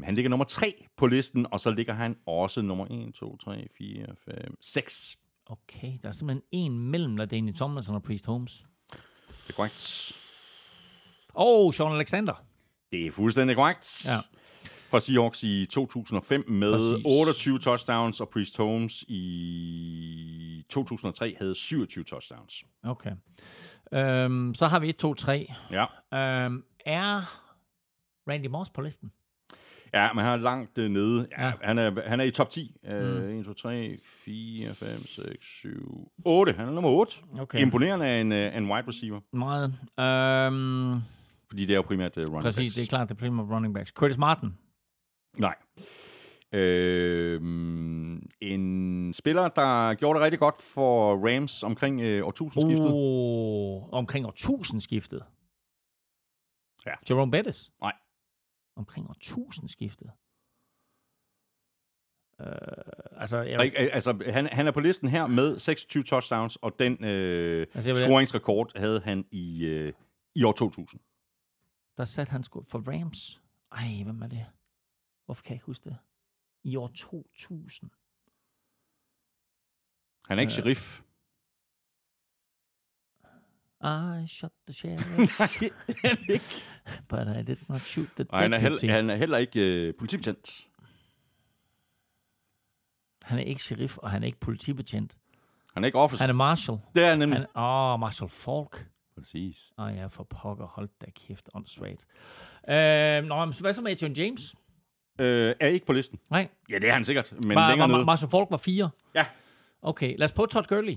han ligger nummer 3 på listen, og så ligger han også nummer 1, 2, 3, 4, 5, 6. Okay, der er simpelthen en mellem LaDainian Tomlinson og Priest Holmes. Det er korrekt. Og Sean Alexander. Det er fuldstændig korrekt. Ja. For Seahawks i 2005 med Præcis. 28 touchdowns, og Priest Holmes i 2003 havde 27 touchdowns. Okay. Øhm, så har vi 1, 2, 3. Ja, Øhm, er Randy Moss på listen? ja men han er langt øh, nede. Ja, Ja. han, er, han er i top 10. Mm. Uh, 1, 2, 3, 4, 5, 6, 7, 8. Han er nummer 8. Okay. Imponerende af en, øh, af en wide receiver. Meget. Øhm, Fordi det er jo primært uh, running Præcis, backs. det er klart, det er primært running backs. Curtis Martin. Nej. Øh, en spiller, der gjorde det rigtig godt for Rams omkring øh, årtusindskiftet. Oh, omkring år 1000 skiftet. Ja. Jerome Bettis. Nej. Omkring år 1000 skiftet. Uh, altså, jeg, Rik- øh, Altså, han, han er på listen her med 26 touchdowns, og den øh, Altså, vil- scoringsrekord havde han i, øh, i år 2000. der satte han sgu for Rams. Ej, hvem er det? Hvorfor kan jeg ikke huske det? I år 2000. Han er ikke Øh. sheriff. I shot the sheriff, but I did not shoot the Og han er, heller, han er heller ikke øh, politibetjent. Han er ikke sheriff, og han er ikke politibetjent. Han er ikke officer. Han er marshal. det er han nemlig. Han, åh, oh, Marshall Falk. Præcis. Åh oh, ja, for pokker, hold da kæft, åndssvagt. Øh, nå, men hvad så med Adrian James? Øh, er ikke på listen. Nej, Ja, det er han sikkert, men var, længere var, nede. Marshall Falk var fire. Ja. Okay, lad os prøve Todd Gurley.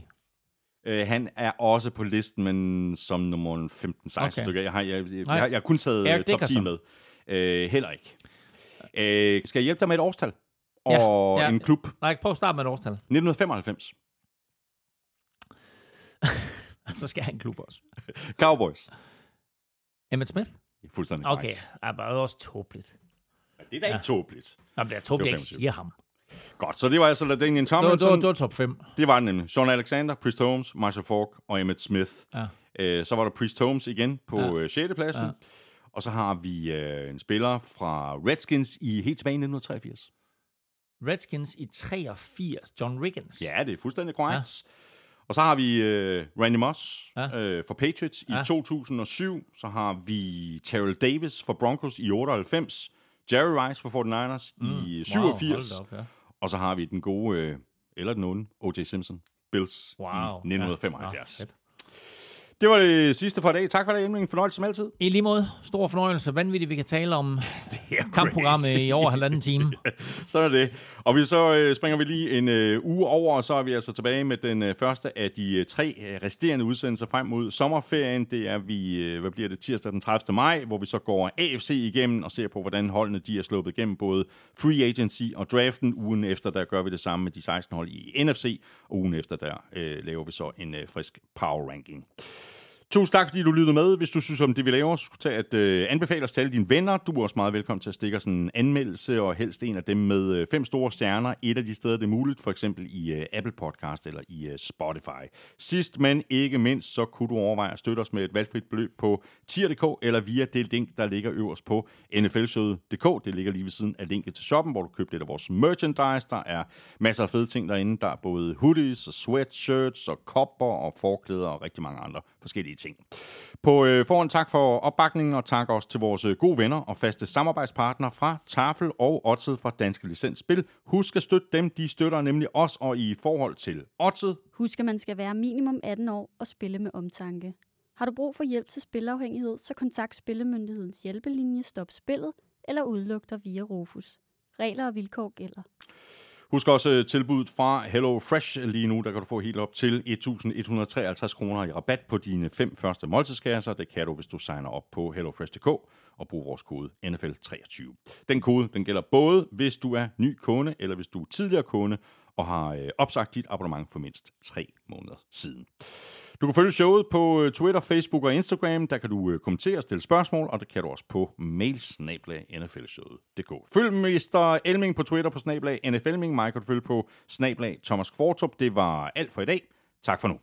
Øh, han er også på listen, men som nummer 15-16 Okay. stykker. Jeg har, jeg, jeg, jeg, har, jeg har kun taget Eric top 10 Dickerson. med. Øh, heller ikke. Øh, skal jeg hjælpe dig med et årstal? Ja, Og ja. en klub. Nej, prøv at starte med et årstal. 1995. Så skal jeg have en klub også. Cowboys. Emmett Smith? Fuldstændig Okay, korrekt. det er bare også tåbeligt. Det er da ikke tåbeligt. Nå, men det er tåbeligt, Det jeg ikke siger ham. Godt, så det var altså LaDainian Det var, Tomlinson. det var, det var top 5. Det var den nemlig. Sean Alexander, Priest Holmes, Marshall Falk og Emmett Smith. Ja. Øh, så var der Priest Holmes igen på Ja. ja. 6. pladsen. Ja. Ja. Og så har vi øh, en spiller fra Redskins i helt tilbage i 1983. Redskins i 83. John Riggins. Ja, det er fuldstændig korrekt. Ja. Og så har vi øh, Randy Moss Ja. ja. øh, for Patriots i Ja. 2007. Så har vi Terrell Davis for Broncos i 98. Jerry Rice for 49ers mm. i 87. Wow, hold da op, ja. og så har vi den gode, øh, eller den onde, O.J. Simpson, Bills wow. i 1975. Ja. Ja. Det var det sidste for i dag. Tak for det, Emil. En fornøjelse som altid. I lige måde, stor fornøjelse. Vanvittigt, vi kan tale om kampprogrammet i over halvanden time. Sådan er det. Og vi så øh, springer vi lige en øh, uge over, og så er vi altså tilbage med den øh, første af de øh, tre resterende udsendelser frem mod sommerferien. Det er vi, øh, hvad bliver det, tirsdag den 30. maj, hvor vi så går AFC igennem og ser på, hvordan holdene de er sluppet igennem både free agency og draften. Ugen efter, der gør vi det samme med de 16 hold i NFC, og ugen efter, der øh, laver vi så en øh, frisk power ranking. Tusind tak, fordi du lyttede med. Hvis du synes om det, vi laver, så tag at øh, anbefale os til alle dine venner. Du er også meget velkommen til at stikke os en anmeldelse, og helst en af dem med øh, fem store stjerner. Et af de steder, det er muligt, for eksempel i øh, Apple Podcast eller i øh, Spotify. Sidst, men ikke mindst, så kunne du overveje at støtte os med et valgfrit beløb på tier.dk eller via det link, der ligger øverst på nflsøde.dk. Det ligger lige ved siden af linket til shoppen, hvor du køber lidt af vores merchandise. Der er masser af fede ting derinde. Der er både hoodies og sweatshirts og kopper og forklæder og rigtig mange andre forskellige ting. På øh, forhånd tak for opbakningen, og tak også til vores øh, gode venner og faste samarbejdspartnere fra Tafel og Odset fra Danske Licensspil. Husk at støtte dem, de støtter nemlig os, og i forhold til Odset, Husk, at man skal være minimum 18 år og spille med omtanke. Har du brug for hjælp til spilafhængighed, så kontakt Spillemyndighedens hjælpelinje Stop Spillet eller udluk dig via Rufus. Regler og vilkår gælder. Husk også øh, tilbuddet fra Hello Fresh lige nu. Der kan du få helt op til 1.153 kroner i rabat på dine fem første måltidskasser. Det kan du, hvis du signer op på hellofresh.dk og bruger vores kode NFL23. Den kode den gælder både, hvis du er ny kunde, eller hvis du er tidligere kunde og har øh, opsagt dit abonnement for mindst tre måneder siden. Du kan følge showet på øh, Twitter, Facebook og Instagram. Der kan du øh, kommentere og stille spørgsmål, og det kan du også på mailsnablag.nflshowet.dk. Følg Mr. Elming på Twitter på snablag NFLming. Mig kan du følge på snablag Thomas Kvartrup. Det var alt for i dag. Tak for nu.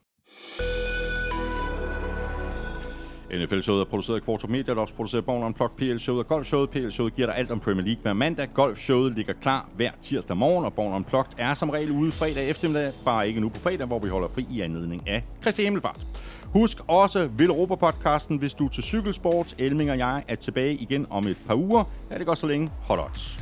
NFL-showet er produceret af Kvartrup Media, der også producerer Born Unplugged, PL-showet og Golf-showet. PL-showet giver dig alt om Premier League hver mandag. Golf-showet ligger klar hver tirsdag morgen, og Born Unplugged er som regel ude fredag eftermiddag, bare ikke nu på fredag, hvor vi holder fri i anledning af Kristi Himmelfart. Husk også Vil Europa-podcasten, hvis du er til cykelsport. Elming og jeg er tilbage igen om et par uger. Er det godt så længe. Hot odds.